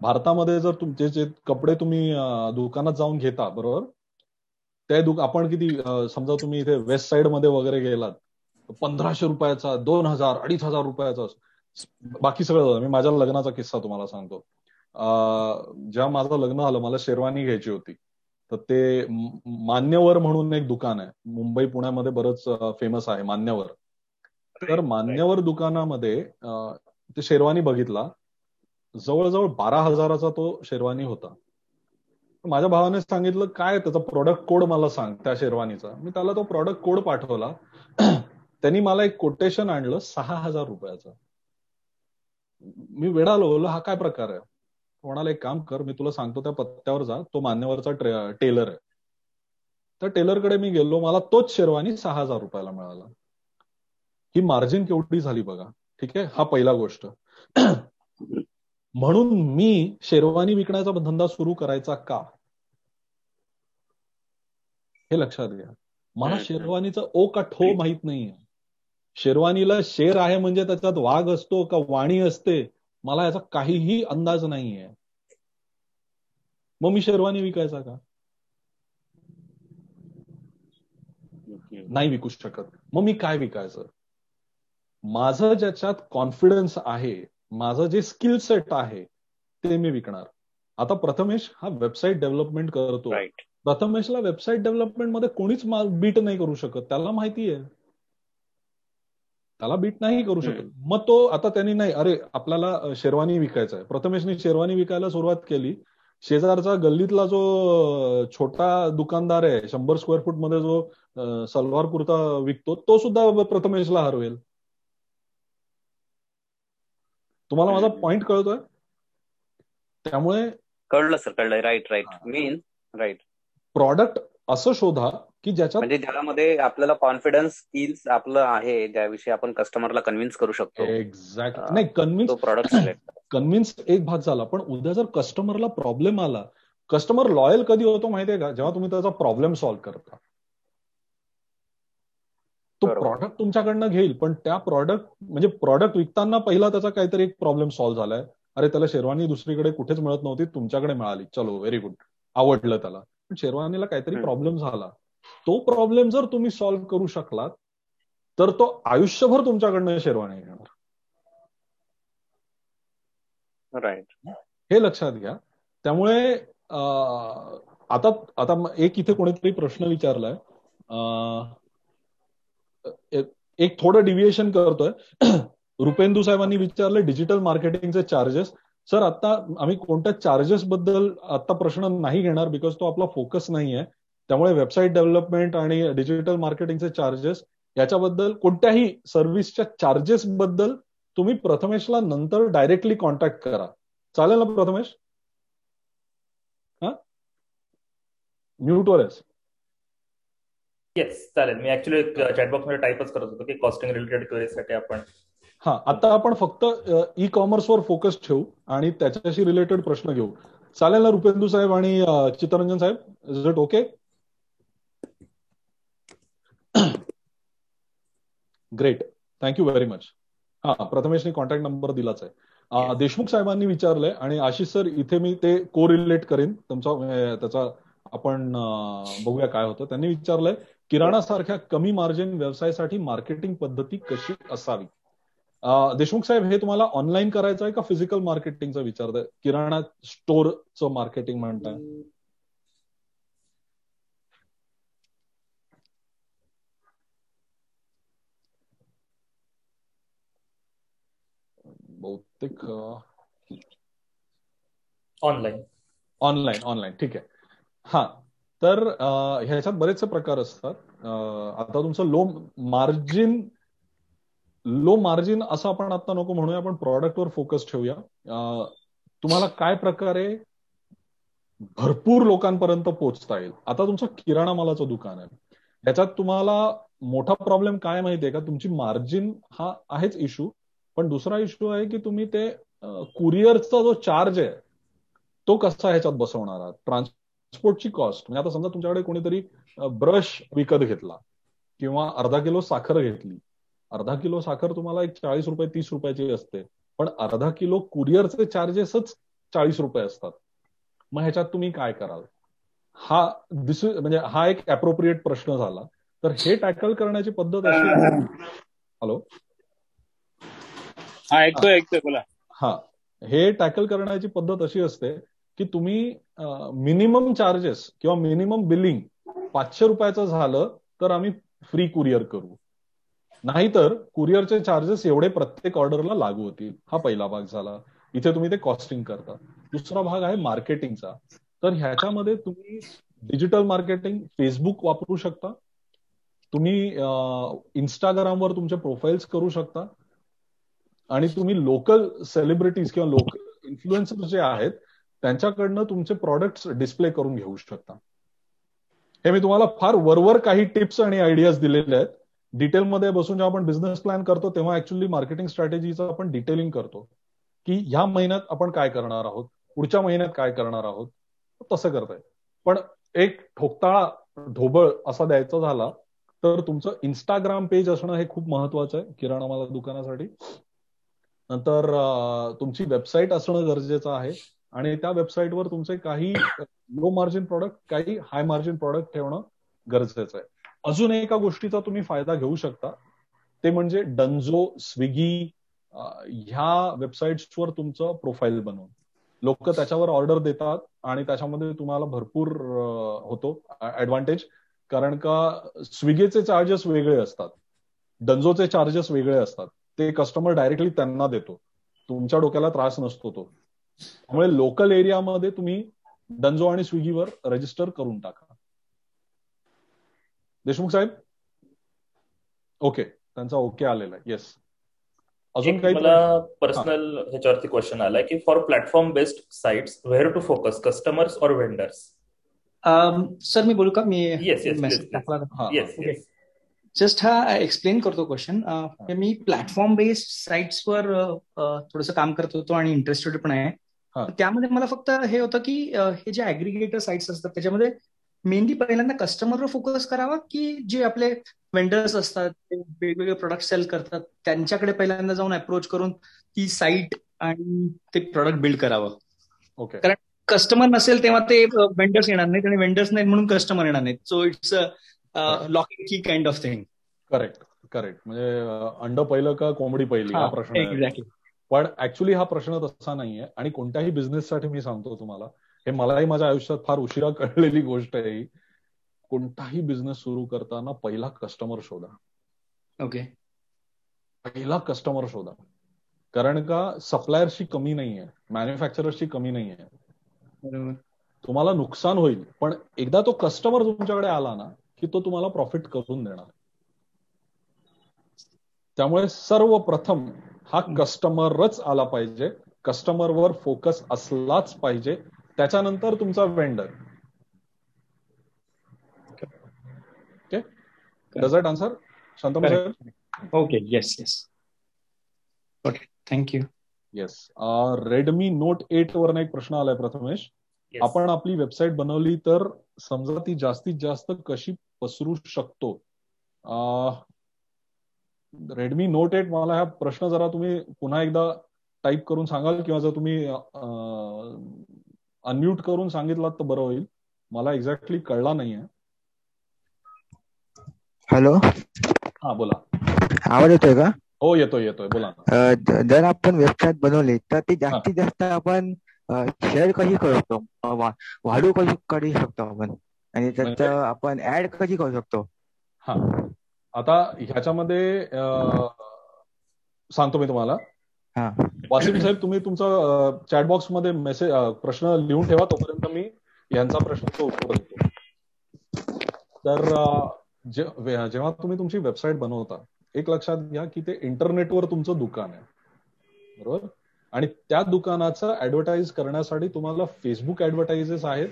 भारतामध्ये जर तुमचे जे कपडे तुम्ही दुकानात जाऊन घेता बरोबर? ते दुक आपण किती समजा तुम्ही इथे वेस्ट साइडमध्ये वगैरे गेलात पंधराशे रुपयाचा दोन हजार अडीच हजार रुपयाचा बाकी सगळं मी माझ्या लग्नाचा किस्सा तुम्हाला सांगतो. जेव्हा माझं लग्न झालं मला शेरवानी घ्यायची होती. तर ते मान्यवर म्हणून एक दुकान आहे. मुंबई पुण्यामध्ये बरंच फेमस आहे मान्यवर. तर मान्यवर दुकानामध्ये ते शेरवानी बघितला. जवळजवळ बारा हजाराचा तो शेरवानी होता. माझ्या भावाने सांगितलं काय त्याचा प्रोडक्ट कोड मला सांग त्या शेरवानीचा. मी त्याला तो प्रोडक्ट कोड पाठवला. त्यांनी मला एक कोटेशन आणलं सहा हजार रुपयाचं. मी वेळालो हा काय प्रकार आहे? कोणाला एक काम कर मी तुला सांगतो त्या पत्त्यावर जा तो मान्यवरचा टेलर आहे. त्या टेलरकडे मी गेलो मला तोच शेरवानी सहा हजार रुपयाला मिळाला. ही मार्जिन केवढी झाली बघा. ठीक आहे? हा पहिला गोष्ट. म्हणून मी शेरवानी विकण्याचा धंदा सुरू करायचा का? हे लक्षात घ्या. मला शेरवानीचा ओ का ठो माहीत नाहीये. शेरवानीला शेर आहे म्हणजे त्याच्यात वाघ असतो का वाणी असते? मला याचा काहीही अंदाज नाहीये. मग मी शेरवानी विकायचा का? नाही विकू शकत. मग मी काय विकायचं? माझं ज्याच्यात कॉन्फिडन्स आहे माझं जे स्किल सेट आहे ते मी विकणार. आता प्रथमेश हा वेबसाईट डेव्हलपमेंट करतो. प्रथमेशला वेबसाईट डेव्हलपमेंटमध्ये कोणीच बीट नाही करू शकत. त्याला माहिती आहे त्याला बीट नाही करू शकत. मग तो आता त्यांनी नाही अरे आपल्याला शेरवानी विकायचा आहे. प्रथमेशने शेरवानी विकायला सुरुवात केली. शेजारचा गल्लीतला जो छोटा दुकानदार आहे शंभर स्क्वेअर फूटमध्ये जो सलवार कुर्ता विकतो तो सुद्धा प्रथमेशला हरवेल. तुम्हाला माझा पॉइंट कळतोय? त्यामुळे कळलं सर कळलं. Right right mean right product असं शोधा की ज्याच्यात म्हणजे ज्यामध्ये आपल्याला कॉन्फिडन्स स्किल्स आपलं आहे ज्याविषयी आपण कस्टमरला कन्व्हिन्स करू शकतो. एक्झॅक्ट नाही कन्व्हिन्स प्रॉडक्ट कन्व्हिन्स एक भाग झाला पण उद्या जर कस्टमरला प्रॉब्लेम आला कस्टमर लॉयल कधी होतो माहितीये का? जेव्हा तुम्ही त्याचा प्रॉब्लेम सॉल्व्ह करता. तो प्रॉडक्ट तुमच्याकडनं घेईल पण त्या प्रॉडक्ट म्हणजे प्रॉडक्ट विकताना पहिला त्याचा काहीतरी एक प्रॉब्लेम सॉल्व्ह झालाय. अरे त्याला शेरवानी दुसरीकडे कुठेच मिळत नव्हती तुमच्याकडे मिळाली. चलो व्हेरी गुड आवडलं त्याला. पण शेरवानीला काहीतरी प्रॉब्लेम झाला. तो प्रॉब्लेम जर तुम्ही सॉल्व्ह करू शकलात तर तो आयुष्यभर तुमच्याकडनं शेरवानी घेणार राईट हे लक्षात घ्या. त्यामुळे आता आता एक इथे कोणीतरी प्रश्न विचारलाय. एक थोडं डिव्हिएशन करतोय. रुपेंदू साहेबांनी विचारले डिजिटल मार्केटिंगचे चार्जेस सर आता आम्ही कोणत्या चार्जेस बद्दल आता प्रश्न नाही घेणार बिकॉज तो आपला फोकस नाही आहे त्यामुळे वेबसाईट डेव्हलपमेंट आणि डिजिटल मार्केटिंगचे चार्जेस याच्याबद्दल कोणत्याही सर्व्हिसच्या चार्जेस बद्दल तुम्ही प्रथमेशला नंतर डायरेक्टली कॉन्टॅक्ट करा. चालेल ना प्रथमेश? हा? म्यूटवर येस चालेल. मी ऍक्च्युली चॅटबॉक्समध्ये टाईपच करत होतो की कॉस्टिंग रिलेटेड क्वेरीसाठी आपण. हा आता आपण फक्त ई कॉमर्सवर फोकस ठेवू आणि त्याच्याशी रिलेटेड प्रश्न घेऊ. चालेल ना रुपेंदू साहेब आणि चित्तरंजन साहेब? Is it okay great thank you very much हा प्रथमेशने कॉन्टॅक्ट नंबर दिलाच आहे. देशमुख साहेबांनी विचारलंय आणि आशिष सर इथे मी ते को रिलेट करीन. तुमचा त्याचा आपण बघूया काय होतं. त्यांनी विचारलंय किराणा सारख्या कमी मार्जिन व्यवसायासाठी मार्केटिंग पद्धती कशी असावी? देशमुख साहेब हे तुम्हाला ऑनलाईन करायचं आहे का फिजिकल मार्केटिंगचा विचार? किराणा स्टोअरचं मार्केटिंग म्हणताय. बहुतेक ऑनलाईन ऑनलाईन ऑनलाईन ठीक आहे. हा. तर ह्याच्यात बरेचसे प्रकार असतात. आता तुमचं लो मार्जिन लो मार्जिन असं आपण आता नको म्हणूया आपण प्रॉडक्टवर फोकस ठेवूया. तुम्हाला काय प्रकारे भरपूर लोकांपर्यंत पोहोचता येईल? आता तुमचं किराणा मालाचं दुकान आहे. ह्याच्यात तुम्हाला मोठा प्रॉब्लेम काय माहितीये का? तुमची मार्जिन हा आहेच इश्यू पण दुसरा इश्यू आहे की तुम्ही ते कुरिअरचा जो चार्ज आहे तो कसा ह्याच्यात बसवणार आहात? ट्रान्सपोर्टची कॉस्ट. म्हणजे आता समजा तुमच्याकडे कोणीतरी ब्रश विकत घेतला किंवा अर्धा किलो साखर घेतली. अर्धा किलो साखर तुम्हाला एक चाळीस रुपये तीस रुपयाची असते. पण अर्धा किलो कुरिअरचे चार्जेसच चाळीस रुपये असतात. मग ह्याच्यात तुम्ही काय कराल? हा दिस म्हणजे हा एक अप्रोप्रिएट प्रश्न झाला. तर हे टॅकल करण्याची पद्धत अशी हॅलो ऐकतोय ऐकतोय बोला. हा हे टॅकल करण्याची पद्धत अशी असते की तुम्ही मिनिमम चार्जेस किंवा मिनिमम बिलिंग पाचशे रुपयाचं झालं तर आम्ही फ्री कुरिअर करू. नाहीतर कुरिअरचे चार्जेस एवढे प्रत्येक ऑर्डरला लागू होतील. हा पहिला भाग झाला. इथे तुम्ही ते कॉस्टिंग करता. दुसरा भाग आहे मार्केटिंगचा. तर ह्याच्यामध्ये तुम्ही डिजिटल मार्केटिंग फेसबुक वापरू शकता. तुम्ही इंस्टाग्रामवर तुमचे प्रोफाईल्स करू शकता. आणि तुम्ही लोकल सेलिब्रिटीज किंवा लोक इन्फ्लुएन्सर जे आहेत त्यांच्याकडनं तुमचे प्रॉडक्ट्स डिस्प्ले करून घेऊ शकता. हे मी तुम्हाला फार वरवर काही टिप्स आणि आयडियाज दिलेले आहेत. डिटेलमध्ये बसून जेव्हा आपण बिझनेस प्लॅन करतो तेव्हा ऍक्च्युअली मार्केटिंग स्ट्रॅटेजीचं आपण डिटेलिंग करतो की ह्या महिन्यात आपण काय करणार आहोत पुढच्या महिन्यात काय करणार आहोत तसं करताय. पण एक ठोकताळा ढोबळ असा द्यायचा झाला तर तुमचं इंस्टाग्राम पेज असणं हे खूप महत्वाचं आहे किराणा माला दुकानासाठी. नंतर तुमची वेबसाईट असणं गरजेचं आहे. आणि त्या वेबसाईटवर तुमचे काही लो मार्जिन प्रॉडक्ट काही हाय मार्जिन प्रॉडक्ट ठेवणं गरजेचं आहे. अजून एका गोष्टीचा तुम्ही फायदा घेऊ शकता. ते म्हणजे डंजो स्विगी ह्या वेबसाईट्सवर तुमचं प्रोफाईल बनवून लोक त्याच्यावर ऑर्डर देतात आणि त्याच्यामध्ये तुम्हाला भरपूर होतो ऍडव्हान्टेज कारण का स्विगीचे चार्जेस वेगळे असतात. डंजोचे चार्जेस वेगळे असतात. ते कस्टमर डायरेक्टली त्यांना देतो. तुमच्या डोक्याला त्रास नसतो तो. त्यामुळे लोकल एरियामध्ये तुम्ही डंजो आणि स्विगीवर रजिस्टर करून टाका. देशमुख साहेब? ओके त्यांचा ओके आलेला आहे. येस अजून काही मला पर्सनल ह्याच्यावरती क्वेश्चन आलाय की for platform based sites where to focus customers और वेंडर्स सर मी बोलू का? मी येस येस जस्ट हा एक्सप्लेन करतो क्वेश्चन मी प्लॅटफॉर्म बेस्ड साईट्सवर थोडंसं काम करत होतो आणि इंटरेस्टेड पण आहे. त्यामध्ये मला फक्त हे होतं की हे जे अग्रिगेटर साईट्स असतात त्याच्यामध्ये मेनली पहिल्यांदा कस्टमरवर फोकस करावा की जे आपले वेंडर्स असतात वेगवेगळे प्रोडक्ट सेल करतात त्यांच्याकडे पहिल्यांदा जाऊन अप्रोच करून ती साईट आणि ते प्रोडक्ट बिल्ड करावं. ओके कारण कस्टमर नसेल तेव्हा ते वेंडर्स येणार नाहीत आणि वेंडर्स नाहीत म्हणून कस्टमर येणार नाहीत. So it's locking key kind of thing correct correct म्हणजे अंड पहिलं का कोंबडी पहिली हा प्रश्न एक्झॅक्टली पण ऍक्च्युली हा प्रश्न तसा नाहीये. आणि कोणत्याही बिझनेससाठी मी सांगतो तुम्हाला हे मलाही माझ्या आयुष्यात फार उशिरा कळलेली गोष्ट आहे कोणताही बिझनेस सुरू करताना पहिला कस्टमर शोधा. ओके पहिला कस्टमर शोधा. कारण का सप्लायर्सची कमी नाहीये मॅन्युफॅक्चरर्सची कमी नाहीये. तुम्हाला नुकसान होईल पण एकदा तो कस्टमर तुमच्याकडे आला ना की तो तुम्हाला प्रॉफिट करून देणार. त्यामुळे सर्वप्रथम हा कस्टमरच आला पाहिजे. कस्टमरवर फोकस असलाच पाहिजे. त्याच्यानंतर तुमचा vendor okay does it answer Shantam okay yes yes okay thank you yes Redmi Note eight वर एक प्रश्न आलाय प्रथमेश. आपण आपली वेबसाईट बनवली तर समजा ती जास्तीत जास्त कशी पसरू शकतो. रेडमी नोट एट मला हा प्रश्न जरा तुम्ही पुन्हा एकदा टाईप करून सांगाल किंवा जर तुम्ही अनम्यूट करून सांगितलात तर बरं होईल. मला एक्झॅक्टली कळला नाहीये. हॅलो हा बोला. आवाज येतोय का? हो येतोय येतोय. बोला जर आपण वेबसाईट बनवली तर ती जास्तीत जास्त आपण शेअर कशी करू शकतो? वाढू कशी करू शकतो आपण? आणि त्यात म्हणजे? आपण ऍड कशी करू शकतो? हा. आता ह्याच्यामध्ये सांगतो मी तुम्हाला. वासिम साहेब तुम्ही तुमचा चॅटबॉक्समध्ये मेसेज प्रश्न लिहून ठेवा तोपर्यंत मी यांचा प्रश्नाचं उत्तर देतो. तर जेव्हा तुम्ही तुमची वेबसाईट बनवता एक लक्षात घ्या की ते इंटरनेटवर तुमचं दुकान आहे. बरोबर? आणि त्या दुकानाचं ऍडव्हर्टाईज करण्यासाठी तुम्हाला फेसबुक ऍडव्हर्टाइजेस आहेत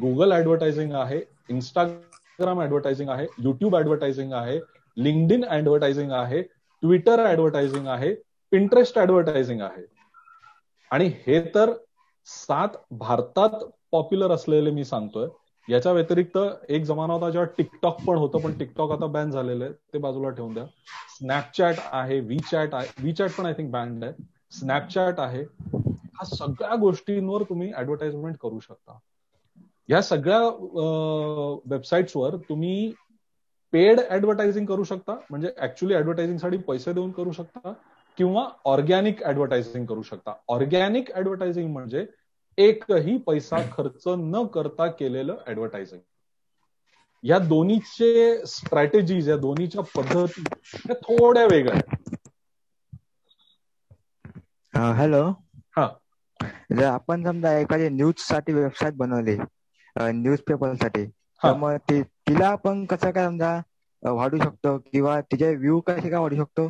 गुगल ऍडव्हर्टायझिंग आहे इंस्टाग्राम ऍडव्हर्टायझिंग आहे युट्यूब ऍडव्हर्टायझिंग आहे लिंकड ऍडव्हर्टायझिंग आहे ट्विटर ऍडव्हर्टायझिंग आहे पिंटरेस्ट ऍडव्हर्टायझिंग आहे. आणि हे तर सात भारतात पॉप्युलर असलेले मी सांगतोय. याच्या व्यतिरिक्त एक जमाना होता जेव्हा टिकटॉक पण होतं पण टिकटॉक आता बॅन झालेलं आहे. ते बाजूला ठेवून द्या. स्नॅपचॅट आहे वी चॅट आहे वी चॅट पण आय थिंक बँड आहे. स्नॅपचॅट आहे. ह्या सगळ्या गोष्टींवर तुम्ही ऍडव्हर्टाइजमेंट करू शकता. या सगळ्या वेबसाईट्सवर तुम्ही पेड ऍडव्हर्टायझिंग करू शकता. म्हणजे ऍक्च्युली ऍडव्हर्टायझिंगसाठी पैसे देऊन करू शकता किंवा ऑर्गॅनिक ऍडव्हर्टायझिंग करू शकता. ऑर्गॅनिक ऍडव्हर्टायझिंग म्हणजे एकही पैसा खर्च न करता केलेलं ऍडव्हर्टायझिंग या दोन्हीचे स्ट्रॅटेजीज या दोन्हीच्या पद्धती या थोड्या वेगळ्या हॅलो हा. जर आपण समजा एखादी न्यूजसाठी वेबसाईट बनवली न्यूज पेपरसाठी तर मग तिला आपण कसं काय समजा वाढू शकतो किंवा तिचे व्ह्यू कसे काय वाढू शकतो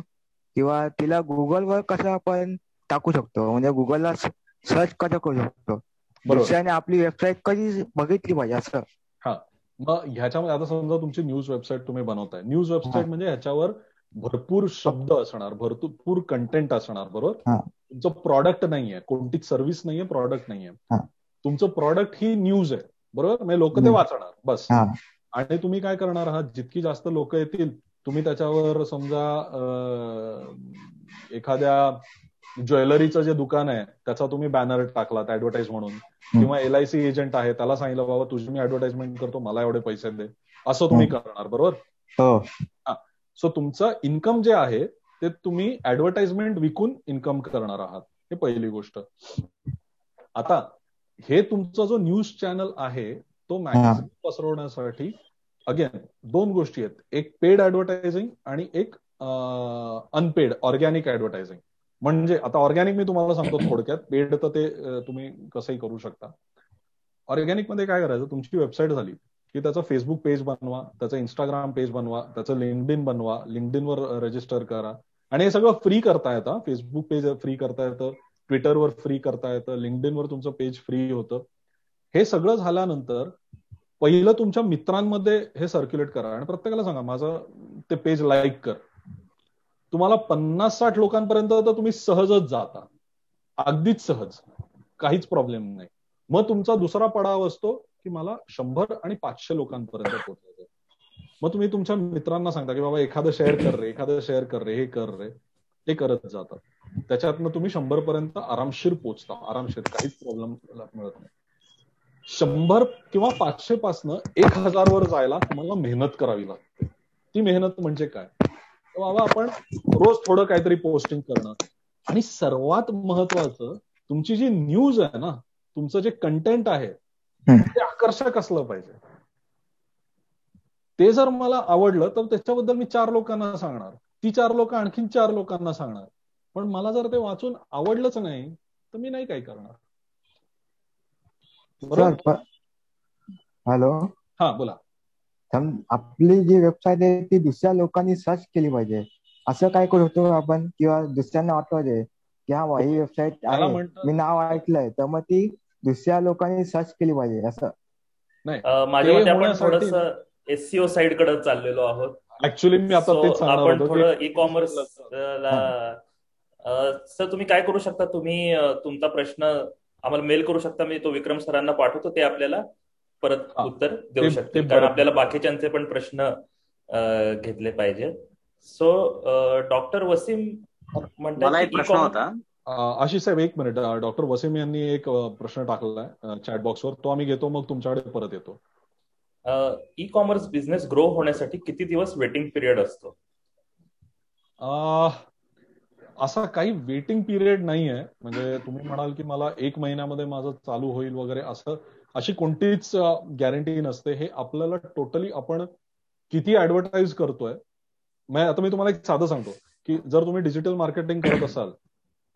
किंवा तिला गुगलवर कसं आपण टाकू शकतो? म्हणजे गुगलला सर्च कसं करू शकतो? दुसऱ्याने आपली वेबसाईट कधी बघितली पाहिजे असं. हा. मग ह्याच्यामध्ये आता समजा तुमची न्यूज वेबसाईट तुम्ही बनवताय. न्यूज वेबसाईट म्हणजे ह्याच्यावर भरपूर शब्द असणार भरपूर कंटेंट असणार बरोबर? तुमचं प्रॉडक्ट नाहीये. कोणतीच सर्व्हिस नाहीये प्रॉडक्ट नाहीये. तुमचं प्रॉडक्ट ही न्यूज आहे. बरोबर? म्हणजे लोक ते वाचणार बस. आणि तुम्ही काय करणार आहात? जितकी जास्त लोक येतील तुम्ही त्याच्यावर समजा एखाद्या ज्वेलरीचं जे दुकान आहे त्याचा तुम्ही बॅनर टाकलात ऍडव्हर्टाईज म्हणून. किंवा एलआयसी एजंट आहे त्याला सांगितलं बाबा तुझी मी ऍडव्हर्टाइजमेंट करतो मला एवढे पैसे दे. असं तुम्ही करणार बरोबर? हो. सो तुमचं इन्कम जे आहे ते तुम्ही ऍडव्हर्टाइजमेंट विकून इन्कम करणार आहात. हे पहिली गोष्ट. आता हे तुमचा जो न्यूज चॅनल आहे तो मॅक्झिमम पसरवण्यासाठी अगेन दोन गोष्टी आहेत. एक पेड ऍडव्हर्टायझिंग आणि एक अनपेड ऑर्गॅनिक ऍडव्हर्टायझिंग म्हणजे आता ऑर्गॅनिक मी तुम्हाला सांगतो थोडक्यात. पेड तर ते तुम्ही कसंही करू शकता. ऑर्गॅनिकमध्ये काय करायचं? तुमची वेबसाईट झाली की त्याचं फेसबुक पेज बनवा त्याचं इंस्टाग्राम पेज बनवा त्याचं लिंकडिन बनवा लिंकडिनवर रजिस्टर करा. आणि हे सगळं फ्री करता येतं. फेसबुक पेज फ्री करता येतं. ट्विटरवर फ्री करता येतं लिंकडिनवर तुमचं पेज फ्री होतं. हे सगळं झाल्यानंतर पहिलं तुमच्या मित्रांमध्ये हे सर्क्युलेट करा. आणि प्रत्येकाला सांगा माझं ते पेज लाईक कर. तुम्हाला पन्नास साठ लोकांपर्यंत तर तुम्ही सहजच जाता. अगदीच सहज. काहीच प्रॉब्लेम नाही. मग तुमचा दुसरा पडाव असतो की मला शंभर आणि पाचशे लोकांपर्यंत पोहोचायचं मग तुम्ही तुमच्या मित्रांना सांगता की बाबा एखादं शेअर कर रे एखादं शेअर कर रे हे कर रे. ते करत जातात. त्याच्यातनं तुम्ही शंभर पर्यंत आरामशीर पोचता आरामशीर काहीच प्रॉब्लेम मिळत नाही. शंभर किंवा पाचशे पासनं एक हजार वर जायला तुम्हाला मेहनत करावी लागते. ती मेहनत म्हणजे काय? बाबा आपण रोज थोडं काहीतरी पोस्टिंग करणं. आणि सर्वात महत्वाचं तुमची जी न्यूज आहे ना तुमचं जे कंटेंट आहे ते आकर्षक असलं पाहिजे. ते जर मला आवडलं तर त्याच्याबद्दल मी चार लोकांना सांगणार. ती चार लोक आणखीन चार लोकांना सांगणार. पण मला जर ते वाचून आवडलंच नाही तर मी नाही काय करणार. हॅलो? हा बोला. आपली जी वेबसाईट आहे ती दुसऱ्या लोकांनी सर्च केली पाहिजे. असं काय करू शकतो आपण? किंवा दुसऱ्यांना वाटवायचे की हा ही वेबसाईट आहे मी नाव ऐकलंय तर मग ती दुसऱ्या लोकांनी सर्च केली पाहिजे असं. नाही. माझ्या मते आपण थोडस एससीओ साईडकडे चाललेलो आहोत. ऍक्च्युली मी आता तेच आपण थोडं ई कॉमर्स सर तुम्ही काय करू शकता? तुम्ही तुमचा प्रश्न आम्हाला मेल करू शकता. मी तो विक्रम सरांना पाठवतो. ते आपल्याला परत उत्तर देऊ शकते कारण आपल्याला बाकीच्यांचे पण प्रश्न घेतले पाहिजे सो डॉक्टर वसीम म्हणतात प्रश्न होता. आशिष साहेब एक मिनिट. डॉक्टर वसीम यांनी एक प्रश्न टाकलेला चॅट बॉक्सवर. तो आम्ही घेतो मग तुमच्याकडे परत येतो. ई कॉमर्स बिझनेस ग्रो होण्यासाठी किती दिवस वेटिंग पिरियड असतो? असा काही वेटिंग पिरियड नाही आहे म्हणजे तुम्ही म्हणाल की मला एक महिन्यामध्ये माझं चालू होईल वगैरे असं अशी कोणतीच गॅरंटी नसते. हे आपल्याला टोटली आपण किती ऍडव्हर्टाईज करतोय आता मी तुम्हाला एक साधं सांगतो की जर तुम्ही डिजिटल मार्केटिंग करत असाल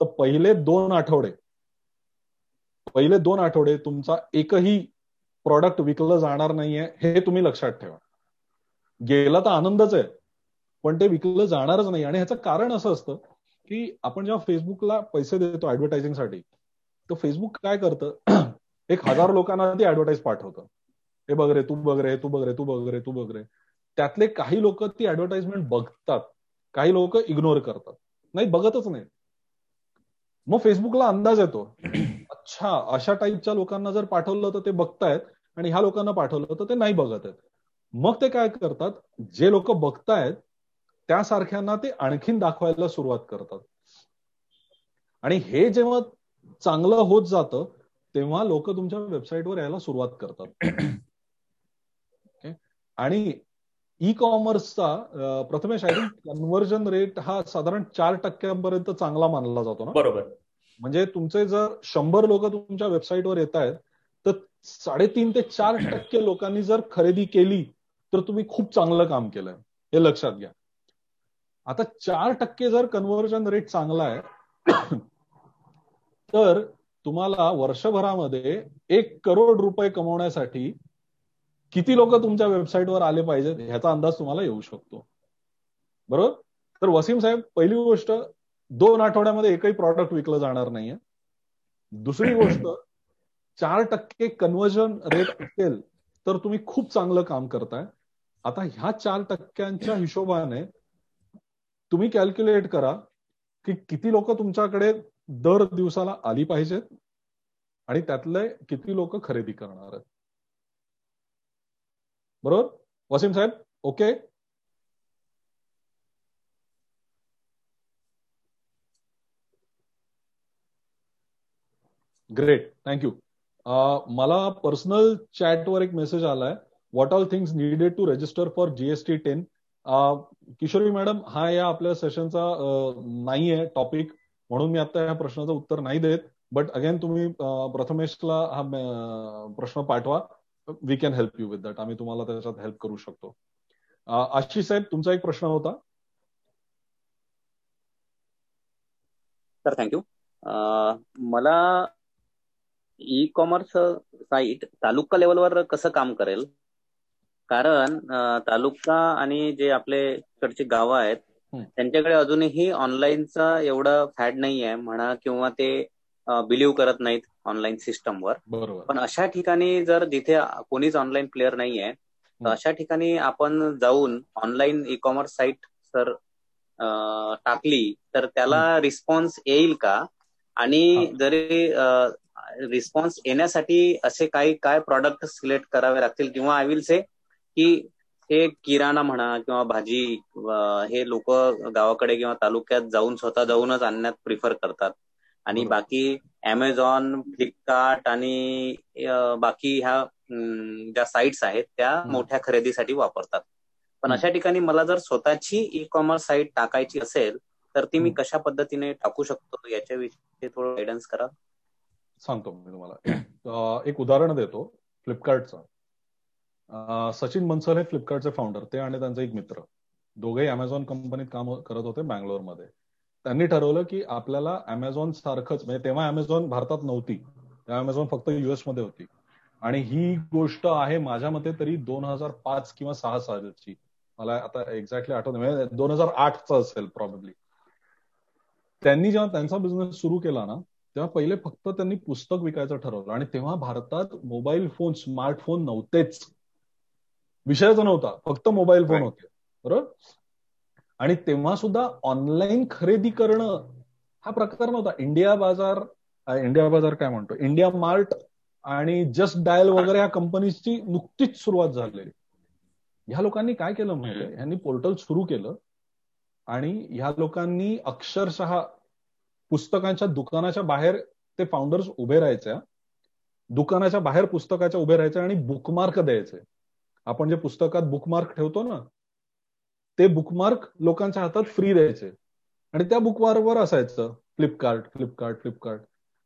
तर पहिले दोन आठवडे पहिले दोन आठवडे तुमचा एकही प्रॉडक्ट विकलं जाणार नाहीये हे तुम्ही लक्षात ठेवा. गेला तर आनंदच आहे पण ते विकलं जाणारच नाही. आणि ह्याचं कारण असं असतं की आपण जेव्हा फेसबुकला पैसे देतो ऍडव्हर्टायझिंगसाठी तर फेसबुक काय करतं? एक हजार लोकांना ते ऍडव्हर्टाईज पाठवतं. हे बघ रे तू बघ रे तू बघ रे तू बघ रे तू बघ रे. त्यातले काही लोक ती ऍडव्हर्टाइजमेंट बघतात. काही लोक इग्नोर करतात. नाही बघतच नाही. मग फेसबुकला अंदाज येतो. अच्छा अशा टाईपच्या लोकांना जर पाठवलं तर ते बघतायत. आणि ह्या लोकांना पाठवलं तर ते नाही बघत आहेत. मग ते काय करतात जे लोक बघतायत त्यासारख्यांना ते आणखीन दाखवायला सुरुवात करतात. आणि हे जेव्हा चांगलं होत जातं तेव्हा लोक तुमच्या वेबसाईटवर यायला सुरुवात करतात. आणि ई कॉमर्सचा Prathamesh I think conversion rate हा साधारण चार टक्क्यांपर्यंत चांगला मानला जातो ना? बरोबर. म्हणजे तुमचे जर शंभर लोक तुमच्या वेबसाईटवर येत आहेत तर साडेतीन ते चार टक्के लोकांनी जर खरेदी केली तर तुम्ही खूप चांगलं काम केलंय. हे लक्षात घ्या. आता चार टक्के जर कन्व्हर्जन रेट चांगला आहे तर तुम्हाला वर्षभरामध्ये एक करोड रुपये कमवण्यासाठी किती लोक तुमच्या वेबसाईटवर आले पाहिजेत ह्याचा अंदाज तुम्हाला येऊ शकतो. बरोबर? तर वसीम साहेब पहिली गोष्ट दोन आठवड्यामध्ये एकही प्रॉडक्ट विकलं जाणार नाहीये. दुसरी गोष्ट चार टक्के कन्व्हर्जन रेट असेल तर तुम्ही खूप चांगलं काम करताय. आता ह्या चार टक्क्यांच्या हिशोबाने तुम्ही कॅल्क्युलेट करा की किती लोक तुमच्याकडे दर दिवसाला आली पाहिजेत आणि त्यातले किती लोक खरेदी करणार आहेत. बरोबर? वसीम साहेब ओके? ग्रेट थँक्यू मला पर्सनल चॅटवर एक मेसेज आलाय. What all things needed to register for GST ten Kishori madam हा या आपल्या सेशनचा नाही आहे टॉपिक म्हणून मी आता या प्रश्नाचं उत्तर नाही देत. बट अगेन तुम्ही प्रथमेशला हा प्रश्न पाठवा. We can help you with that आम्ही तुम्हाला त्याच्यात हेल्प करू शकतो. आशिष साहेब तुमचा एक प्रश्न होता. सर थँक्यू मला ई कॉमर्स साईट तालुका लेवलवर कसं काम करेल? कारण तालुका आणि जे आपले इकडचे गाव आहेत त्यांच्याकडे अजूनही ऑनलाईनचा एवढा फॅड नाही आहे म्हणा किंवा ते बिलीव्ह करत नाहीत ऑनलाईन सिस्टमवर पण अशा ठिकाणी जर जिथे कोणीच ऑनलाईन प्लेअर नाही आहे तर अशा ठिकाणी आपण जाऊन ऑनलाईन ई कॉमर्स साईट जर टाकली तर त्याला रिस्पॉन्स येईल का? आणि जरी रिस्पॉन्स येण्यासाठी असे काही काय प्रॉडक्ट सिलेक्ट करावे लागतील? किंवा आय विल से की हे किराणा म्हणा किंवा भाजी हे लोक गावाकडे किंवा तालुक्यात जाऊन स्वतः जाऊनच आणण्यात प्रिफर करतात. आणि बाकी अमेझॉन फ्लिपकार्ट आणि बाकी ह्या ज्या साईट्स आहेत त्या मोठ्या खरेदीसाठी वापरतात. पण अशा ठिकाणी मला जर स्वतःची ई कॉमर्स साईट टाकायची असेल तर ती मी कशा पद्धतीने टाकू शकतो? याच्याविषयी थोडं गायडन्स करा. सांगतो मी तुम्हाला. एक उदाहरण देतो फ्लिपकार्टचं. सचिन बन्सल हे फ्लिपकार्टचे फाउंडर ते आणि त्यांचा एक मित्र. दोघेही अमेझॉन कंपनीत काम करत होते बँगलोरमध्ये. त्यांनी ठरवलं की आपल्याला अमेझॉन सारखंच म्हणजे तेव्हा अमेझॉन भारतात नव्हती. तेव्हा अमेझॉन फक्त युएसमध्ये होती. आणि ही गोष्ट आहे माझ्या मते तरी दोन हजार पाच किंवा सहा सालची. मला आता एक्झॅक्टली आठवत म्हणजे दोन हजार आठचा असेल प्रॉब्ली त्यांनी जेव्हा त्यांचा बिझनेस सुरू केला ना तेव्हा पहिले फक्त त्यांनी पुस्तक विकायचं ठरवलं. आणि तेव्हा भारतात मोबाईल फोन स्मार्टफोन नव्हतेच. विषयच नव्हता. फक्त मोबाईल फोन होते. बरोबर? आणि तेव्हा सुद्धा ऑनलाईन खरेदी करणं हा प्रकार नव्हता. इंडिया बाजार इंडिया बाजार काय म्हणतो? इंडिया मार्ट आणि जस्ट डायल वगैरे ह्या कंपनीजची नुकतीच सुरुवात झालेली ह्या लोकांनी काय केलं म्हणजे ह्यांनी पोर्टल सुरू केलं. आणि ह्या लोकांनी अक्षरशः पुस्तकांच्या दुकानाच्या बाहेर ते फाउंडर्स उभे राहायच्या दुकानाच्या बाहेर पुस्तकाच्या उभे राहायचे आणि बुकमार्क द्यायचे. आपण जे पुस्तकात बुकमार्क ठेवतो ना ते बुकमार्क लोकांच्या हातात फ्री द्यायचे. आणि त्या बुकमार्कवर असायचं फ्लिपकार्ट फ्लिपकार्ट फ्लिपकार्ट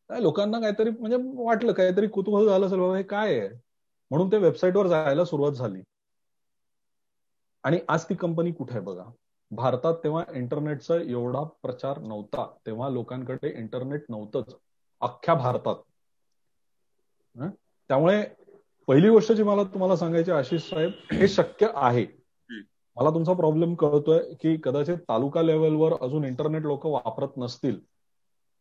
लोकांना काहीतरी म्हणजे वाटलं काहीतरी कुतूहल झालं असेल बाबा हे काय आहे? म्हणून ते वेबसाईटवर जायला सुरुवात झाली. आणि आज ती कंपनी कुठे आहे बघा? भारतात तेव्हा इंटरनेटचा एवढा प्रचार नव्हता. तेव्हा लोकांकडे इंटरनेट नव्हतंच. अख्ख्या भारतात. त्यामुळे पहिली गोष्ट जी मला तुम्हाला सांगायची आशिष साहेब हे शक्य आहे. मला तुमचा प्रॉब्लेम कळतोय की कदाचित तालुका लेवलवर अजून इंटरनेट लोक वापरत नसतील.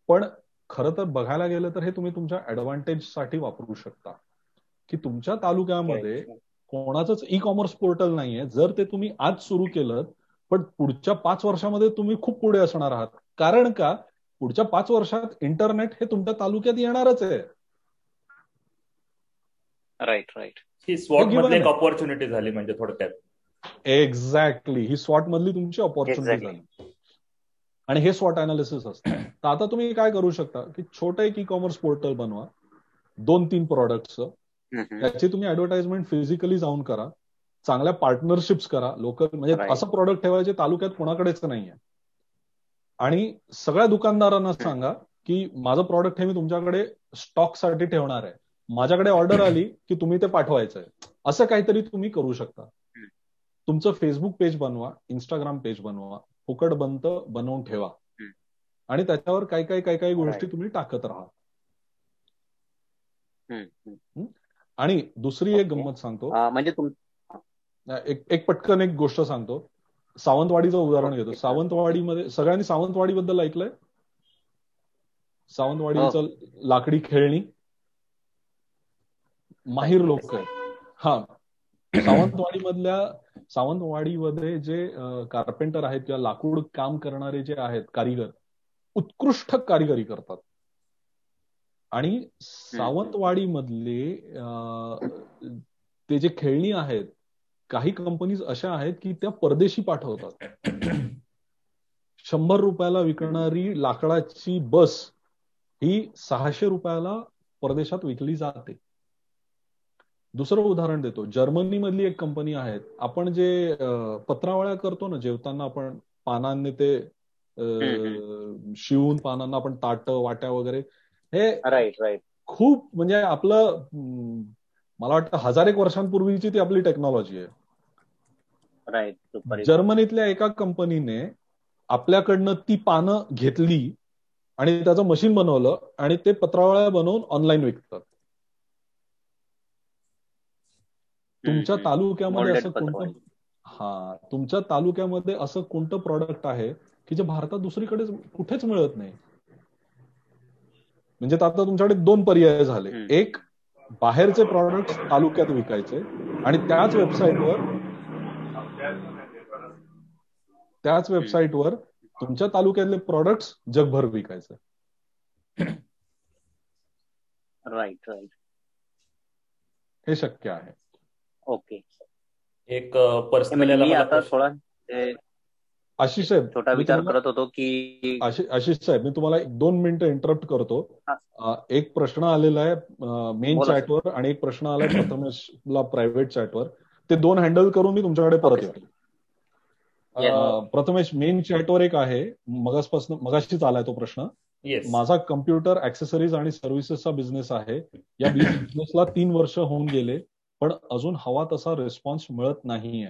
पण खरं तर बघायला गेलं तर हे तुम्ही तुमच्या ऍडव्हान्टेजसाठी वापरू शकता. की तुमच्या तालुक्यामध्ये कोणाचंच ई कॉमर्स पोर्टल नाहीये. जर ते तुम्ही आज सुरू केलं पण पुढच्या पाच वर्षामध्ये तुम्ही खूप पुढे असणार आहात. कारण का? पुढच्या पाच वर्षात इंटरनेट हे तुमच्या तालुक्यात येणारच आहे. राईट राईट ही स्वॉटमध्ये एक ऑपॉर्च्युनिटी झाली म्हणजे थोडक्यात. एक्झॅक्टली ही स्वॉट मधली तुमची ऑपॉर्च्युनिटी झाली. आणि हे स्वॉट अनालिसिस असतं. तर आता तुम्ही काय करू शकता? की छोटं एक ई कॉमर्स पोर्टल बनवा दोन तीन प्रोडक्टचं त्याची तुम्ही ऍडव्हर्टाइजमेंट फिजिकली जाऊन करा. चांगल्या पार्टनरशिप्स करा. लोकल म्हणजे असं प्रोडक्ट ठेवायचे तालुक्यात कोणाकडेच नाहीये. आणि सगळ्या दुकानदारांना सांगा की माझं प्रॉडक्ट हे मी तुमच्याकडे स्टॉकसाठी ठेवणार आहे. माझ्याकडे ऑर्डर आली की तुम्ही ते पाठवायचंय. असं काहीतरी तुम्ही करू शकता. तुमचं फेसबुक पेज बनवा इंस्टाग्राम पेज बनवा फुकट बंत बनवून ठेवा. आणि त्याच्यावर काही काही काही काही गोष्टी तुम्ही टाकत राहा. आणि दुसरी एक गंमत सांगतो. म्हणजे एक एक पटकन एक गोष्ट सांगतो. सावंतवाडीचं उदाहरण घेतो. सावंतवाडीमध्ये सगळ्यांनी सावंतवाडी बद्दल ऐकलंय? सावंतवाडीचं लाकडी खेळणी माहीर लोक आहेत. हा. सावंतवाडी मधल्या सावंतवाडीमध्ये जे कार्पेंटर आहेत किंवा लाकूड काम करणारे जे आहेत कारिगर उत्कृष्ट कारिगरी करतात. आणि सावंतवाडी मधले ते जे खेळणी आहेत काही कंपनीज अशा आहेत की त्या परदेशी पाठवतात. शंभर रुपयाला विकणारी लाकडाची बस ही सहाशे रुपयाला परदेशात विकली जाते. दुसरं उदाहरण देतो. जर्मनी मधली एक कंपनी आहे आपण जे पत्रावळ्या करतो ना जेवताना आपण पानांनी ते शिवून पानांना आपण ताट वाट्या वगैरे हे राईट राईट खूप म्हणजे आपलं मला वाटतं हजार एक वर्षांपूर्वीची ती आपली टेक्नॉलॉजी आहे. राईट जर्मनीतल्या एका कंपनीने आपल्याकडनं ती पानं घेतली आणि त्याचं मशीन बनवलं आणि ते पत्रावळ्या बनवून ऑनलाईन विकतात. तुमच्या तालुक्यामध्ये असं कोणतं हा तुमच्या तालुक्यामध्ये असं कोणतं प्रॉडक्ट आहे की जे भारतात दुसरीकडे कुठेच मिळत नाही? म्हणजे आता तुमच्याकडे दोन पर्याय झाले. एक बाहेरचे प्रॉडक्ट तालुक्यात विकायचे आणि त्याच वेबसाईटवर त्याच वेबसाईटवर तुमच्या तालुक्यातले प्रॉडक्ट जगभर विकायचे. राईट राईट हे शक्य आहे. ओके. एक पर्सनली आता थोडा आशिष साहेब छोटा विचार करत होतो की आशिष साहेब मी तुम्हाला एक दोन मिनिटं इंटरप्ट करतो. एक प्रश्न आलेला आहे मेन चॅटवर आणि एक प्रश्न आलाय प्रथमेशला प्रायव्हेट चॅटवर ते दोन हँडल करून मी तुमच्याकडे परत येतो. प्रथमेश मेन चॅटवर एक आहे. मगासपासून मगाशीच आलाय तो प्रश्न. माझा कम्प्युटर ऍक्सेसरीज आणि सर्व्हिसेसचा बिझनेस आहे. या बिझनेसला तीन वर्ष होऊन गेले पण अजून हवा तसा रिस्पॉन्स मिळत नाहीये.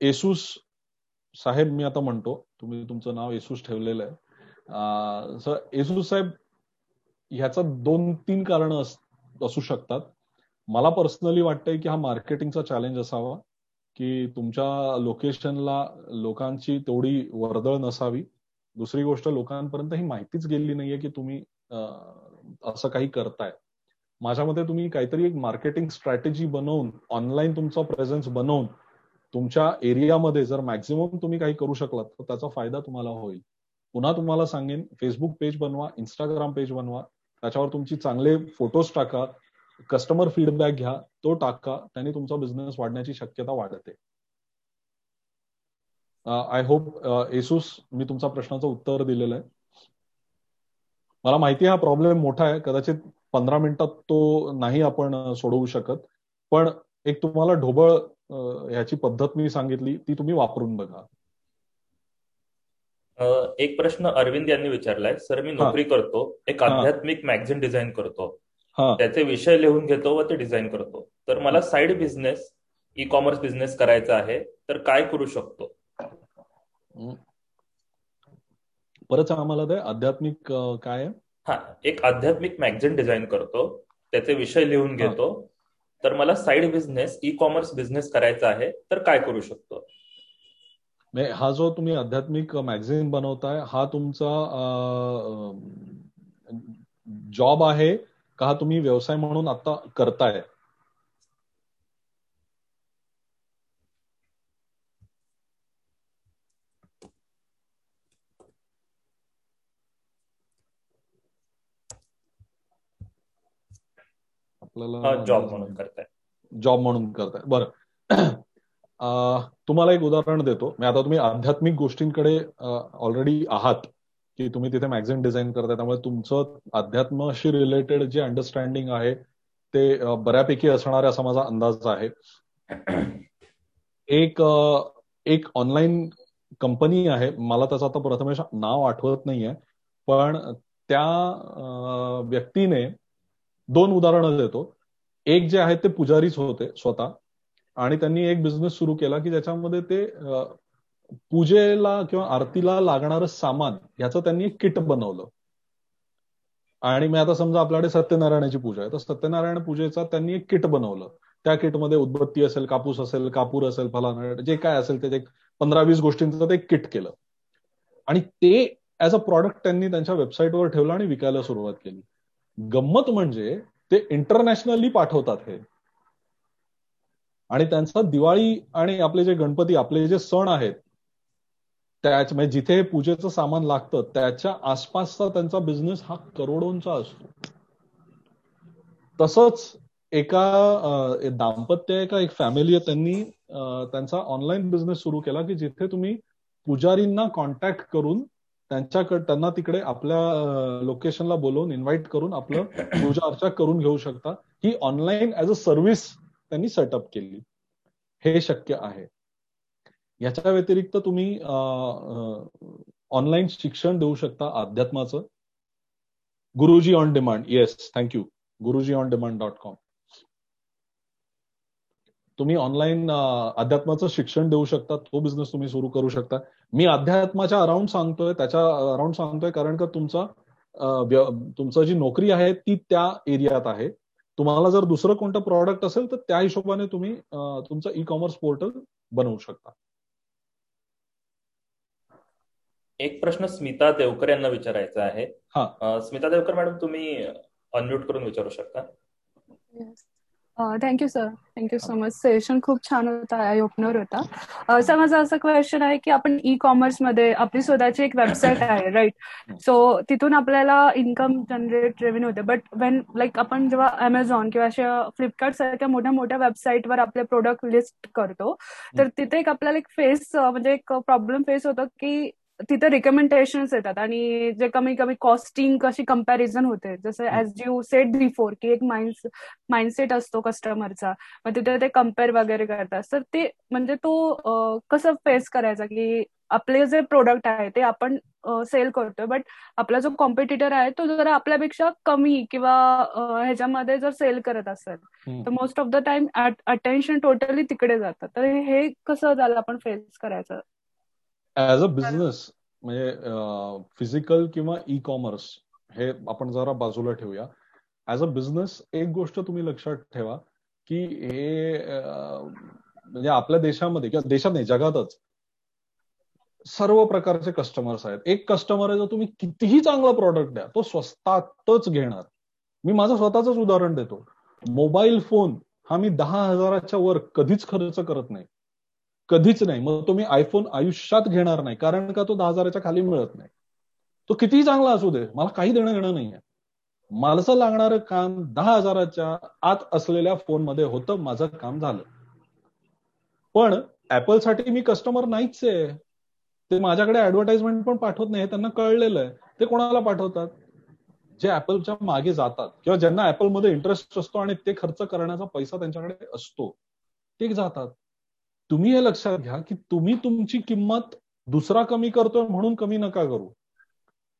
एसूस साहेब मी आता म्हणतो तुम्ही तुमचं नाव एसूस ठेवलेलं आहे. एसूस साहेब ह्याचा दोन तीन कारण असू शकतात. मला पर्सनली वाटतंय की हा मार्केटिंगचा चॅलेंज असावा. की तुमच्या लोकेशनला लोकांची तेवढी वर्दळ नसावी. दुसरी गोष्ट लोकांपर्यंत ही माहितीच गेली नाहीये की तुम्ही असं काही करताय. माझ्या मते तुम्ही काहीतरी एक मार्केटिंग स्ट्रॅटेजी बनवून ऑनलाईन तुमचा प्रेझेन्स बनवून तुमच्या एरियामध्ये जर मॅक्झिमम तुम्ही काही करू शकलात तर त्याचा फायदा तुम्हाला होईल. पुन्हा तुम्हाला सांगेन फेसबुक पेज बनवा इंस्टाग्राम पेज बनवा. त्याच्यावर तुमची चांगले फोटोज टाका. कस्टमर फीडबॅक घ्या तो टाका त्याने तुमचा बिझनेस वाढण्याची शक्यता वाढते. आय होप एसूस मी तुमच्या प्रश्नाचं उत्तर दिलेलं आहे. मला माहिती हा प्रॉब्लेम मोठा आहे कदाचित पंधरा मिनिटात तो नाही आपण सोडवू शकत. पण एक तुम्हाला ढोबळ ह्याची पद्धत मी सांगितली ती तुम्ही वापरून बघा. एक प्रश्न अरविंद यांनी विचारलाय. सर मी नोकरी करतो एक आध्यात्मिक मॅगझिन डिझाईन करतो. त्याचे विषय लिहून घेतो व ते डिझाईन करतो. तर मला side business e commerce business करायचा आहे तर काय करू शकतो? परत आम्हाला ते आध्यात्मिक काय हा एक आध्यात्मिक मॅगझिन डिझाईन करतो. त्याचे विषय लिहून घेतो. तर मला side business e commerce business करायचा आहे तर काय करू शकतो? हा जो तुम्ही आध्यात्मिक मॅगझिन बनवताय हा तुमचा जॉब आहे का तुम्ही व्यवसाय म्हणून आता करताय? आपल्याला जॉब म्हणून करताय. जॉब म्हणून करताय. बरं. तुम्हाला एक उदाहरण देतो. मी आता तुम्ही आध्यात्मिक गोष्टींकडे ऑलरेडी आहात. की तुम्ही तिथे मॅगझिन डिझाईन करताय त्यामुळे तुमचं अध्यात्माशी रिलेटेड जे अंडरस्टँडिंग आहे ते बऱ्यापैकी असणार आहे असा माझा अंदाज आहे. एक एक ऑनलाईन कंपनी आहे मला त्याचं आता प्रथमेश नाव आठवत नाहीये पण त्या व्यक्तीने दोन उदाहरणं देतो. एक जे आहे ते पुजारीच होते स्वतः आणि त्यांनी एक बिझनेस सुरू केला की ज्याच्यामध्ये ते पूजेला किंवा आरतीला लागणारं सामान याचं त्यांनी एक किट बनवलं. आणि मी आता समजा आपल्याकडे सत्यनारायणाची पूजा आहे तर सत्यनारायण पूजेचा त्यांनी एक किट बनवलं. त्या किटमध्ये उदबत्ती असेल कापूस असेल कापूर असेल फलाना जे काय असेल ते पंधरा वीस गोष्टींचं ते किट केलं. आणि ते ऍज अ प्रॉडक्ट त्यांनी त्यांच्या वेबसाईटवर ठेवलं आणि विकायला सुरुवात केली. गंमत म्हणजे ते इंटरनॅशनली पाठवतात हे. आणि त्यांचा दिवाळी आणि आपले जे गणपती आपले जे सण आहेत त्याच म्हणजे जिथे पूजेचं सामान लागतं त्याच्या आसपासचा त्यांचा बिझनेस हा करोडोंचा असतो. तसंच एका दाम्पत्य एका एक फॅमिली आहे त्यांनी त्यांचा ऑनलाईन बिझनेस सुरू केला की जिथे तुम्ही पुजारींना कॉन्टॅक्ट करून त्यांच्याकडे त्यांना तिकडे आपल्या लोकेशनला बोलवून इन्व्हाइट करून आपलं पूजा अर्चा करून घेऊ शकता. ही ऑनलाईन ऍज अ सर्व्हिस त्यांनी सेटअप केली. हे शक्य आहे. याच्या व्यतिरिक्त तुम्ही ऑनलाईन शिक्षण देऊ शकता अध्यात्माचं. Guruji on demand yes thank you Guruji on demand dot com तुम्ही ऑनलाईन अध्यात्माचं शिक्षण देऊ शकता. तो बिझनेस तुम्ही सुरू करू शकता. मी अध्यात्माच्या अराउंड सांगतोय त्याच्या अराउंड सांगतोय कारण का तुमचा तुमचं जी नोकरी आहे ती त्या एरियात आहे. तुम्हाला जर दुसरं कोणतं प्रॉडक्ट असेल तर त्या हिशोबाने तुम्ही तुमचं ई कॉमर्स पोर्टल बनवू शकता. एक प्रश्न स्मिता देवकर यांना विचारायचा आहे. स्मिता देवकर मॅडम तुम्ही अनम्यूट करून विचारू शकता? Thank you sir thank you so much session खूप छान होता आय ओपनर होता. सर माझा असं क्वेश्चन आहे की आपण ई कॉमर्समध्ये आपली स्वतःची एक वेबसाईट आहे राईट सो तिथून आपल्याला इन्कम जनरेट रेव्हेन्यू होते. बट वेन लाईक आपण जेव्हा अमेझॉन किंवा अशा फ्लिपकार्ट सारख्या मोठ्या मोठ्या वेबसाईटवर आपले प्रोडक्ट लिस्ट करतो तर तिथे एक आपल्याला एक फेस म्हणजे एक प्रॉब्लेम फेस होतो की तिथे रिकमेंडेशन येतात आणि जे कमी कमी कॉस्टिंग कशी कंपॅरिझन होते जसं ऍज यू सेट बिफोर की एक माइंड माइंडसेट असतो कस्टमरचा मग तिथे ते कंपेअर वगैरे करतात. तर ते म्हणजे तो कसं फेस करायचा की आपले जे प्रोडक्ट आहे ते आपण सेल करतोय. बट आपला जो कॉम्पिटिटर आहे तो जरा आपल्यापेक्षा कमी किंवा ह्याच्यामध्ये जर सेल करत असेल तर most of the time attention totally तिकडे जातं. तर हे कसं झालं आपण फेस करायचं? ऍज अ बिझनेस म्हणजे फिजिकल किंवा ई कॉमर्स हे आपण जरा बाजूला ठेवूया. ऍज अ बिझनेस एक गोष्ट तुम्ही लक्षात ठेवा की हे म्हणजे आपल्या देशामध्ये किंवा देशात नाही जगातच सर्व प्रकारचे कस्टमर्स आहेत. एक कस्टमर आहे जर तुम्ही कितीही चांगला प्रॉडक्ट द्या तो स्वस्तातच घेणार. मी माझं स्वतःच उदाहरण देतो. मोबाईल फोन हा मी दहा हजाराच्या वर कधीच खर्च करत नाही. कधीच नाही. मग तुम्ही आयफोन आयुष्यात घेणार नाही कारण का तो दहा हजाराच्या खाली मिळत नाही? तो कितीही चांगला असू दे मला काही देणं घेणं नाहीये. माणसं लागणारं काम दहा हजाराच्या आत असलेल्या फोनमध्ये होतं माझं काम झालं. पण ऍपलसाठी मी कस्टमर नाहीच आहे. ते माझ्याकडे ऍडव्हर्टाइजमेंट पण पाठवत नाही त्यांना कळलेलं आहे. ते कोणाला पाठवतात? जे ऍपलच्या मागे जातात. किंवा ज्यांना ऍपलमध्ये इंटरेस्ट असतो आणि ते खर्च करण्याचा पैसा त्यांच्याकडे असतो ते जातात. तुम्ही हे लक्षात घ्या की तुम्ही तुमची किंमत दुसरा कमी करतोय म्हणून कमी नका करू.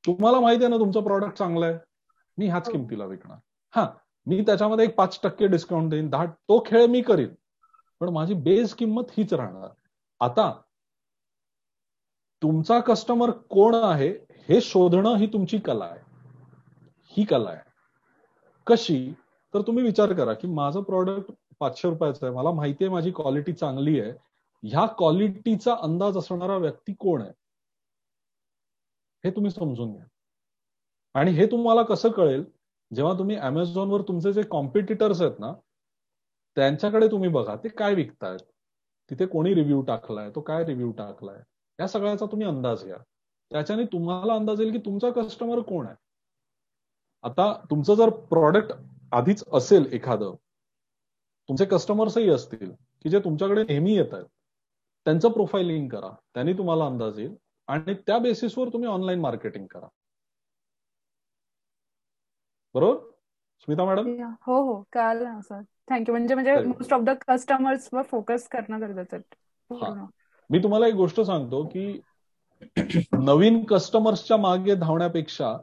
तुम्हाला माहिती आहे ना तुमचं प्रॉडक्ट चांगलं आहे. मी ह्याच हो. किमतीला विकणार. हा मी त्याच्यामध्ये एक पाच टक्के डिस्काउंट देईन. दहा तो खेळ मी करीन. पण माझी बेस किंमत हीच राहणार. आता तुमचा कस्टमर कोण आहे हे शोधणं ही तुमची कला आहे. ही कला आहे. कशी? तर तुम्ही विचार करा की माझं प्रॉडक्ट पाचशे रुपयाचं आहे. मला माहिती आहे माझी क्वालिटी चांगली आहे. ह्या क्वालिटीचा अंदाज असणारा व्यक्ती कोण आहे? हे तुम्ही समजून घ्या. आणि हे तुम्हाला कसं कळेल? जेव्हा तुम्ही अमेझॉनवर तुमचे जे कॉम्पिटिटर्स आहेत ना त्यांच्याकडे तुम्ही बघा ते काय विकतायत? तिथे कोणी रिव्ह्यू टाकलाय? तो काय रिव्ह्यू टाकलाय? या सगळ्याचा तुम्ही अंदाज घ्या. त्याच्याने तुम्हाला अंदाज येईल की तुमचा कस्टमर कोण आहे? आता तुमचं जर प्रॉडक्ट आधीच असेल एखादं तुमचे कस्टमर्सही असतील की जे तुमच्याकडे नेहमी येत आहेत त्यांचं प्रोफाइलिंग करा त्यांनी तुम्हाला अंदाज येईल आणि त्या बेसिसवर तुम्ही ऑनलाईन मार्केटिंग करा. बरोबर? स्मिता मॅडम? हो हो कळालं सर थँक्यू म्हणजे म्हणजे मोस्ट ऑफ द कस्टमर्स वर फोकस करणं गरजेचं मी तुम्हाला एक गोष्ट सांगतो की नवीन कस्टमर्सच्या मागे धावण्यापेक्षा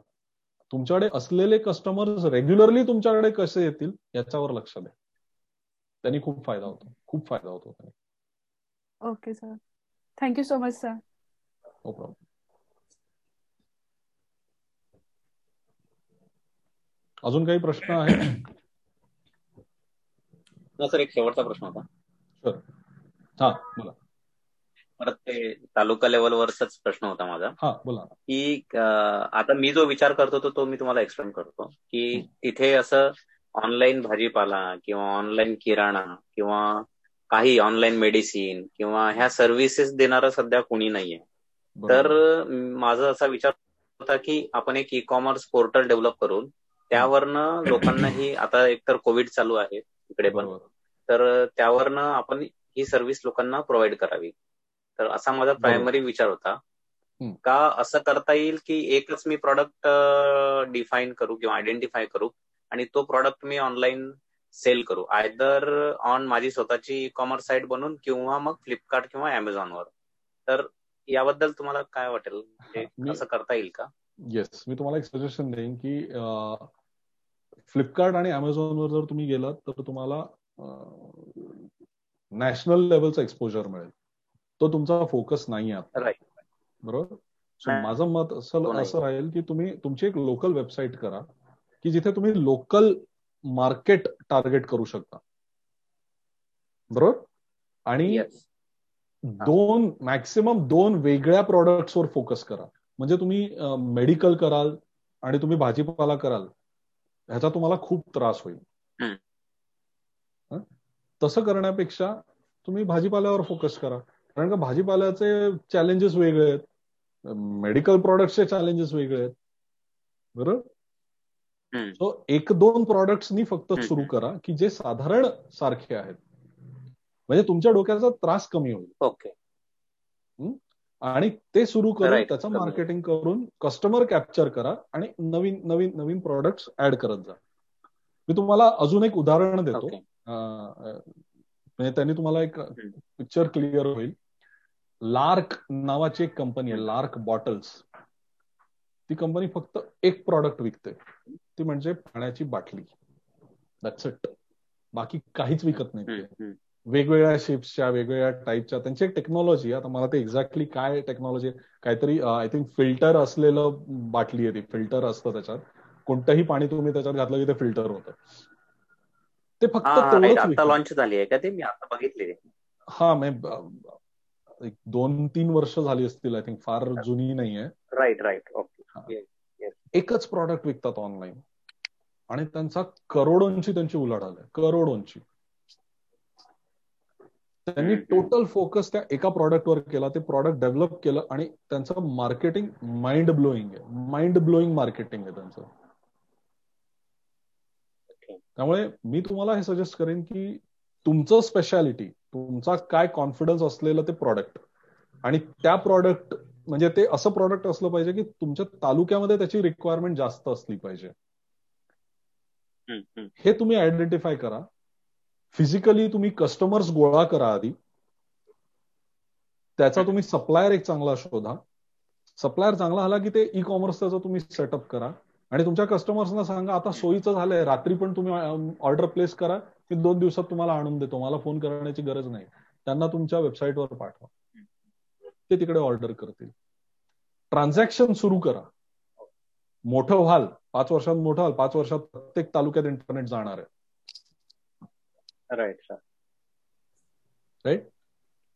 तुमच्याकडे असलेले कस्टमर्स रेग्युलरली तुमच्याकडे कसे येतील याच्यावर लक्ष द्या. त्यांनी खूप फायदा होतो. खूप फायदा होतो okay sir thank you so much sir no problem अजून काही प्रश्न आहे सर एक शेवटचा प्रश्न होता. हा बोला. परत ते तालुका लेवलवरच प्रश्न होता माझा. हा बोला. की आता मी जो विचार करतो तो मी तुम्हाला एक्सप्लेन करतो. की तिथे असं ऑनलाईन भाजीपाला किंवा ऑनलाईन किराणा किंवा काही ऑनलाईन मेडिसिन किंवा ह्या सर्व्हिसेस देणारं सध्या कोणी नाहीये. तर माझा असा विचार होता की आपण एक ई कॉमर्स पोर्टल डेव्हलप करून त्यावरनं लोकांनाही आता एकतर कोविड चालू आहे इकडे पण. तर त्यावरनं आपण ही सर्व्हिस लोकांना प्रोव्हाइड करावी. तर असा माझा प्रायमरी विचार होता. का असं करता येईल की एकच मी प्रॉडक्ट डिफाईन करू किंवा आयडेंटिफाय करू आणि तो प्रॉडक्ट मी ऑनलाईन सेल करू. आयदर ऑन माझी स्वतःची ई कॉमर्स साईट बनवून किंवा मग फ्लिपकार्ट किंवा अमेझॉनवर तर याबद्दल तुम्हाला काय वाटेल? म्हणजे असं करता येईल का? येस मी तुम्हाला एक सजेशन देईन की फ्लिपकार्ट आणि अमेझॉनवर जर तुम्ही गेलात तर तुम्हाला नॅशनल लेवलचा एक्सपोजर मिळेल. तो तुमचा फोकस नाही आहे बरोबर? सो माझं मत असं असं राहील की तुम्ही तुमची एक लोकल वेबसाईट करा. की जिथे तुम्ही लोकल मार्केट टार्गेट करू शकता. बरोबर? आणि दोन मॅक्सिमम दोन वेगळ्या प्रॉडक्ट्सवर फोकस करा म्हणजे तुम्ही मेडिकल कराल आणि तुम्ही भाजीपाला कराल ह्याचा तुम्हाला खूप त्रास होईल. तसं करण्यापेक्षा तुम्ही भाजीपाल्यावर फोकस करा. कारण का भाजीपाल्याचे चॅलेंजेस वेगळे आहेत. मेडिकल प्रॉडक्टचे चॅलेंजेस वेगळे आहेत. बरोबर? सो एक दोन प्रॉडक्ट्सनी फक्त सुरू करा की जे साधारण सारखे आहेत. म्हणजे तुमच्या डोक्याचा त्रास कमी होईल. ओके. आणि ते सुरू करून त्याचं मार्केटिंग करून कस्टमर कॅप्चर करा आणि नवीन नवीन नवीन प्रॉडक्ट ऍड करत जा. मी तुम्हाला अजून एक उदाहरण देतो. म्हणजे त्यांनी तुम्हाला एक पिक्चर क्लिअर होईल. लार्क नावाची एक कंपनी आहे लार्क बॉटल्स ती कंपनी फक्त एक प्रॉडक्ट विकते. ती म्हणजे पाण्याची बाटली. दॅट्स इट बाकी काहीच विकत नाही. वेगवेगळ्या शेप्सच्या वेगवेगळ्या टाईपच्या त्यांची एक टेक्नॉलॉजी आता मला ते एक्झॅक्टली काय टेक्नॉलॉजी काहीतरी आय थिंक फिल्टर असलेलं बाटली आहे ती. फिल्टर असतं त्याच्यात. कोणतंही पाणी तुम्ही त्याच्यात घातलं की ते फिल्टर होतं. ते फक्त लॉन्च झाली आहे का ते? मी आता बघितले हा एक दोन तीन वर्ष झाली असतील आय थिंक फार जुनी नाहीये. राईट राईट ओके एकच प्रॉडक्ट विकतात ऑनलाईन आणि त्यांचा करोडोंची त्यांची उलाढाल आहे. करोडोंची. त्यांनी टोटल फोकस त्या एका प्रॉडक्टवर केला ते प्रॉडक्ट डेव्हलप केलं आणि त्यांचं मार्केटिंग माइंड ब्लोईंग आहे. माइंड ब्लोईंग मार्केटिंग आहे त्यांचं. त्यामुळे मी तुम्हाला हे सजेस्ट करेन की तुमचं स्पेशालिटी तुमचा काय कॉन्फिडन्स असलेलं ते प्रॉडक्ट आणि त्या प्रॉडक्ट म्हणजे ते असं प्रॉडक्ट असलं पाहिजे की तुमच्या तालुक्यामध्ये त्याची रिक्वायरमेंट जास्त असली पाहिजे. हे तुम्ही आयडेंटिफाय करा. फिजिकली तुम्ही कस्टमर्स गोळा करा आधी. त्याचा तुम्ही सप्लायर एक चांगला शोधा. सप्लायर चांगला आला की ते ई कॉमर्स त्याचा तुम्ही सेटअप करा. आणि तुमच्या कस्टमर्सना सांगा आता सोयीचं झालंय. रात्री पण तुम्ही ऑर्डर प्लेस करा. मी दोन दिवसात तुम्हाला आणून देतो. मला फोन करण्याची गरज नाही. त्यांना तुमच्या वेबसाईटवर पाठवा. ते तिकडे ऑर्डर करतील. ट्रान्झॅक्शन सुरू करा. मोठं व्हाल पाच वर्षात मोठं व्हाल पाच वर्षात प्रत्येक तालुक्यात इंटरनेट जाणार आहे. राईट राईट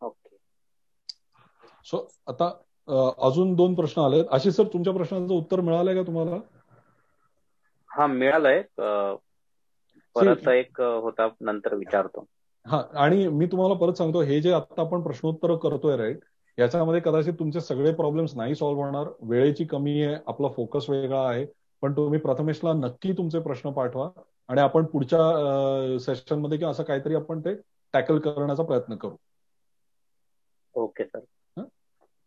ओके सो आता अजून दोन प्रश्न आले आशिष सर तुमच्या प्रश्नाचं उत्तर मिळालंय का तुम्हाला? हा मिळालंय. परत एक होता नंतर विचारतो. हा आणि मी तुम्हाला परत सांगतो हे जे आता आपण प्रश्नोत्तर करतोय राईट याच्यामध्ये कदाचित तुमचे सगळे प्रॉब्लेम्स नाही सॉल्व्ह होणार वेळेची कमी आहे आपला फोकस वेगळा आहे पण तुम्ही प्रथमेशला नक्की तुमचे प्रश्न पाठवा आणि आपण पुढच्या सेशनमध्ये किंवा असं काहीतरी आपण ते टॅकल करण्याचा प्रयत्न करू. ओके सर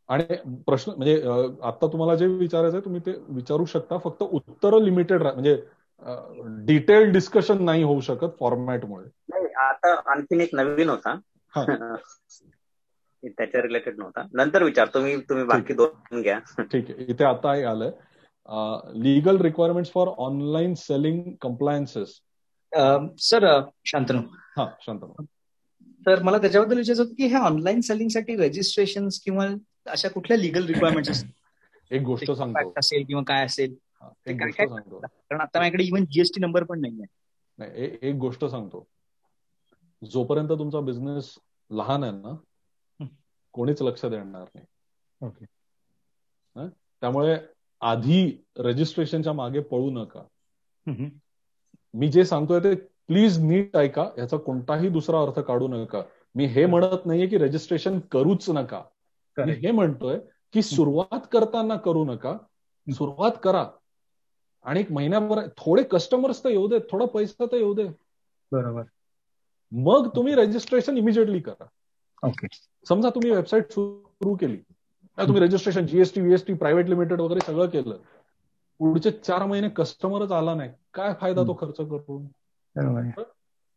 आणि प्रश्न म्हणजे आता तुम्हाला जे विचारायचं आहे तुम्ही ते विचारू शकता. फक्त उत्तर लिमिटेड म्हणजे डिटेल डिस्कशन नाही होऊ शकत फॉर्मॅटमुळे नाही आता आणखीन एक नवीन होता. त्याच्या रिलेटेड नव्हता. नंतर विचारतो मी तुम्ही बाकी दोन घ्या. ठीक आहे. इथे आता आलंय legal requirement for online selling compliances sir Shantanu. हा शांतनू. तर मला त्याच्याबद्दल विचारायचं होतं की हे ऑनलाईन सेलिंगसाठी रजिस्ट्रेशन किंवा अशा कुठल्या लिगल रिक्वायरमेंट एक गोष्ट सांगतो. असेल किंवा काय असेल. कारण आता माझ्याकडे इव्हन जीएसटी नंबर पण नाही आहे एक गोष्ट सांगतो. जोपर्यंत तुमचा बिझनेस लहान आहे ना कोणीच लक्ष देणार नाही. ओके. त्यामुळे आधी रजिस्ट्रेशनच्या मागे पळू नका. मी जे सांगतोय ते प्लीज नीट ऐका. याचा कोणताही दुसरा अर्थ काढू नका. मी हे म्हणत नाहीये की रजिस्ट्रेशन करूच नका. मी हे म्हणतोय की सुरुवात करताना करू नका. सुरुवात करा. आणि एक महिन्याभर थोडे कस्टमर्स तर येऊ दे थोडा पैसा तर येऊ दे बरोबर. मग तुम्ही रजिस्ट्रेशन इमिजिएटली करा. ओके. समजा तुम्ही वेबसाईट सुरू केली तुम्ही registration GST VST private limited वगैरे सगळं केलं पुढचे चार महिने कस्टमरच आला नाही काय फायदा तो खर्च करून?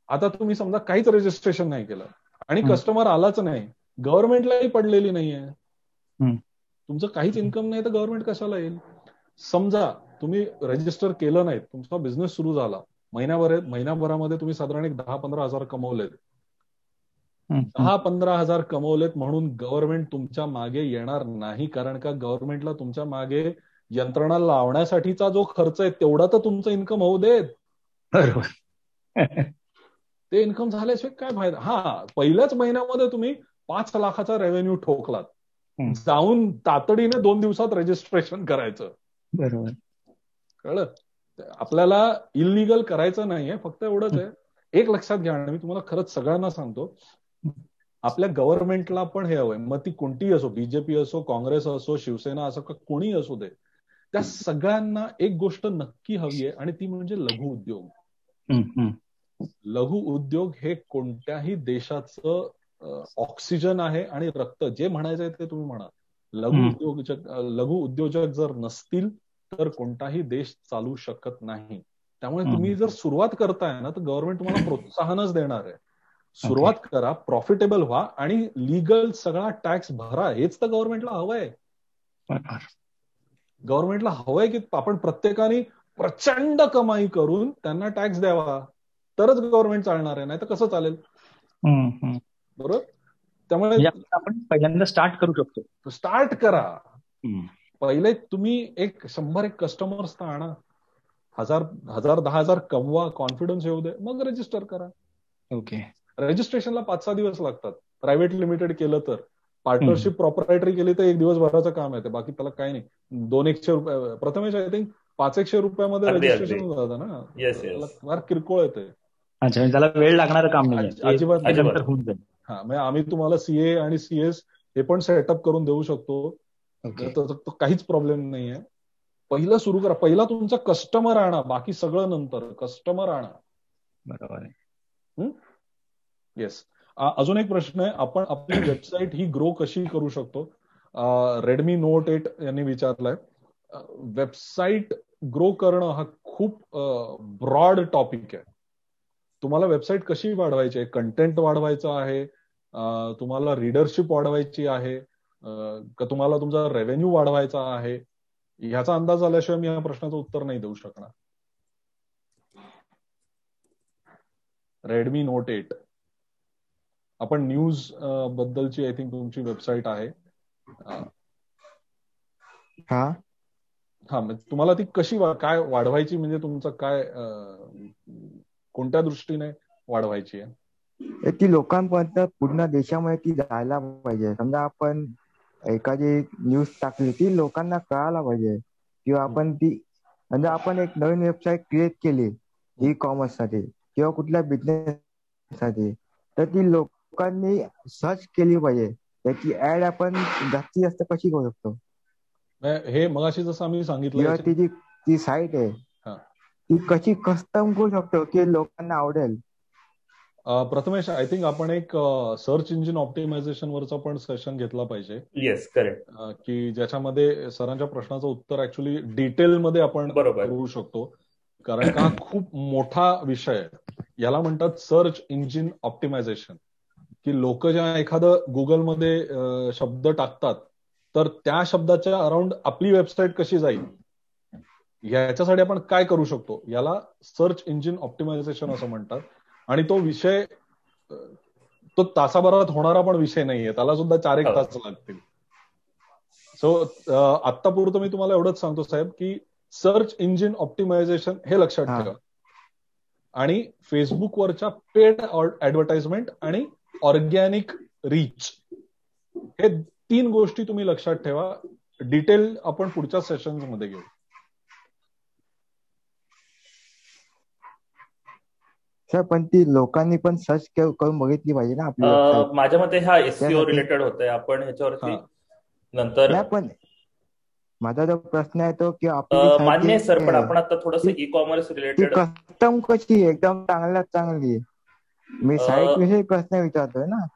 आता तुम्ही समजा काहीच रजिस्ट्रेशन नाही केलं आणि कस्टमर आलाच नाही गव्हर्नमेंटलाही पडलेली नाहीये. तुमचं काहीच इन्कम नाही तर गव्हर्नमेंट कशाला येईल? समजा तुम्ही रजिस्टर केलं नाही तुमचा बिझनेस सुरू झाला महिन्याभर महिन्याभरामध्ये तुम्ही साधारण एक दहा पंधरा हजार कमवलेत. दहा पंधरा हजार कमवलेत म्हणून गव्हर्नमेंट तुमच्या मागे येणार नाही कारण का गव्हर्नमेंटला तुमच्या मागे यंत्रणा लावण्यासाठीचा जो खर्च आहे तेवढा तर तुमचं इन्कम होऊ देत. बरोबर. ते इन्कम झाल्याशिवाय काय फायदा? हा पहिल्याच महिन्यामध्ये तुम्ही पाच लाखाचा रेव्हेन्यू ठोकलात. जाऊन तातडीने दोन दिवसात रजिस्ट्रेशन करायचं. बरोबर. कळलं? आपल्याला इलिगल करायचं नाहीये फक्त एवढंच आहे. एक लक्षात घ्या मी तुम्हाला खरंच सगळ्यांना सांगतो आपल्या गव्हर्नमेंटला पण हे हवंय. मग ती कोणतीही असो बीजेपी असो काँग्रेस असो शिवसेना असो का कोणी असू दे त्या सगळ्यांना एक गोष्ट नक्की हवी आहे आणि ती म्हणजे लघु उद्योग. लघु उद्योग हे कोणत्याही देशाचं ऑक्सिजन आहे आणि रक्त. जे म्हणायचंय ते तुम्ही म्हणा. लघु उद्योजक लघु उद्योजक जर नसतील तर कोणताही देश चालू शकत नाही. त्यामुळे तुम्ही जर सुरुवात करताय ना तर गव्हर्नमेंट तुम्हाला प्रोत्साहनच देणार आहे. सुरुवात करा प्रॉफिटेबल व्हा आणि लिगल सगळा टॅक्स भरा. हेच तर गव्हर्नमेंटला हवंय. गव्हर्नमेंटला हवंय की आपण प्रत्येकाने प्रचंड कमाई करून त्यांना टॅक्स द्यावा. तरच गव्हर्नमेंट चालणार आहे नाही तर कसं चालेल? बरोबर? त्यामुळे आपण पहिल्यांदा स्टार्ट करू शकतो. स्टार्ट करा. पहिले तुम्ही एक शंभर एक कस्टमर्स तर आणा. हजार हजार दहा हजार कमवा. कॉन्फिडन्स येऊ दे. मग रजिस्टर करा. ओके रजिस्ट्रेशनला पाच सहा दिवस लागतात. प्रायव्हेट लिमिटेड केलं तर. पार्टनरशिप प्रॉपरायटरी केली तर एक दिवस भराचं काम आहे बाकी त्याला काही नाही. दोन एकशे रुपये प्रथमेश आय थिंक पाच एकशे रुपयामध्ये रजिस्ट्रेशन जातं ना. फार किरकोळ येते. अच्छा म्हणजे त्याला वेळ लागणार काम नाही अजिबात हा म्हणजे आम्ही तुम्हाला सीए आणि सीएस हे पण सेटअप करून देऊ शकतो. काहीच प्रॉब्लेम नाहीये पहिलं सुरू करा. पहिला तुमचा कस्टमर आणा. बाकी सगळं नंतर. कस्टमर आणा. बरोबर येस अजून एक प्रश्न आहे. आपण आपली वेबसाईट ही ग्रो कशी करू शकतो? रेडमी नोट एट यांनी विचारलाय. वेबसाईट ग्रो करणं हा खूप ब्रॉड टॉपिक आहे. तुम्हाला वेबसाईट कशी वाढवायची आहे? कंटेंट वाढवायचं आहे? तुम्हाला रिडरशिप वाढवायची आहे? का तुम्हाला तुमचा रेव्हेन्यू वाढवायचा आहे? ह्याचा अंदाज आल्याशिवाय मी या प्रश्नाचं उत्तर नाही देऊ शकणार. रेडमी नोट एट आपण न्यूज बद्दलची आय थिंक तुमची वेबसाईट आहे. हा? हा तुम्हाला ती कशी काय वाढवायची? म्हणजे तुमचं काय कोणत्या दृष्टीने वाढवायची आहे? ती लोकांपर्यंत पूर्ण देशामध्ये ती जायला पाहिजे. समजा आपण एखादी न्यूज टाकली ती लोकांना कळायला पाहिजे. किंवा आपण ती म्हणजे आपण एक नवीन वेबसाईट क्रिएट केली ई कॉमर्ससाठी किंवा कुठल्या बिझनेस साठी तर ती लोकांनी सर्च केली पाहिजे. त्याची ऍड आपण जास्तीत जास्त कशी करू शकतो? हे मगाशी जसं आम्ही सांगितलं ती जी ती साईट आहे ती कशी कस्टम करू शकतो की लोकांना आवडेल? प्रथमेश आय थिंक आपण एक सर्च इंजिन ऑप्टिमायझेशन वरचा पण सेशन घेतला पाहिजे. येस करेक्ट की ज्याच्यामध्ये सरांच्या प्रश्नाचं उत्तर ऍक्च्युली डिटेलमध्ये आपण करू शकतो. कारण का खूप मोठा विषय याला म्हणतात सर्च इंजिन ऑप्टिमायझेशन की लोक ज्या एखादं गुगलमध्ये शब्द टाकतात तर त्या शब्दाच्या अराउंड आपली वेबसाईट कशी जाईल? याच्यासाठी आपण काय करू शकतो? याला सर्च इंजिन ऑप्टिमायझेशन असं म्हणतात. आणि तो विषय तो तासाभरात होणारा पण विषय नाहीये. त्याला सुद्धा चार एक तास लागतील. सो आत्तापुरतं मी तुम्हाला एवढंच सांगतो साहेब की सर्च इंजिन ऑप्टिमायझेशन हे लक्षात ठेवा. आणि फेसबुकवरच्या पेड ऍडव्हर्टाइजमेंट आणि ऑर्गॅनिक रीच. हे तीन गोष्टी तुम्ही लक्षात ठेवा. डिटेल आपण पुढच्या सेशनमध्ये घेऊ. सर पण ती लोकांनी पण सर्च करून बघितली पाहिजे ना आपली माझ्या मते हा एससीओ रिलेटेड होत आहे आपण ह्याच्यावरती नंतर पण माझा जो प्रश्न आहे तो की मान्य सर पण आपण आता थोडस ई कॉमर्स रिलेटेड कस्टम कशी एकदम चांगल्यात चांगली मी साईट विषयी प्रश्न विचारतोय ना.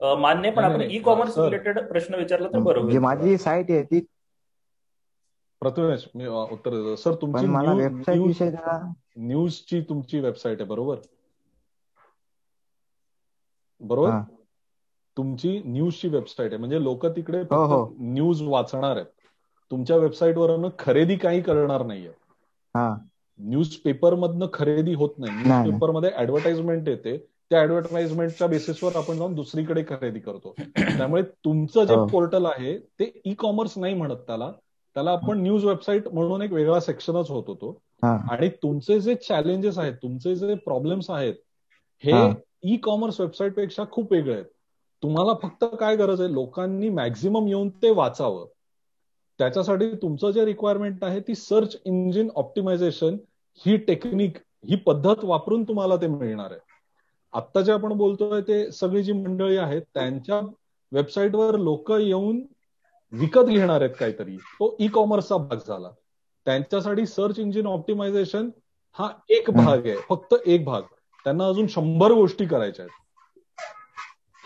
मान्य पण आपण ई कॉमर्स रिलेटेड प्रश्न विचारला तर बरोबर. जी माझी साईट आहे ती प्रथमेश मी उत्तर देतो. सर तुमची न्यूजची तुमची वेबसाईट आहे बरोबर? बरोबर? तुमची न्यूजची वेबसाईट आहे. म्हणजे लोक तिकडे न्यूज वाचणार आहेत. तुमच्या वेबसाईटवर खरेदी काही करणार नाहीये. न्यूज पेपर मधनं खरेदी होत नाही. न्यूज पेपरमध्ये ऍडव्हर्टाइजमेंट येते. त्या ऍडव्हर्टाइजमेंटच्या बेसिसवर आपण जाऊन दुसरीकडे खरेदी करतो. त्यामुळे तुमचं जे पोर्टल आहे ते ई कॉमर्स नाही म्हणत त्याला. त्याला आपण न्यूज वेबसाईट म्हणून एक वेगळा सेक्शनच होत होतो. आणि तुमचे जे चॅलेंजेस आहेत तुमचे जे प्रॉब्लेम्स आहेत हे ई कॉमर्स वेबसाईटपेक्षा खूप वेगळे आहेत. तुम्हाला फक्त काय गरज आहे? लोकांनी मॅक्झिमम येऊन ते वाचावं. त्याच्यासाठी तुमचं जे रिक्वायरमेंट आहे ती सर्च इंजिन ऑप्टिमायझेशन ही टेक्निक ही पद्धत वापरून तुम्हाला ते मिळणार आहे. आत्ता जे आपण बोलतोय ते सगळी जी मंडळी आहेत त्यांच्या वेबसाईटवर लोक येऊन विकत घेणार आहेत काहीतरी. तो ई कॉमर्सचा भाग झाला. त्यांच्यासाठी सर्च इंजिन ऑप्टिमायझेशन हा एक भाग आहे. फक्त एक भाग. त्यांना अजून शंभर गोष्टी करायच्या आहेत.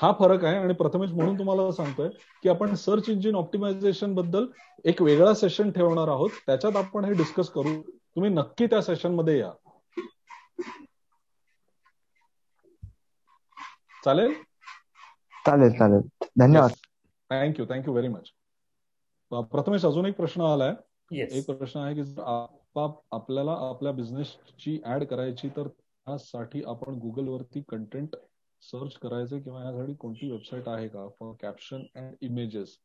हा फरक आहे आणि प्रथमेश म्हणून तुम्हाला सांगतोय की आपण सर्च इंजिन ऑप्टिमायझेशनबद्दल एक वेगळा सेशन ठेवणार आहोत. त्याच्यात आपण हे डिस्कस करू. तुम्ही नक्की त्या सेशनमध्ये या. चालेल? चालेल चालेल. धन्यवाद. Thank you thank you very much Prathamesh अजून एक प्रश्न आलाय. एक प्रश्न आहे की आपल्याला आपल्या बिझनेसची ऍड करायची तर त्यासाठी आपण गुगल वरती कंटेंट सर्च करायचं किंवा यासाठी कोणती वेबसाईट आहे का फॉर कॅप्शन अँड इमेजेस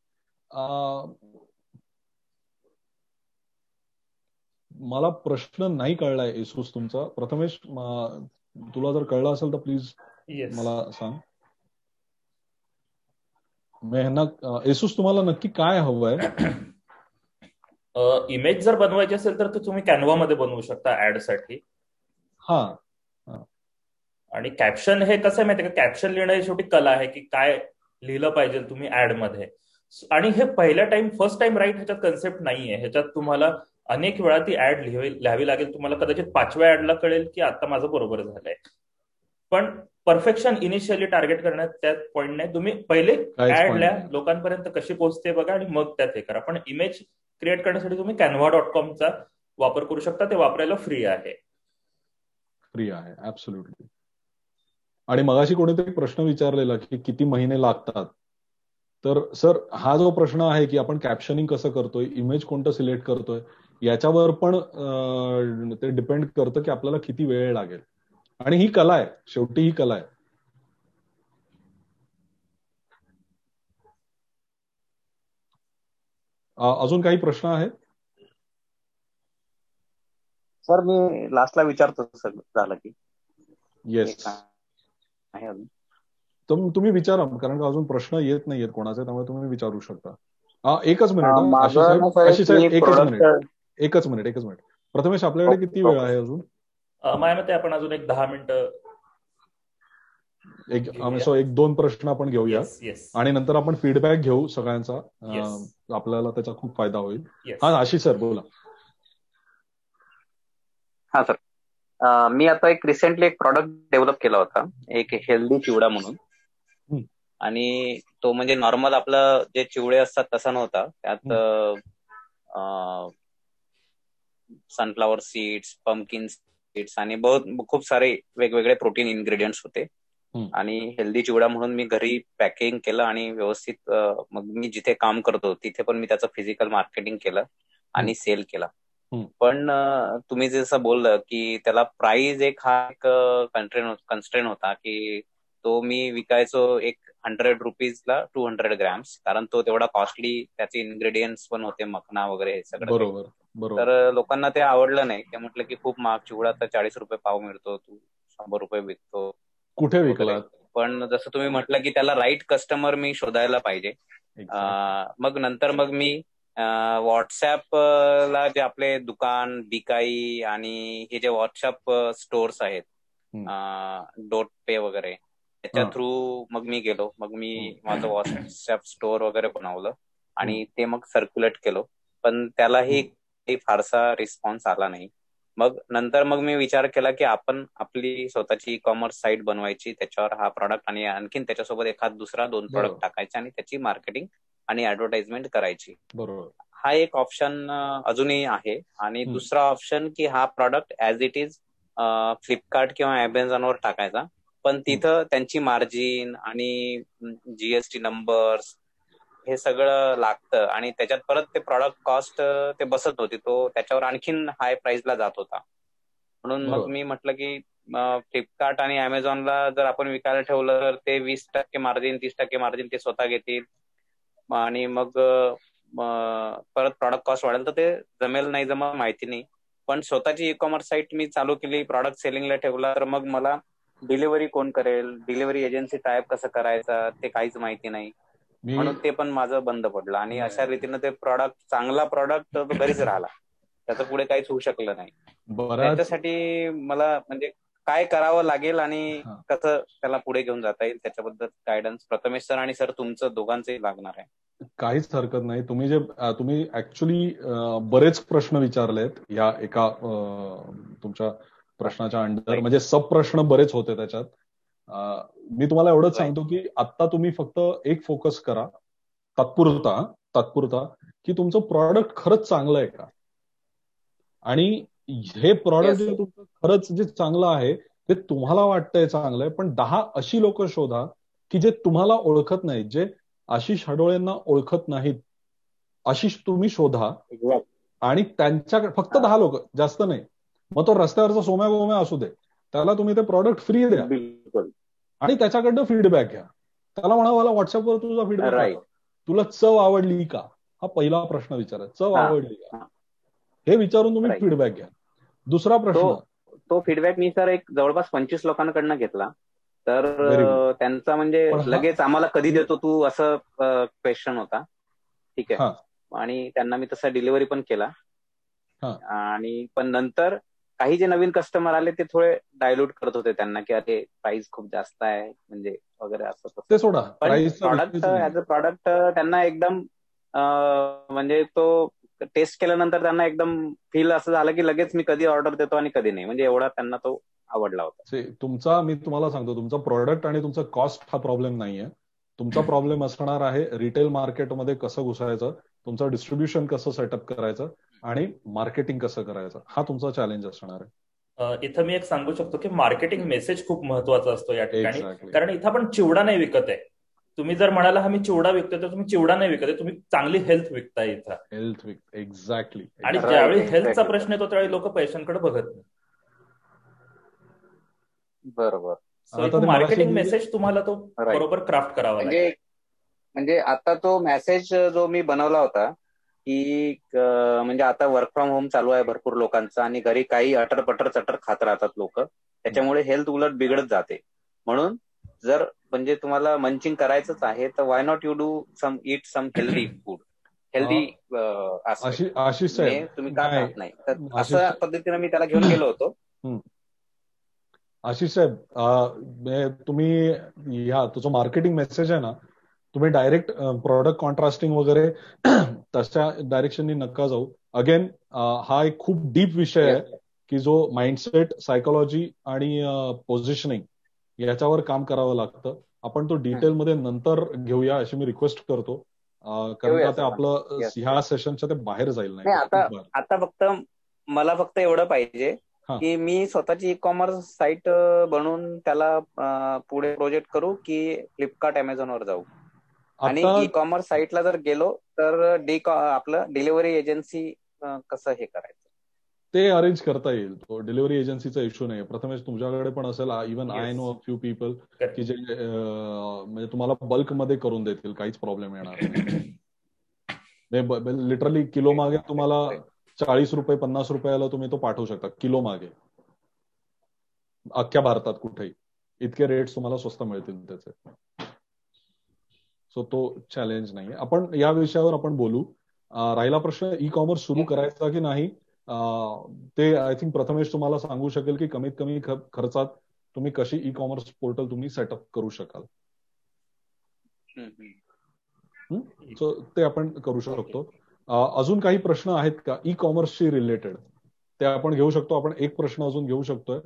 मला प्रश्न नाही कळलाय एसूस तुमचा. प्रथमेश तुला जर कळला असेल तर प्लीज मला सांग. एसूस तुम्हाला नक्की काय हवंय? इमेज जर बनवायची असेल तर तुम्ही कॅनवा मध्ये बनवू शकता ऍडसाठी. हा. आणि कॅप्शन हे कसं आहे माहितीये का? कॅप्शन लिहिणं ही शेवटी कला आहे की काय लिहिलं पाहिजे तुम्ही ऍडमध्ये. आणि हे पहिल्या टाइम फर्स्ट टाइम राईट ह्याच्यात कन्सेप्ट नाहीये. ह्याच्यात तुम्हाला अनेक वेळा ती ऍड लिहावी लागेल. तुम्हाला कदाचित पाचव्या ऍडला कळेल की आता माझं बरोबर झालंय. पण परफेक्शन इनिशियली टार्गेट करण्यात त्यात पॉईंट नाही. तुम्ही पहिले ऍड लिहा लोकांपर्यंत कशी पोहोचते बघा आणि मग त्यात हे करा. पण इमेज क्रिएट करण्यासाठी तुम्ही कॅनव्हा डॉट कॉमचा वापर करू शकता. ते वापरायला फ्री आहे. फ्री आहे. ऍब्सोल्युटली आणि मगाशी कोणीतरी प्रश्न विचारलेला की किती महिने लागतात? तर सर हा जो प्रश्न आहे की आपण कॅप्शनिंग कसं करतोय इमेज कोणतं सिलेक्ट करतोय याच्यावर पण ते डिपेंड करतं की आपल्याला किती वेळ लागेल. आणि ही कला आहे. शेवटी ही कला आहे. अजून काही प्रश्न आहेत? सर मी लास्टला विचारतो झालं की. येस तुम्ही विचारा कारण का अजून प्रश्न येत नाहीयेत कोणाचे त्यामुळे तुम्ही विचारू शकता. एकच मिनिट एकच मिनिट. एकच मिनिट एकच मिनिट. प्रथमेश आपल्याकडे किती वेळ आहे अजून? माझ्या मते आपण अजून एक दहा मिनिट एक सो एक दोन प्रश्न आपण घेऊया. आणि नंतर आपण फीडबॅक घेऊ सगळ्यांचा. आपल्याला त्याचा खूप फायदा होईल. हा आशिष सर बोला. हा सर. मी आता एक रिसेंटली एक प्रॉडक्ट डेव्हलप केला होता. एक हेल्दी चिवडा म्हणून. आणि तो म्हणजे नॉर्मल आपलं जे चिवडे असतात तसा नव्हता. त्यात सनफ्लावर सीड्स पम्पकिन सीड्स आणि बहुत खूप सारे वेगवेगळे प्रोटीन इन्ग्रेडियंट्स होते. आणि हेल्दी चिवडा म्हणून मी घरी पॅकिंग केलं आणि व्यवस्थित मग मी जिथे काम करतो तिथे पण मी त्याचं फिजिकल मार्केटिंग केलं आणि सेल केला. पण तुम्ही जसं बोललं की त्याला प्राइस एक हा एक कन्स्ट्रेन होता की तो मी विकायचो एक हंड्रेड रुपीजला टू हंड्रेड ग्रॅम्स कारण तो तेवढा कॉस्टली त्याचे इन्ग्रेडियंट्स पण होते मखना वगैरे हे सगळं तर लोकांना ते आवडलं नाही. ते म्हटलं की खूप महाग चिवडा तर चाळीस रुपये पाव मिळतो तू शंभर रुपये विकतो. कुठे विकला पण जसं तुम्ही म्हटलं की त्याला राईट कस्टमर मी शोधायला पाहिजे. मग नंतर मग मी व्हॉट्सअपला जे आपले दुकान बिकाई आणि हे जे व्हॉट्सअप स्टोर्स आहेत डोट पे वगैरे त्याच्या थ्रू मग मी गेलो. मग मी माझं व्हॉट्सअप स्टोअर वगैरे बनवलं आणि ते मग सर्क्युलेट केलं. पण त्यालाही फारसा रिस्पॉन्स आला नाही. मग नंतर मग मी विचार केला की आपण आपली स्वतःची ई कॉमर्स साईट बनवायची त्याच्यावर हा प्रॉडक्ट आणि आणखीन त्याच्यासोबत एखाद दुसरा दोन प्रॉडक्ट टाकायचे आणि त्याची मार्केटिंग आणि ऍडव्हर्टाइजमेंट करायची. बरोबर. हा एक ऑप्शन अजूनही आहे. आणि दुसरा ऑप्शन की हा product as it is Flipkart किंवा अमेझॉनवर टाकायचा. पण तिथं त्यांची मार्जिन आणि जीएसटी नंबर्स हे सगळं लागतं. आणि त्याच्यात परत ते प्रॉडक्ट कॉस्ट ते बसत होती. तो त्याच्यावर आणखीन हाय प्राइसला जात होता. म्हणून मग मी म्हटलं की फ्लिपकार्ट आणि अमेझॉनला जर आपण विकायला ठेवलं तर ते वीस टक्के मार्जिन तीस टक्के मार्जिन ते स्वतः घेतील. आणि मग परत प्रॉडक्ट कॉस्ट वाढेल तर ते जमेल नाही जमल माहिती नाही. पण स्वतःची ई कॉमर्स साईट मी चालू केली प्रॉडक्ट सेलिंगला ठेवला तर मग मला डिलिव्हरी कोण करेल? डिलिव्हरी एजन्सी टाईप कसं करायचा? ते काहीच माहिती नाही. म्हणून ते पण माझं बंद पडलं. आणि अशा रीतीनं ते प्रॉडक्ट चांगला प्रॉडक्ट घरीच राहिला. त्याचं पुढे काहीच होऊ शकलं नाही. त्याच्यासाठी मला म्हणजे काय करावं लागेल आणि कसं त्याला पुढे घेऊन जाता येईल त्याच्याबद्दल गायडन्स प्रथमेश सर आणि सर तुमचं दोघांचंही लागणार आहे. काहीच हरकत नाही. तुम्ही जे तुम्ही ऍक्च्युली बरेच प्रश्न विचारलेत या एका तुमच्या प्रश्नाच्या अंडर म्हणजे सब प्रश्न बरेच होते त्याच्यात. मी तुम्हाला एवढंच सांगतो की आता तुम्ही फक्त एक फोकस करा. तात्पुरता तात्पुरता की तुमचं प्रॉडक्ट खरंच चांगलं आहे का? आणि हे प्रॉडक्ट जे तुमचं खरंच जे चांगलं आहे ते तुम्हाला वाटतंय चांगलंय पण दहा अशी लोक शोधा की जे तुम्हाला ओळखत नाहीत जे आशिष हडोळेंना ओळखत नाहीत. आशिष तुम्ही शोधा. आणि त्यांच्याकडे फक्त दहा लोक जास्त नाही. मग तो रस्त्यावरचा सोम्या गोम्या असू दे. त्याला तुम्ही ते प्रॉडक्ट फ्री द्या. आणि त्याच्याकडनं फीडबॅक घ्या. त्याला म्हणा मला व्हॉट्सअपवर तुझा फीडबॅक तुला चव आवडली का? हा पहिला प्रश्न विचारा. चव आवडली का? हे विचारून तुम्ही फीडबॅक घ्या. दुसरा प्रश्न. तो फीडबॅक मी सर एक जवळपास पंचवीस लोकांकडनं घेतला. तर त्यांचा म्हणजे लगेच आम्हाला कधी देतो तू असं क्वेश्चन होता. ठीक आहे. आणि त्यांना मी तसा डिलिव्हरी पण केला. आणि पण नंतर काही जे नवीन कस्टमर आले ते थोडे डायल्यूट करत होते त्यांना की अरे प्राइस खूप जास्त आहे. म्हणजे वगैरे असं ते सोडा. प्रॉडक्ट ऍज अ प्रॉडक्ट त्यांना एकदम म्हणजे तो टेस्ट केल्यानंतर त्यांना एकदम फील असं झालं की लगेच मी कधी ऑर्डर देतो आणि कधी नाही. म्हणजे एवढा त्यांना तो आवडला होता. तुमचा मी तुम्हाला सांगतो तुमचा प्रॉडक्ट आणि तुमचा कॉस्ट हा प्रॉब्लेम नाहीये. तुमचा प्रॉब्लेम असणार आहे रिटेल मार्केटमध्ये कसं घुसायचं तुमचं डिस्ट्रीब्युशन कसं सेटअप करायचं आणि मार्केटिंग कसं करायचं हा तुमचा चॅलेंज असणार आहे. इथं मी एक सांगू शकतो की मार्केटिंग मेसेज खूप महत्त्वाचा असतो या ठिकाणी. कारण इथं आपण चिवडा नाही विकत आहे. तुम्ही जर म्हणाला हा मी चिवडा विकतोय तर तुम्ही चिवडा नाही विकत तुम्ही चांगली हेल्थ विकताय इथं. हेल्थ विक एक्झॅक्टली आणि ज्यावेळी हेल्थचा प्रश्न येतो त्यावेळी लोक पैशांकडे बघत नाही. बरोबर. मार्केटिंग मेसेज तुम्हाला तो बरोबर क्राफ्ट करावा म्हणजे म्हणजे आता तो मेसेज जो मी बनवला होता की म्हणजे आता वर्क फ्रॉम होम चालू आहे भरपूर लोकांचा आणि घरी काही अटर पटर चटर खात राहतात लोक. त्याच्यामुळे हेल्थ उलट बिघडत जाते. म्हणून जर म्हणजे तुम्हाला मंचिंग करायचंच आहे तर why not you do some eat some healthy food healthy Ashish तुम्ही का खात नाही? तर अशा पद्धतीने मी त्याला घेऊन गेलो होतो. आशिष साहेब तुम्ही ह्या तुझं मार्केटिंग मेसेज आहे ना तुम्ही डायरेक्ट प्रॉडक्ट कॉन्ट्रास्टिंग वगैरे तशा डायरेक्शननी नका जाऊ. अगेन हा एक खूप डीप विषय आहे की जो माइंडसेट सायकोलॉजी आणि पोझिशनिंग याच्यावर काम करावं लागतं. आपण तो डिटेलमध्ये नंतर घेऊया अशी मी रिक्वेस्ट करतो. कारण आपलं ह्या सेशनच्या ते बाहेर जाईल नाही. आता आता फक्त मला फक्त एवढं पाहिजे की मी स्वतःची ई कॉमर्स साईट बनवून त्याला पुढे प्रोजेक्ट करू की फ्लिपकार्ट अमेझॉनवर जाऊ. आणि ई कॉमर्स साईटला जर गेलो तर डी आपलं डिलिव्हरी एजन्सी कसं हे करायचं? ते अरेंज करता येईल. तो डिलिव्हरी एजन्सीचा इश्यू नाही प्रथमेश तुमच्याकडे पण असेल even I know few people की जे म्हणजे तुम्हाला बल्कमध्ये करून देतील. काहीच प्रॉब्लेम येणार नाही. लिटरली किलो मागे तुम्हाला चाळीस रुपये पन्नास रुपयाला तुम्ही तो पाठवू शकता किलो मागे. अख्ख्या भारतात कुठेही. इतके रेट्स तुम्हाला स्वस्त मिळतील त्याचे. सो तो चॅलेंज नाही आपण या विषयावर आपण बोलू. राहिला प्रश्न ई कॉमर्स सुरू करायचा की नाही? ते आय थिंक प्रथमेश तुम्हाला सांगू शकेल की कमीत कमी खर्चात तुम्ही कशी ई कॉमर्स पोर्टल तुम्ही सेटअप करू शकाल. सो ते आपण करू शकतो. अजून काही प्रश्न आहेत का? ई कॉमर्सशी रिलेटेड ते आपण घेऊ शकतो. आपण एक प्रश्न अजून घेऊ शकतोय.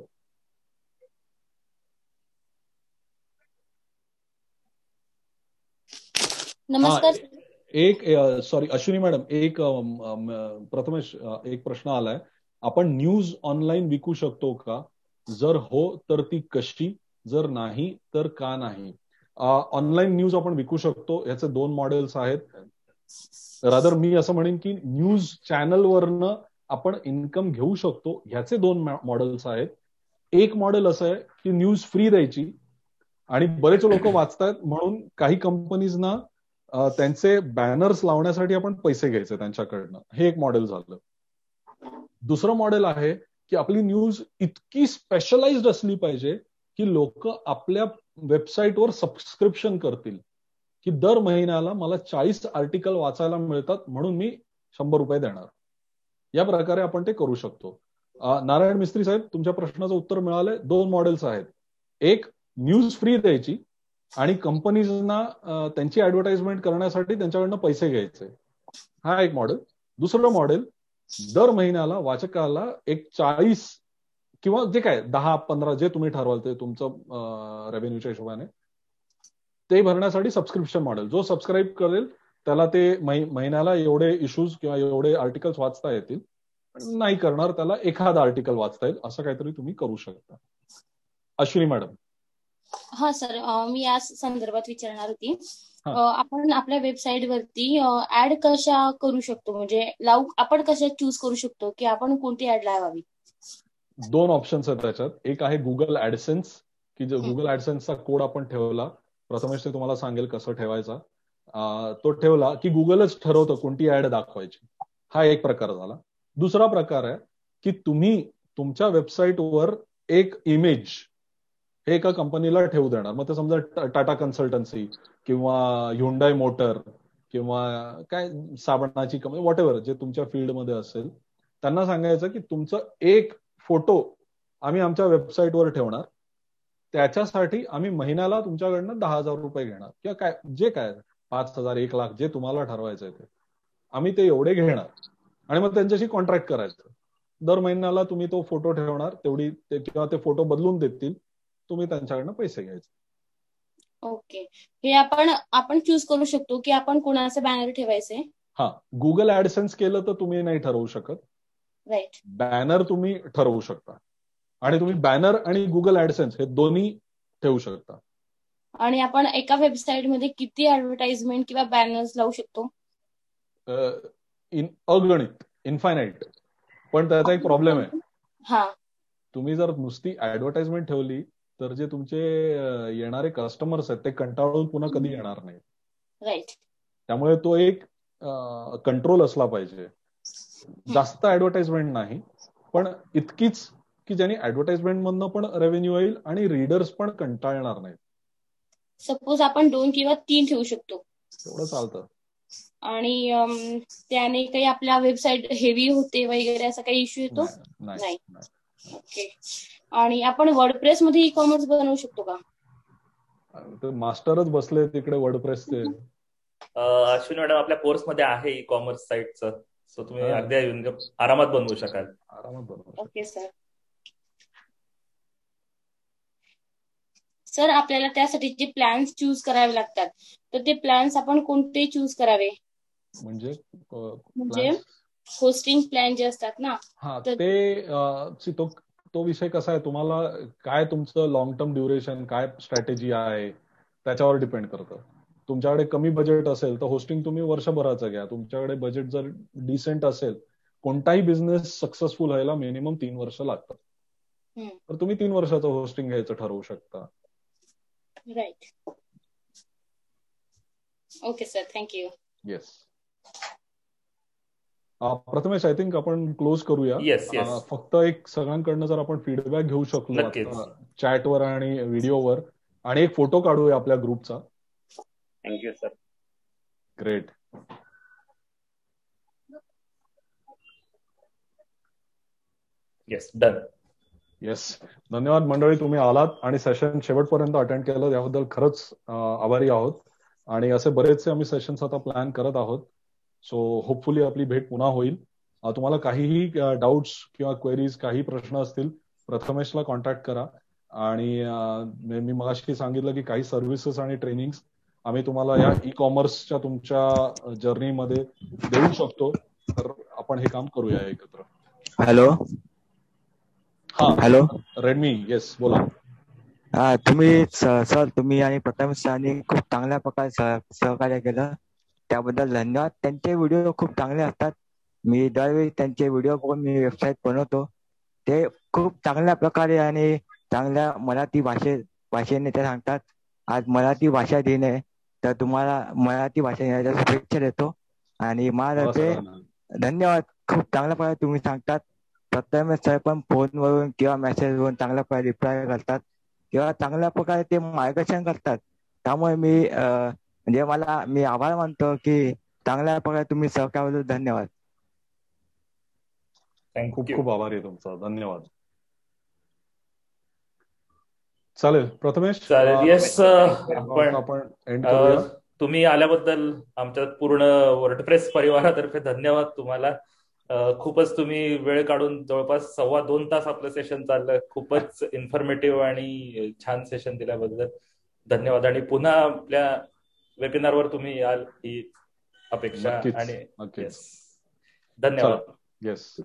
नमस्कार एक सॉरी अश्विनी मॅडम एक प्रथमेश एक प्रश्न आलाय. आपण न्यूज ऑनलाईन विकू शकतो का? जर हो तर ती कशी? जर नाही तर का नाही? ऑनलाईन न्यूज आपण विकू शकतो. याचे दोन मॉडेल्स आहेत. रादर मी असं म्हणेन की न्यूज चॅनलवरनं आपण इन्कम घेऊ शकतो. ह्याचे दोन मॉडेल्स आहेत. एक मॉडेल असं आहे की न्यूज फ्री द्यायची. आणि बरेच लोक वाचतायत म्हणून काही कंपनीजना त्यांचे बॅनर्स लावण्यासाठी आपण पैसे घ्यायचे त्यांच्याकडनं. हे एक मॉडेल झालं. दुसरं मॉडेल आहे की आपली न्यूज इतकी स्पेशलाइज्ड असली पाहिजे की लोक आपल्या वेबसाईटवर सबस्क्रिप्शन करतील. की दर महिन्याला मला चाळीस आर्टिकल वाचायला मिळतात म्हणून मी शंभर रुपये देणार. या प्रकारे आपण ते करू शकतो. नारायण मिस्त्री साहेब तुमच्या प्रश्नाचं उत्तर मिळालंय. दोन मॉडेल्स आहेत. एक न्यूज फ्री द्यायची. आणि कंपनीजना त्यांची ऍडव्हर्टाइजमेंट करण्यासाठी त्यांच्याकडनं पैसे घ्यायचे. हा एक मॉडेल दुसरं मॉडेल दर महिन्याला वाचकाला एक चाळीस किंवा जे काय दहा पंधरा जे तुम्ही ठरवाल ते तुमचं रेव्हेन्यूच्या हिशोबाने ते भरण्यासाठी सबस्क्रिप्शन मॉडेल जो सबस्क्राईब करेल त्याला ते महिन्याला एवढे इश्यूज किंवा एवढे आर्टिकल्स वाचता येतील. नाही करणार त्याला एखादा आर्टिकल वाचता येईल असं काहीतरी तुम्ही करू शकता. अश्विनी मॅडम. हा सर. मी या संदर्भात विचारणार होती. आपण आपल्या वेबसाईट वरती ऍड कशा करू शकतो? म्हणजे लावू आपण कशा चूज करू शकतो? की आपण कोणती ऍड लावावी? दोन ऑप्शन्स आहेत त्याच्यात. एक आहे गुगल ऍडसेन्स की जो गुगल ऍडसेन्सचा कोड आपण ठेवला प्रथमेश ते तुम्हाला सांगेल कसं ठेवायचा. तो ठेवला की गुगलच ठरवतं कोणती ऍड दाखवायची. हा एक प्रकार झाला. दुसरा प्रकार आहे की तुम्ही तुमच्या वेबसाईटवर एक इमेज हे एका कंपनीला ठेवू देणार. मग ते समजा टाटा कन्सल्टन्सी किंवा ह्युंडाय मोटर किंवा काय साबणाची कंपनी म्हणजे वॉट एव्हर जे तुमच्या फील्डमध्ये असेल त्यांना सांगायचं की तुमचं एक फोटो आम्ही आमच्या वेबसाईटवर ठेवणार. त्याच्यासाठी आम्ही महिन्याला तुमच्याकडनं दहा हजार रुपये घेणार. किंवा काय जे काय पाच हजार एक लाख जे तुम्हाला ठरवायचं ते. आम्ही ते एवढे घेणार. आणि मग त्यांच्याशी कॉन्ट्रॅक्ट करायचं. दर महिन्याला तुम्ही तो फोटो ठेवणार तेवढी ते किंवा ते फोटो बदलून देतील. तुम्ही त्यांच्याकडनं पैसे घ्यायचे. ओके. हे आपण आपण चूज करू शकतो की आपण कोणाचे बॅनर ठेवायचे? हा. गुगल ऍडसेन्स केलं तर तुम्ही नाही ठरवू शकत. राईट बॅनर तुम्ही ठरवू शकता. आणि तुम्ही बॅनर आणि गुगल ऍडसेन्स हे दोन्ही ठेवू शकता. आणि आपण एका वेबसाईटमध्ये किती ऍडव्हर्टाइजमेंट किंवा बॅनर्स लावू शकतो? इन अगणित. इन्फायनाईट पण त्याचा एक प्रॉब्लेम आहे. हा. तुम्ही जर नुसती ऍडव्हर्टाइजमेंट ठेवली तर जे तुमचे येणारे कस्टमर्स आहेत ते कंटाळून पुन्हा कधी येणार नाही त्यामुळे तो एक कंट्रोल असला पाहिजे. जास्त ऍडव्हर्टाइजमेंट नाही पण इतकीच की ज्यांनी ऍडव्हर्टाइजमेंट मधनं पण रेव्हेन्यू येईल आणि रीडर्स पण कंटाळणार नाहीत. सपोज आपण दोन किंवा तीन ठेवू शकतो. तेवढं चालतं. आणि त्याने काही आपल्या वेबसाईट हेवी होते वगैरे असा काही इश्यू येतो? नाही. आणि आपण वर्डप्रेस मध्ये ई कॉमर्स बनवू शकतो का? मास्टरच बसले तिकडे वर्डप्रेसचे अश्विनी मॅडम आपल्या कोर्समध्ये आहे ई कॉमर्स साईटचं सो तुम्ही अगदी आरामात बनवू शकाल. आरामात बनवू ओके सर सर आपल्याला त्यासाठी जे प्लॅन्स चूज करावे लागतात तर ते प्लॅन्स आपण कोणते चूज करावे? म्हणजे म्हणजे? होस्टिंग प्लॅन जे असतात ना हा ते तो तो विषय कसा आहे? तुम्हाला काय तुमचं लॉंग टर्म ड्युरेशन काय स्ट्रॅटेजी आहे? त्याच्यावर डिपेंड करतं. तुमच्याकडे कमी बजेट असेल तर होस्टिंग तुम्ही वर्षभराचं घ्या. तुमच्याकडे बजेट जर डिसेंट असेल कोणताही बिझनेस सक्सेसफुल व्हायला मिनिमम तीन वर्ष लागतात. तर तुम्ही तीन वर्षाचं होस्टिंग घ्यायचं ठरवू शकता. Right okay sir thank you yes Prathamesh I think आपण क्लोज करूया. फक्त एक सगळ्यांकडनं जर आपण फीडबॅक घेऊ शकलो चॅटवर आणि व्हिडिओवर आणि एक फोटो काढूया आपल्या ग्रुपचा. Thank you sir great yes done yes धन्यवाद मंडळी तुम्ही आलात आणि सेशन शेवटपर्यंत अटेंड केलं. याबद्दल खरंच आभारी आहोत. आणि असे बरेचसे आम्ही सेशन्स आता प्लॅन करत आहोत. सो होपफुली आपली भेट पुन्हा होईल. तुम्हाला काहीही डाऊट्स किंवा क्वेरीज काही प्रश्न असतील प्रथमेशला कॉन्टॅक्ट करा. आणि मी मगाशी सांगितलं की काही सर्व्हिसेस आणि ट्रेनिंग आम्ही तुम्हाला या ई कॉमर्सच्या तुमच्या जर्नीमध्ये देऊ शकतो. तर आपण हे काम करूया एकत्र. हॅलो हा. हॅलो रेडमी येस बोला. हा तुम्ही सर तुम्ही आणि प्रथम सरांनी खूप चांगल्या प्रकारे सहकार्य केलं. त्याबद्दल धन्यवाद. त्यांचे व्हिडिओ खूप चांगले असतात. मी दरवेळी त्यांचे व्हिडिओ बघून मी वेबसाईट बनवतो. ते खूप चांगल्या प्रकारे आणि चांगल्या मराठी भाषे भाषेने ते सांगतात. आज मराठी भाषा दिन आहे. तर तुम्हाला मराठी भाषा येण्याच्या शुभेच्छा देतो. आणि महाराष्ट्र धन्यवाद. खूप चांगल्या प्रकारे तुम्ही सांगतात. प्रथम सर पण फोनवरून किंवा मेसेजवरून चांगल्या प्रकारे रिप्लाय करतात. किंवा चांगल्या प्रकारे ते मार्गदर्शन करतात. त्यामुळे मी म्हणजे मला मी आभार मानतो की चांगल्या प्रकारे तुम्ही सहकार्य धन्यवाद. खूप खूप आभार आहे तुमचा. धन्यवाद. चालेल प्रथमेश? चालेल. येस आपण आपण एंड तुम्ही आल्याबद्दल आमच्या पूर्ण वर्डप्रेस परिवारातर्फे धन्यवाद तुम्हाला. खूपच तुम्ही वेळ काढून जवळपास सव्वा दोन तास आपलं सेशन चाललं. खूपच इन्फॉर्मेटिव्ह आणि छान सेशन दिल्याबद्दल धन्यवाद. आणि पुन्हा आपल्या वेबिनारवर तुम्ही याल ही अपेक्षा आणि धन्यवाद. येस